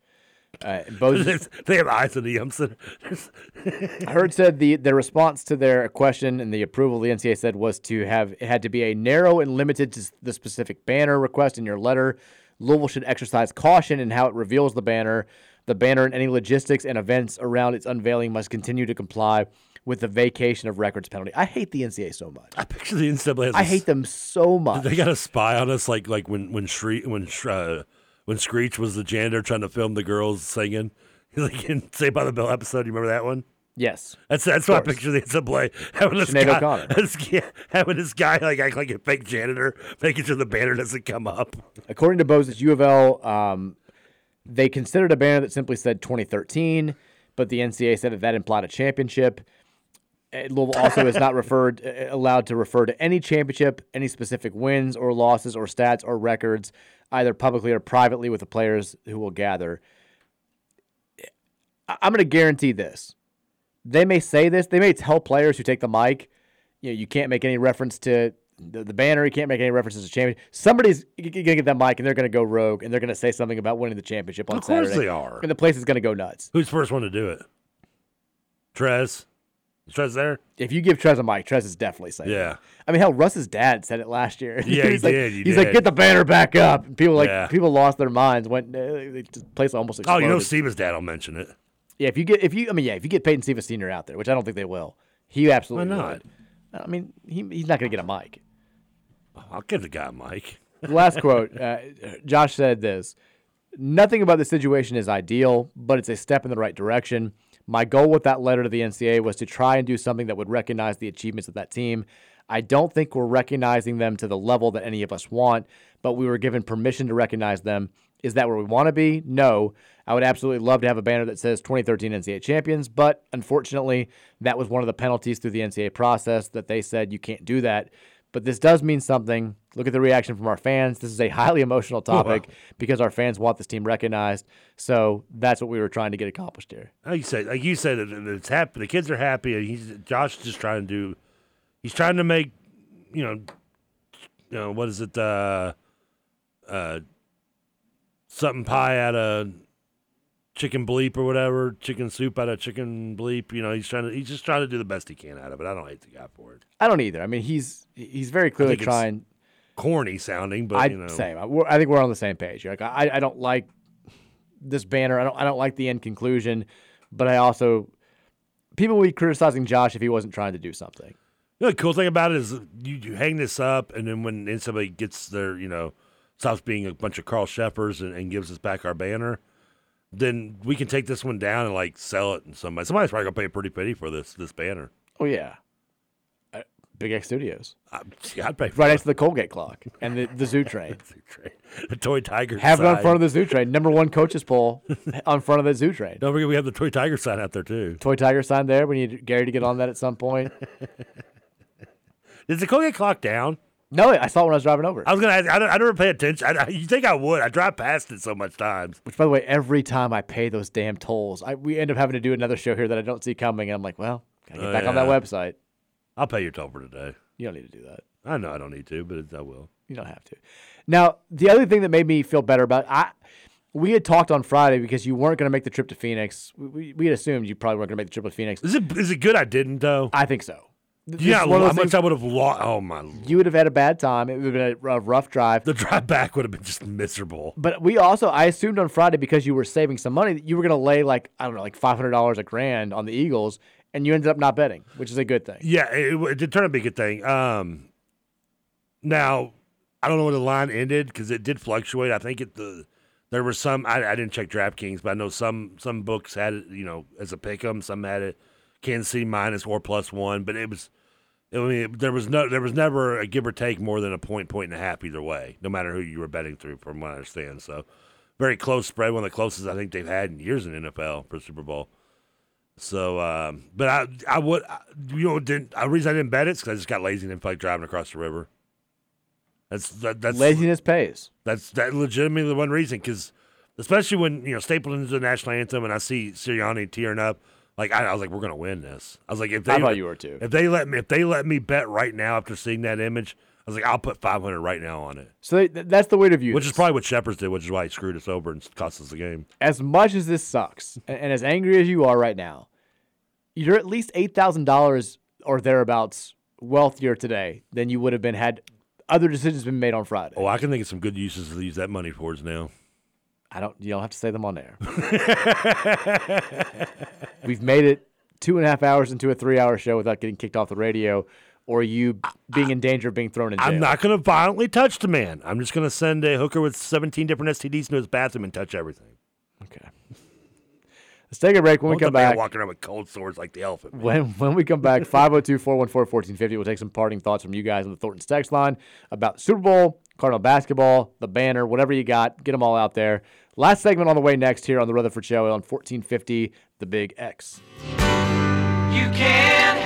Uh, Bose, they have eyes on the Yum Center. Heird said the, the response to their question and the approval the NCA said was to have it had to be a narrow and limited to the specific banner request in your letter. Louisville should exercise caution in how it reveals the banner. The banner and any logistics and events around its unveiling must continue to comply with the vacation of records penalty. I hate the NCAA so much. I picture the NCAA. Has I a hate them so much. They got a spy on us, like like when when Shre- when Sh- uh, when Screech was the janitor trying to film the girls singing. Like in Saved by the Bell episode, you remember that one? Yes. That's that's what I picture the NCAA having this Sinead guy, this- yeah, having this guy like act like a fake janitor, making sure the banner doesn't come up. According to Bose, U of L, um, they considered a banner that simply said 2013, but the NCAA said that that implied a championship. Uh, Louisville also is not referred uh, allowed to refer to any championship, any specific wins or losses or stats or records, either publicly or privately, with the players who will gather. I'm going to guarantee this. They may say this. They may tell players who take the mic, you know, you can't make any reference to the, the banner. You can't make any references to champion. Somebody's g- g- gonna get that mic and they're gonna go rogue and they're gonna say something about winning the championship on Of course Saturday. they are. And the place is gonna go nuts. Who's the first one to do it? Trez. Is Trez there? If you give Trez a mic, Trez is definitely saying. it. Yeah. I mean, hell, Russ's dad said it last year. Yeah, he he's like, did, he he's like, get the banner back up. And people like Yeah. people lost their minds. Went, uh, the place almost Oh, you know, Steve's dad will mention it. Yeah, if you get if you I mean yeah, if you get Peyton Siva Senior out there, which I don't think they will, he absolutely Why not? would. I mean, he, he's not going to get a mic. I'll give the guy a mic. Last quote, uh, Josh said this: "Nothing about the situation is ideal, but it's a step in the right direction. My goal with that letter to the NCAA was to try and do something that would recognize the achievements of that team. I don't think we're recognizing them to the level that any of us want, but we were given permission to recognize them. Is that where we want to be? No. I would absolutely love to have a banner that says 2013 NCAA champions, but unfortunately, that was one of the penalties through the NCAA process that they said you can't do that. But this does mean something. Look at the reaction from our fans. This is a highly emotional topic because our fans want this team recognized. So that's what we were trying to get accomplished here. Like you said, like you said, it's happy. The kids are happy. and He's Josh is just trying to do. He's trying to make, you know, you know what is it? Uh, uh, something pie out of chicken bleep or whatever. Chicken soup out of chicken bleep. You know, he's trying to. He's just trying to do the best he can out of it. I don't hate the guy for it. I don't either. I mean, he's he's very clearly trying. Corny sounding, but I you know, same. I, I think we're on the same page. Like I, I don't like this banner. I don't I don't like the end conclusion, but I also people would be criticizing Josh if he wasn't trying to do something. You know, the cool thing about it is you, you hang this up, and then when then somebody gets their, you know, stops being a bunch of Carl Cheffers and, and gives us back our banner, then we can take this one down and like sell it, and somebody somebody's probably gonna pay a pretty penny for this this banner. Oh yeah, uh, Big X Studios. yeah, I'd pay for right next to the Colgate clock and the, the Zoo Train. The toy tiger. Have it on front of the Zoo Train. Number one coaches poll on front of the Zoo Train. Don't forget we have the toy tiger sign out there too. Toy Tiger sign there. We need Gary to get on that at some point. Is the Colgate clock down? No, I saw it when I was driving over. I was gonna. Ask, I don't. I never pay attention. I, I- you think I would? I drive past it so much times. Which, by the way, every time I pay those damn tolls, I, we end up having to do another show here that I don't see coming. And I'm like, well, gotta get Oh, back on that website. I'll pay your toll for today. You don't need to do that. I know I don't need to, but it's, I will. You don't have to. Now, the other thing that made me feel better about I, we had talked on Friday because you weren't going to make the trip to Phoenix. We, we, we had assumed you probably weren't going to make the trip to Phoenix. Is it is it good I didn't though? I think so. Yeah, one how much I would have lost. Oh my! You would have had a bad time. It would have been a, a rough drive. The drive back would have been just miserable. But we also, I assumed on Friday because you were saving some money, that you were going to lay like I don't know, like five hundred dollars a grand on the Eagles, and you ended up not betting, which is a good thing. Yeah, it, it did turn out to be a good thing. Um, now I don't know where the line ended because it did fluctuate. I think it the there was some I, I didn't check DraftKings, but I know some some books had it you know as a pick 'em. Some had it Kansas City minus or plus one, but it was. I mean, there was no, there was never a give or take more than a point, point and a half either way, no matter who you were betting through, from what I understand. So, very close spread, one of the closest I think they've had in years in NFL for Super Bowl. So, um, but I, I would, I- you know, didn't, the reason I didn't bet it because I just got lazy and didn't feel like driving across the river. That's that, that's Laziness pays. That's that legitimately the one reason because, especially when you know Stapleton's the national anthem and I see Sirianni tearing up, like I, I was like, we're gonna win this. I was like, if they I thought you were too. If they let me, if they let me bet right now after seeing that image, I was like, I'll put five hundred right now on it. So they, th- that's the way to view Which this. is probably what Cheffers did, which is why he screwed us over and cost us the game. as much as this sucks, and, and as angry as you are right now, you're at least eight thousand dollars or thereabouts wealthier today than you would have been had other decisions been made on Friday. Oh, I can think of some good uses to use that money towards now. I don't. You don't have to say them on air. We've made it two and a half hours into a three-hour show without getting kicked off the radio, or you being in danger of being thrown in jail. I'm not going to violently touch the man. I'm just going to send a hooker with 17 different STDs into his bathroom and touch everything. Okay. Let's take a break. When we come back, walking around with cold swords like the elephant. man. When when we come back, 502 414 1450, we'll take some parting thoughts from you guys on the Thornton's text line about Super Bowl, Cardinal basketball, the banner, whatever you got. Get them all out there. Last segment on the way next here on the Rutherford Show on 1450, The Big X. You can't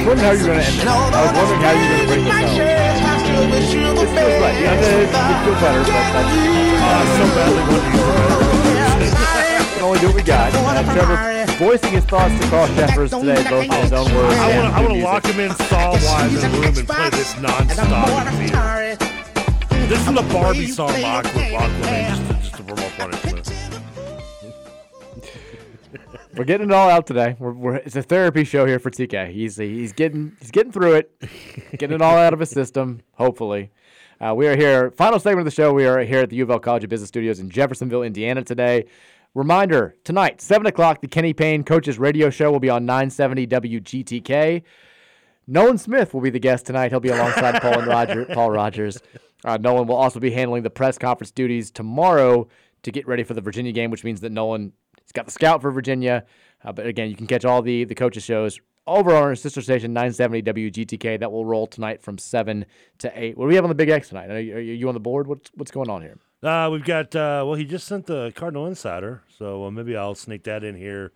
was wondering how you were going to end it. I was wondering how you were going to bring this home. This feels right. Yeah, it, it feels better, but that's. Uh, so badly We can only do what we got. Uh, Trevor voicing his thoughts to Carl Cheffers today, both in his own words. I want to I good want to music. lock him in stall wise in a room and play this nonstop. This is the Barbie song Aqua- Aquaman, just to, just to promote punishment. We're getting it all out today. We're, we're, it's a therapy show here for TK. He's he's getting he's getting through it, getting it all out of his system. Hopefully, uh, we are here. Final segment of the show. We are here at the U of L College of Business Studios in Jeffersonville, Indiana today. Reminder: tonight, seven o'clock, the Kenny Payne Coaches Radio Show will be on 970 WGTK. Nolan Smith will be the guest tonight. He'll be alongside Paul and Roger, Paul Rogers. Uh, Nolan will also be handling the press conference duties tomorrow to get ready for the Virginia game, which means that Nolan has got the scout for Virginia. Uh, but again, you can catch all the the coaches shows over on our sister station 970 WGTK. That will roll tonight from seven to eight. What do we have on the Big X tonight? Are you, are you on the board? What's what's going on here? Uh, we've got uh, well, he just sent the Cardinal Insider, so uh, maybe I'll sneak that in here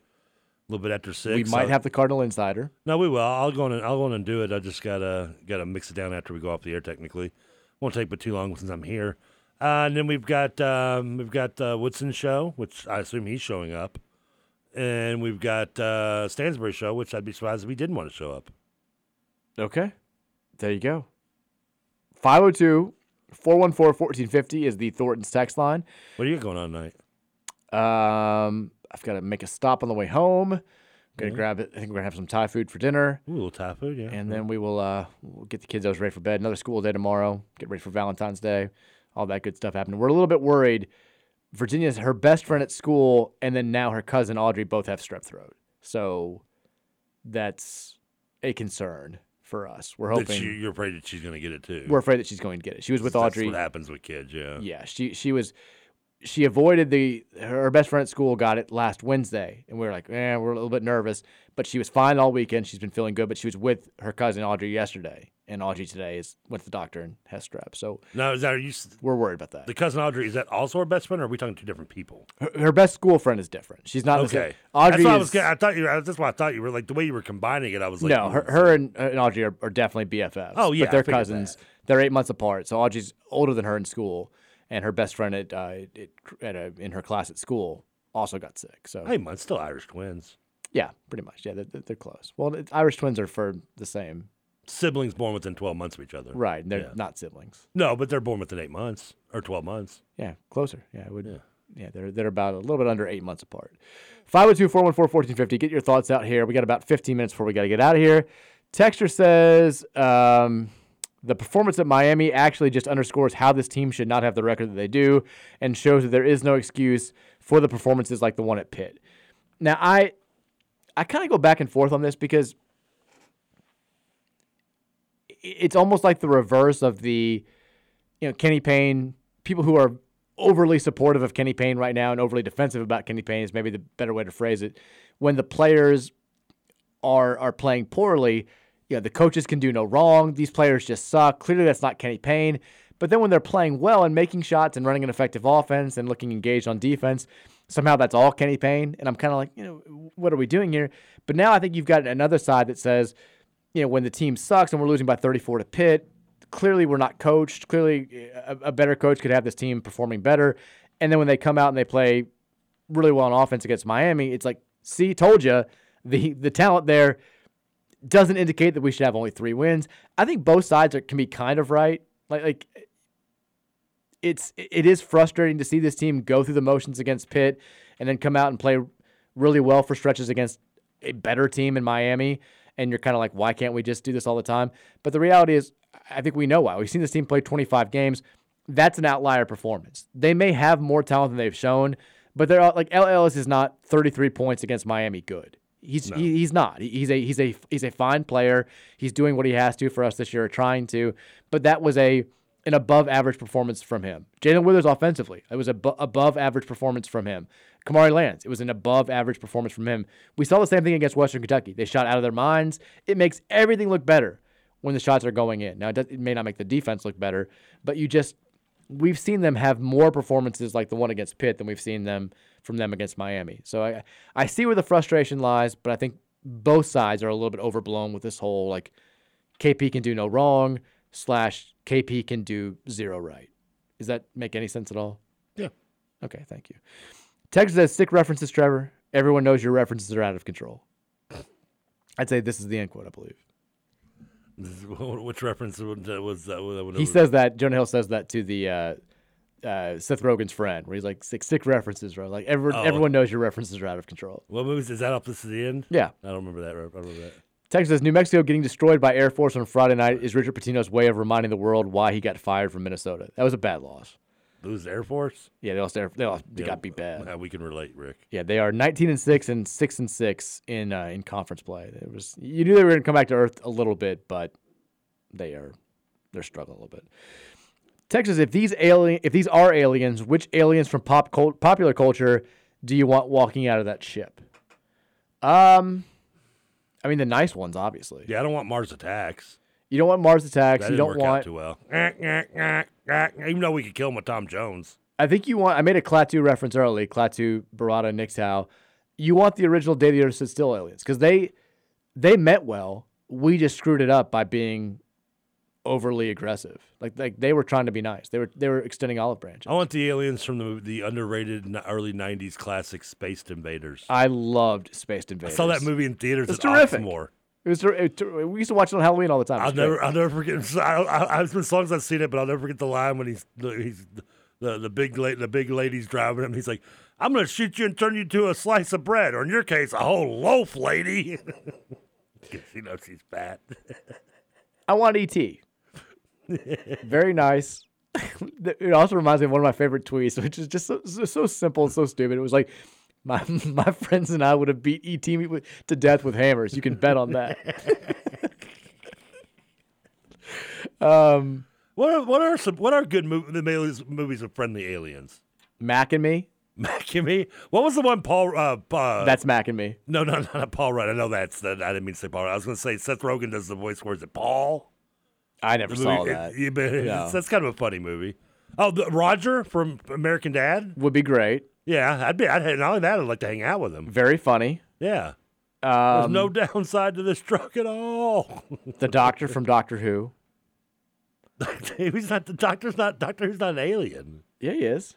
a little bit after six. we might I'll- have the Cardinal Insider. No, we will. I'll go on and I'll go on and do it. I just gotta gotta mix it down after we go off the air. Technically, won't take but too long since I'm here. Uh, and then we've got um, we've got uh, Woodson show, which I assume he's showing up, and we've got uh, Stansbury show, which I'd be surprised if he didn't want to show up. Okay. There you go. 502 414 1450 is the Thornton's text line. What are you going on tonight? Um, I've got to make a stop on the way home. Gonna Yeah. grab it. I think we're gonna have some Thai food for dinner. Ooh, a little Thai food, yeah. And then we will uh we'll get the kids ready for bed. Another school day tomorrow. Get ready for Valentine's Day. All that good stuff happened. We're a little bit worried. Virginia's her best friend at school, and then now her cousin Audrey both have strep throat. So that's a concern for us. We're hoping she- you're afraid that she's going to get it too. we're afraid that she's going to get it. She was with Audrey. That's what happens with kids, yeah. Yeah, she she was she avoided the her best friend at school got it last Wednesday, and we were like, eh, we're a little bit nervous. But she was fine all weekend. She's been feeling good. But she was with her cousin Audrey yesterday, and Audrey today is went to the doctor and has strep. So Now, is that are you? we're worried about that. The cousin Audrey is that also her best friend, or are we talking two different people? Her, her best school friend is different. She's not Okay, Audrey that's why I is- was. getting- I thought you. That's why I thought you were like the way you were combining it. I was like, no, her, her and, and Audrey are, are definitely BFFs. Oh, yeah, but they're cousins. They're eight months apart. So Audrey's older than her in school, and her best friend at, uh, at, at a, in her class at school also got sick. So Hey, man, still Irish twins. yeah, pretty much. Yeah, they're, they're close. Well, Irish twins are for the same. Siblings born within twelve months of each other. Right, and they're Yeah. not siblings. No, but they're born within eight months or twelve months. Yeah, closer. Yeah, it would. Yeah. they're they're about a little bit under eight months apart. 502-414-1450. Get your thoughts out here. We got about 15 minutes before we got to get out of here. Texture says um, the performance at Miami actually just underscores how this team should not have the record that they do, and shows that there is no excuse for the performances like the one at Pitt. Now, I I kind of go back and forth on this because it's almost like the reverse of the you know Kenny Payne. People who are overly supportive of Kenny Payne right now and overly defensive about Kenny Payne is maybe the better way to phrase it. When the players are are playing poorly, you know, the coaches can do no wrong. These players just suck. Clearly, that's not Kenny Payne. But then when they're playing well and making shots and running an effective offense and looking engaged on defense, somehow that's all Kenny Payne. And I'm kind of like, you know, what are we doing here? But now I think you've got another side that says, you know, when the team sucks and we're losing by 34 to Pitt, clearly we're not coached. Clearly, a, a better coach could have this team performing better. And then when they come out and they play really well on offense against Miami, it's like, see, told you, the the talent there doesn't indicate that we should have only three wins. I think both sides are, can be kind of right. Like like it's it is frustrating to see this team go through the motions against Pitt and then come out and play really well for stretches against a better team in Miami. And you're kind of like, why can't we just do this all the time? But the reality is, I think we know why. We've seen this team play 25 games. That's an outlier performance. They may have more talent than they've shown, but they're like El Ellis is not 33 points against Miami good. He's he, he's not. He's a he's a he's a fine player. He's doing what he has to for us this year, trying to. But that was a an above average performance from him. Jae'Lyn Withers offensively, it was a bu- above average performance from him. Kamari Lands, it was an above average performance from him. We saw the same thing against Western Kentucky. They shot out of their minds. It makes everything look better when the shots are going in. Now it, does, it may not make the defense look better, but you just we've seen them have more performances like the one against Pitt than we've seen them from them against Miami. So I I see where the frustration lies, but I think both sides are a little bit overblown with this whole like KP can do no wrong slash KP can do zero right. Does that make any sense at all? Yeah. Okay, thank you. Texas says sick references, Trevor. Everyone knows your references are out of control. I'd say this is the end quote, I believe. Which reference was that? Was He says that Jonah Hill says that to the uh, uh, Seth Rogen's friend, where he's like sick, sick references, bro. Like everyone, Oh. everyone knows your references are out of control. What movies is that up? This is the end. Yeah. I don't remember that. I remember that. Texas says New Mexico getting destroyed by Air Force on Friday night is Richard Pitino's way of reminding the world why he got fired from Minnesota. That was a bad loss. Lose Air Force. Yeah, they lost. Air, they lost, they Yeah, got beat bad. yeah, we can relate, Rick. Yeah, they are 19 and six and six and six in uh, in conference play. It was you knew they were going to come back to earth a little bit, but they are they're struggling a little bit. Texas, if these alien, if these are aliens, which aliens from pop popular culture do you want walking out of that ship? Um, I mean the nice ones, obviously. Yeah, I don't want Mars attacks. You don't want Mars attacks. You don't want. too well. Even though we could kill him with Tom Jones. I think you want. I made a Klaatu reference early. Klaatu, Barada, Nixhow. You want the original Day the Earth Stood Still aliens because they they meant well. We just screwed it up by being overly aggressive. Like like they were trying to be nice. They were they were extending olive branches. I want the aliens from the the underrated early '90s classic Spaced Invaders. I loved Spaced invaders. I saw that movie in theaters. It's terrific. Oxmoor. It was. ter- it, we used to watch it on Halloween all the time. I'll never. I'll never forget. I, I, I've been as long as I've seen it, but I'll never forget the line when he's he's the the big la- the big lady's driving him. He's like, "I'm gonna shoot you and turn you to a slice of bread, or in your case, a whole loaf, lady." 'Cause he knows she's fat. I want ET. Very nice. it also reminds me of one of my favorite tweets, which is just so, so, so simple and so stupid. It was like, my my friends and I would have beat ET to death with hammers. You can bet on that. um, What are what are some what are good movies movies of friendly aliens? Mac and me. Mac and me. What was the one Paul? Uh, uh, That's Mac and me. no, no, no, not Paul Rudd. I know that's that. I didn't mean to say Paul. Rudd. I was going to say Seth Rogen does the voice. Where is it? Paul. I never The saw movie- that. but it's- No. that's kind of a funny movie. Oh, the, Roger from American Dad. Would be great. Yeah, I'd be. I'd not only that, I'd like to hang out with him. Very funny. Yeah. There's Um, no downside to this truck at all. the doctor from Doctor Who. he's not the doctor's not Doctor Who's not an alien. Yeah, he is.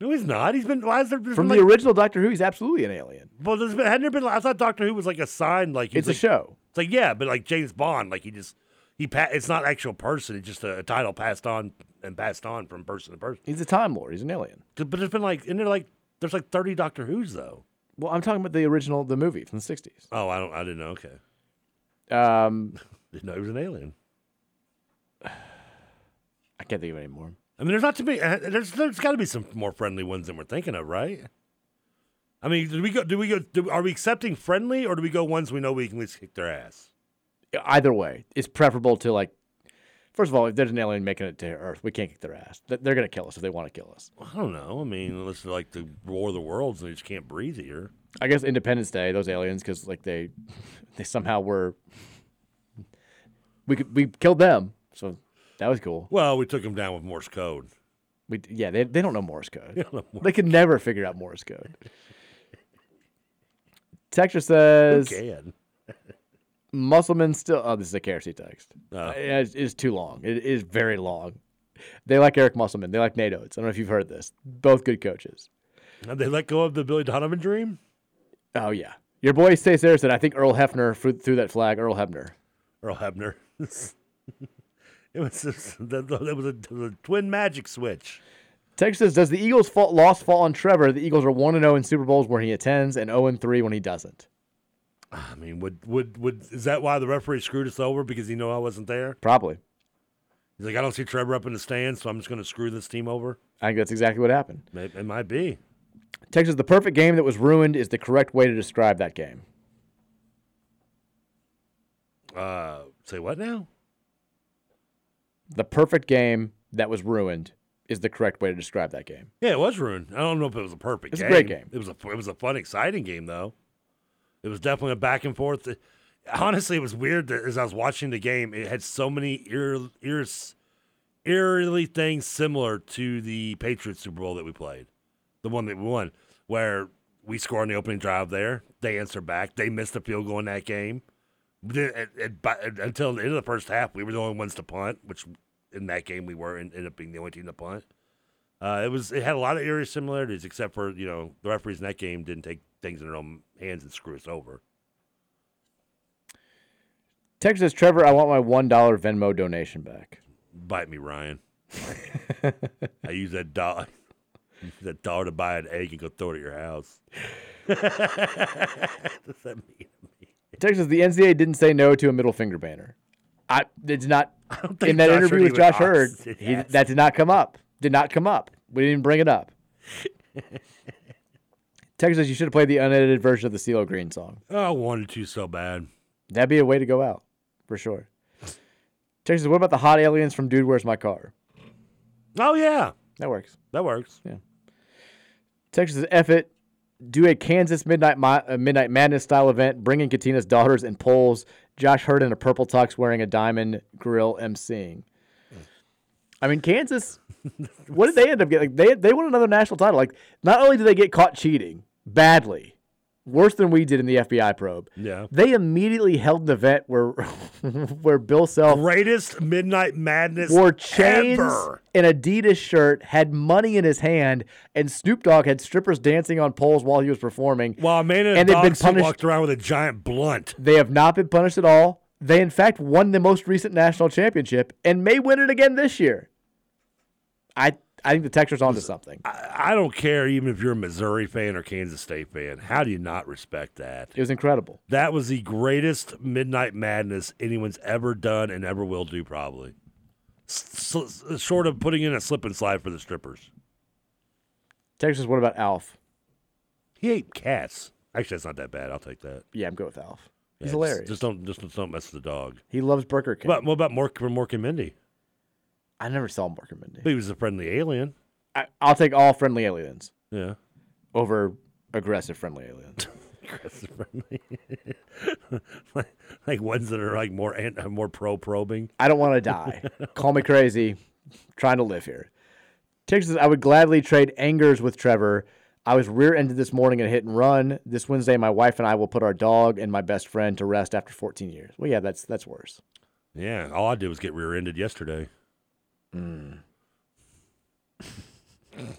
No, he's not. He's been. Why is there From been, the like, original Doctor Who, he's absolutely an alien. Well, there's been, hadn't there been? I thought Doctor Who was like a sign, like It's a show. It's like yeah, but like James Bond, like he just he pa- It's not actual person. It's just a, a title passed on and passed on from person to person. He's a Time Lord. He's an alien. But there's been like, isn't there like there's like 30 Doctor Who's though. Well, I'm talking about the original, the movie from the '60s. Oh, I don't. I didn't know. Okay, Um, didn't know he was an alien. I can't think of any more. I mean, there's not to be. uh, There's there's got to be some more friendly ones than we're thinking of, right? I mean, do we go? Do we go? Do, are we accepting friendly, or do we go ones we know we can at least kick their ass? Either way, it's preferable to like. First of all, if there's an alien making it to Earth, we can't kick their ass. They're gonna kill us if they want to kill us. I don't know. I mean, unless they're like the War of the Worlds and they just can't breathe here. I guess Independence Day, those aliens, because like they, they somehow were. We could, we killed them, so that was cool. Well, we took them down with Morse code. We yeah, they they don't know Morse code. They know Morse They could never figure out Morse code. Texture says Who can? Musselman still. Oh, this is a KRC text. Oh. Uh, It's, it's too long. It is very long. They like Eric Musselman. They like Nate Oats. I don't know if you've heard this. Both good coaches. Have they let go of the Billy Donovan dream? Oh yeah, your boy Stay there said I think Earl Hefner threw, that flag. Earl Hefner. Earl Hebner. it was just, that, that was a, it was a twin magic switch. Texas says, does the Eagles' fall, loss fall on Trevor? The Eagles are one and zero in Super Bowls where he attends, and zero and three when he doesn't. I mean, would would would is that why the referee screwed us over because he knew I wasn't there? Probably. He's like, I don't see Trevor up in the stands, so I'm just going to screw this team over. I think that's exactly what happened. It, it might be. Texas, the perfect game that was ruined is the correct way to describe that game. Uh, say what now? The perfect game that was ruined is the correct way to describe that game. Yeah, it was ruined. I don't know if it was a perfect. It's a game. great game. It was a it was a fun, exciting game though. It was definitely a back and forth. Honestly, it was weird that as I was watching the game, it had so many ear, ears, eerily things similar to the Patriots Super Bowl that we played, the one that we won, where we score on the opening drive there, they answer back, they missed a field goal in that game. At- at- by- until the end of the first half, we were the only ones to punt, which in that game we were and ended up being the only team to punt. Uh, it was it had a lot of eerie similarities, except for you know the referees in that game didn't take things in their own hands and screw us over. Texas says, Trevor, I want my one dollar Venmo donation back. Bite me, Ryan. I use that dollar, that dollar to buy an egg and go throw it at your house. What does that mean? Texas, the NCAA didn't say no to a middle finger banner. I did not think in that Josh interview with Josh Heird. He, that did not come up. Did not come up. We didn't even bring it up. Texas, you should have played the unedited version of the CeeLo Green song. Oh, I wanted to so bad. That'd be a way to go out, for sure. Texas, what about the hot aliens from Dude Where's My Car? Oh yeah, That works. that works. Yeah. Texas, F it. Do a Kansas Midnight Mi- uh, Midnight Madness style event, bringing Katina's daughters and poles. Josh Heird in a purple tux wearing a diamond grill emceeing. I mean, Kansas, what did they end up getting? Like, they, they won another national title. Like, not only did they get caught cheating badly, worse than we did in the FBI probe, Yeah. they immediately held an event where, where Bill Self Greatest Midnight Madness wore chains, ever. an Adidas shirt, had money in his hand, and Snoop Dogg had strippers dancing on poles while he was performing. While a man in a And they've been punished- walked around with a giant blunt. They have not been punished at all. They, in fact, won the most recent national championship and may win it again this year. I I think the Texans onto something. I, I don't care even if you're a Missouri fan or Kansas State fan. How do you not respect that? It was incredible. That was the greatest Midnight Madness anyone's ever done and ever will do, probably. S- s- short of putting in a slip and slide for the strippers. Texas, what about Alf? He ate cats. Actually, that's not that bad. I'll take that. Yeah, I'm good with Alf. He's Yeah, just- hilarious. Just, don't just don't mess with the dog. he loves Burger King. What about, what about Mork from Mork and Mindy? I never saw Mork and Mindy. He was a friendly alien. I, I'll take all friendly aliens Yeah. over aggressive friendly aliens. Aggressive friendly. like, like ones that are like more ant- more pro probing. I don't want to die. Call me crazy. trying to live here. Texas, I would gladly trade Angers with Trevor. I was rear-ended this morning in a hit and run. This Wednesday, my wife and I will put our dog and my best friend to rest after 14 years. Well, yeah, that's that's worse. Yeah, all I did was get rear-ended yesterday. Mm.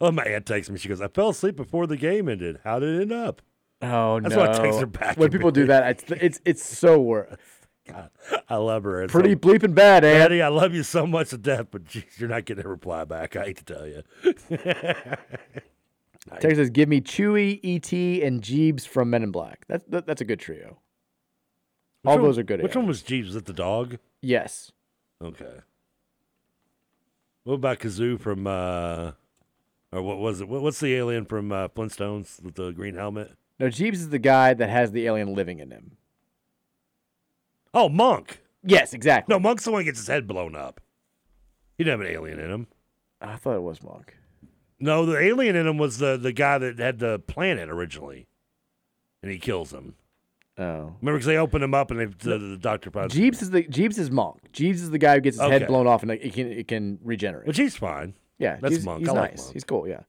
Oh, my aunt texts me. She goes, "I fell asleep before the game ended. How did it end up?" Oh That's no! why I text her back. When people do that, it's it's it's so worth. God, I love her. It's Pretty so- bleeping bad, Aunt. I love you so much to death, but geez, you're not getting a reply back. I hate to tell you. Texas says, "Give me Chewy, ET, and Jeebs from Men in Black." That's that, that's a good trio. All one- those are good. Which Aunt. one was Jeeves? Was it the dog? Yes. Okay. What about Gazoo from, uh, or what was it? What, what's the alien from uh, Flintstones with the green helmet? No, Jeeves is the guy that has the alien living in him. Oh, Monk. Yes, exactly. No, Monk's the one who gets his head blown up. He didn't have an alien in him. I thought it was Monk. No, the alien in him was the, the guy that had the planet originally, and he kills him. Oh. Remember, because they open him up and they, the, the doctor finds Jeebs is the Jeebs is Monk. Jeebs is the guy who gets his head blown off and it can it can regenerate. Which he's fine. Yeah, That's he's, Monk. He's I like nice. Monk. He's cool. Yeah.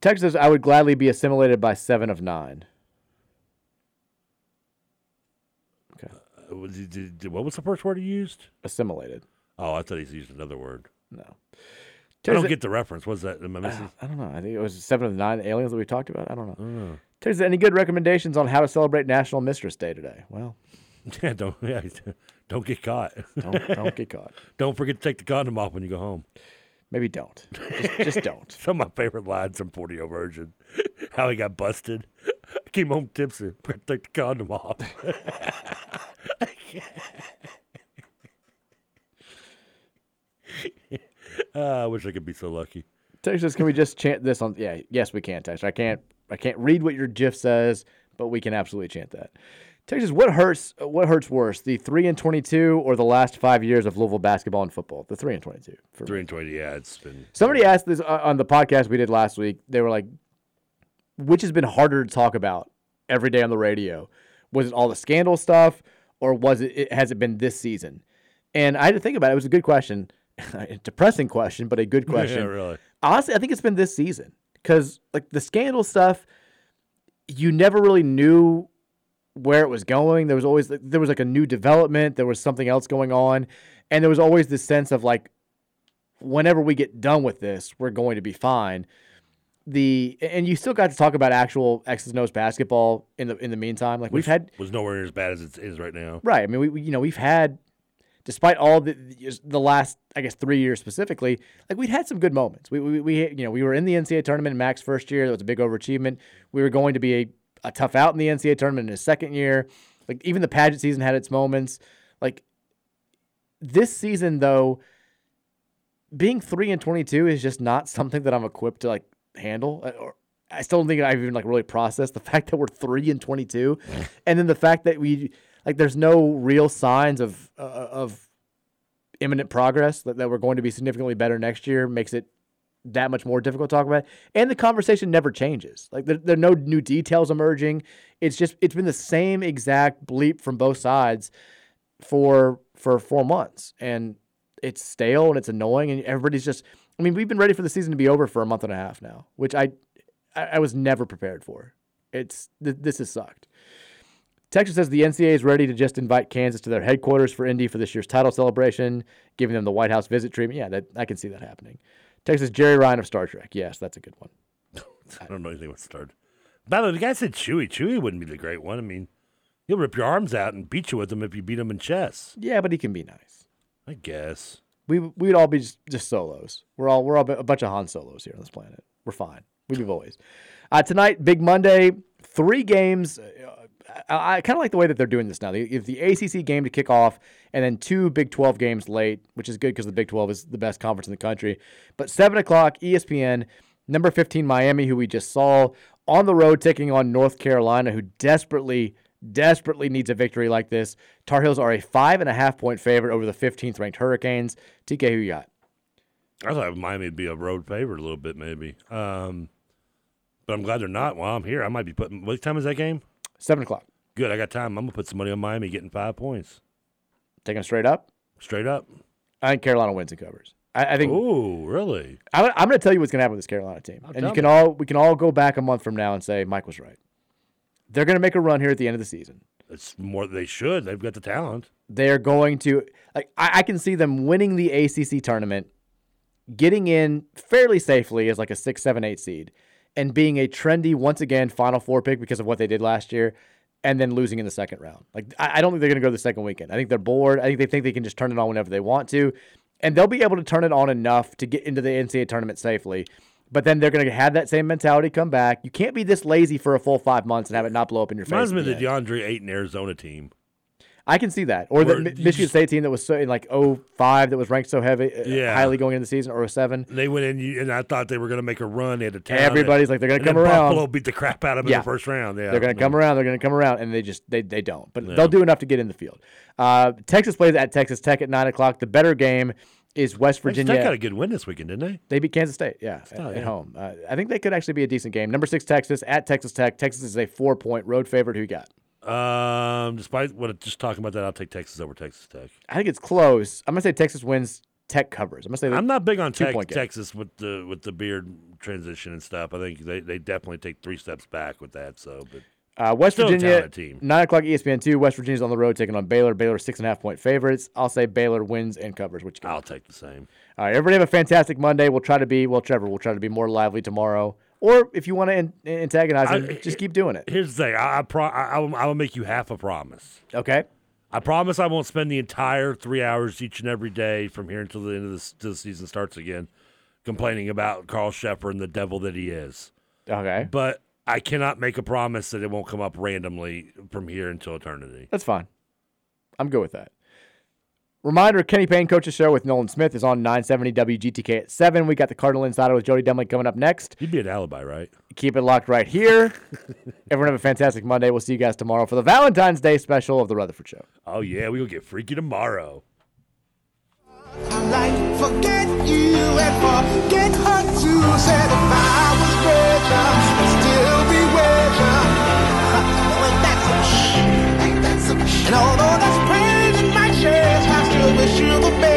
Texas, says, I would gladly be assimilated by seven of nine. Uh, was he- did- did- what was the first word he used? Assimilated. Oh, I thought he used another word. No. I don't get the reference. What's that? Am I missing? I don't know. I think it was seven of the nine aliens that we talked about. I don't know. Texas, any good recommendations on how to celebrate National Mistress Day today? Well, Yeah, don't yeah, don't get caught. Don't- don't get caught. don't forget to take the condom off when you go home. maybe don't. Just, just don't. Some of my favorite lines from 40 Year Virgin. How he got busted. I came home tipsy. Forgot to take the condom off. Ah, I wish I could be so lucky. Texas, can we just chant this on? Yeah, yes, we can. Texas, I can't. I can't read what your GIF says, but we can absolutely chant that. Texas, what hurts? What hurts worse, the three and twenty-two or the last five years of Louisville basketball and football? The three and twenty-two. Three and twenty. Yeah, it's been. Somebody asked this uh, on the podcast we did last week. They were like, which has been harder to talk about every day on the radio? Was it all the scandal stuff or was it, it has it been this season? And I had to think about it. It was a good question. a depressing question, but a good Yeah, question. really. Honestly, I think it's been this season cuz like the scandal stuff you never really knew where it was going. There was always there was like a new development, there was something else going on, and there was always this sense of like whenever we get done with this, we're going to be fine. The and you still got to talk about actual X's and O's basketball in the in the meantime. Like Which we've had was nowhere near as bad as it is right now. right. I mean, we, we you know we've had despite all the the last I guess three years specifically, like we'd had some good moments. We we, we you know we were in the NCAA tournament in Mac's first year. That was a big overachievement. We were going to be a, a tough out in the NCAA tournament in his second year. Like even the pageant season had its moments. Like this season though, being three and twenty two is just not something that I'm equipped to like handle. Or I still don't think I've even like really processed the fact that we're three and twenty two, and then the fact that we like there's no real signs of uh, of imminent progress that, that we're going to be significantly better next year makes it that much more difficult to talk about. And the conversation never changes. Like there, there are no new details emerging. It's just it's been the same exact bleep from both sides for for four months, and it's stale and it's annoying, and everybody's just. I mean, we've been ready for the season to be over for a month and a half now, which I I, I was never prepared for. It's th- this has sucked. Texas says the NCAA is ready to just invite Kansas to their headquarters for Indy for this year's title celebration, giving them the White House visit treatment. Yeah, that I can see that happening. Texas Jeri Ryan of Star Trek. Yes, that's a good one. I don't know anything about Star. By the way, the guy said Chewy. Chewy wouldn't be the great one. I mean, he'll rip your arms out and beat you with them if you beat him in chess. Yeah, but he can be nice. I guess. We we'd all be just, just solos. We're all we're all a bunch of Han Solos here on this planet. We're fine. We be boys. Uh, tonight, Big Monday, three games. I, I kind of like the way that they're doing this now. Have the ACC game to kick off, and then two Big 12 games late, which is good because the Big 12 is the best conference in the country. But 7 o'clock, ESPN, number 15, Miami, who we just saw, on the road taking on North Carolina, who desperately, desperately needs a victory like this. Tar Heels are a five and a half point favorite over the 15th ranked Hurricanes. TK, who you got? I thought Miami would be a road favorite a little bit, maybe. Um, but I'm glad they're not. While I'm here, I might be putting. What time is that game? Seven o'clock. Good. I got time. I'm gonna put some money on Miami getting five points. Taking them straight up. Straight up. I think Carolina wins and covers. I, I think. Ooh, really? I, I'm going to tell you what's going to happen with this Carolina team, oh, and you can me. all we can all go back a month from now and say Mike was right. They're going to make a run here at the end of the season. It's more. They should. They've got the talent. They are going to like I, I can see them winning the ACC tournament, getting in fairly safely as like a six, seven, eight seed, and being a trendy once again Final Four pick because of what they did last year, and then losing in the second round. Like I, I don't think they're going to go the second weekend. I think they're bored. I think they think they can just turn it on whenever they want to, and they'll be able to turn it on enough to get into the NCAA tournament safely. But then they're going to have that same mentality come back. You can't be this lazy for a full five months and have it not blow up in your face. Reminds me of the. DeAndre Ayton Arizona team. I can see that. Or the Where Mi- Michigan just- State team that was so in like 05 that was ranked so heavy, uh, Yeah. highly going into the season, or 07. They went in, and I thought they were going to make a run. They had a town. Everybody's like, they're gonna come then around. Buffalo beat the crap out of them in the first round. Yeah, they're going to come around. They're going to come around, and they just they, they don't. But Yeah. they'll do enough to get in the field. Uh, Texas plays at Texas Tech at nine o'clock. The better game is West Virginia. Tech got a good win this weekend, didn't they? They beat Kansas State, yeah, at, not, at yeah. home. Uh, I think they could actually be a decent game. Number six Texas at Texas Tech. Texas is a four point road favorite. Who you got? Um, despite what just talking about that, I'll take Texas over Texas Tech. I think it's close. I'm gonna say Texas wins. Tech covers. I'm gonna say I'm not big on point. Texas with the with the beard transition and stuff. I think they, they definitely take three steps back with that. So, but Uh, West Virginia, team. nine o'clock ESPN two. West Virginia's on the road taking on Baylor. Baylor six and a half point favorites. I'll say Baylor wins and covers. Which I'll take the same. All right, everybody have a fantastic Monday. We'll try to be well, Trevor. We'll try to be more lively tomorrow. Or if you want to an- antagonize him, I- just keep doing it. Here's the thing. I I, pro- I, I, will, make you half a promise. Okay. I promise I won't spend the entire three hours each and every day from here until the end of the, the season starts again, complaining about Carl Cheffers and the devil that he is. Okay. But I cannot make a promise that it won't come up randomly from here until eternity. That's fine. I'm good with that. Reminder Kenny Payne Coach's Show with Nolan Smith is on 970 WGTK at 7. We got the Cardinal Insider with Jody Demling coming up next. You'd be an alibi, right? Keep it locked right here. Everyone have a fantastic Monday. We'll see you guys tomorrow for the Valentine's Day special of the Rutherford Show. Oh, yeah. We'll get freaky tomorrow. And although that's wish you the.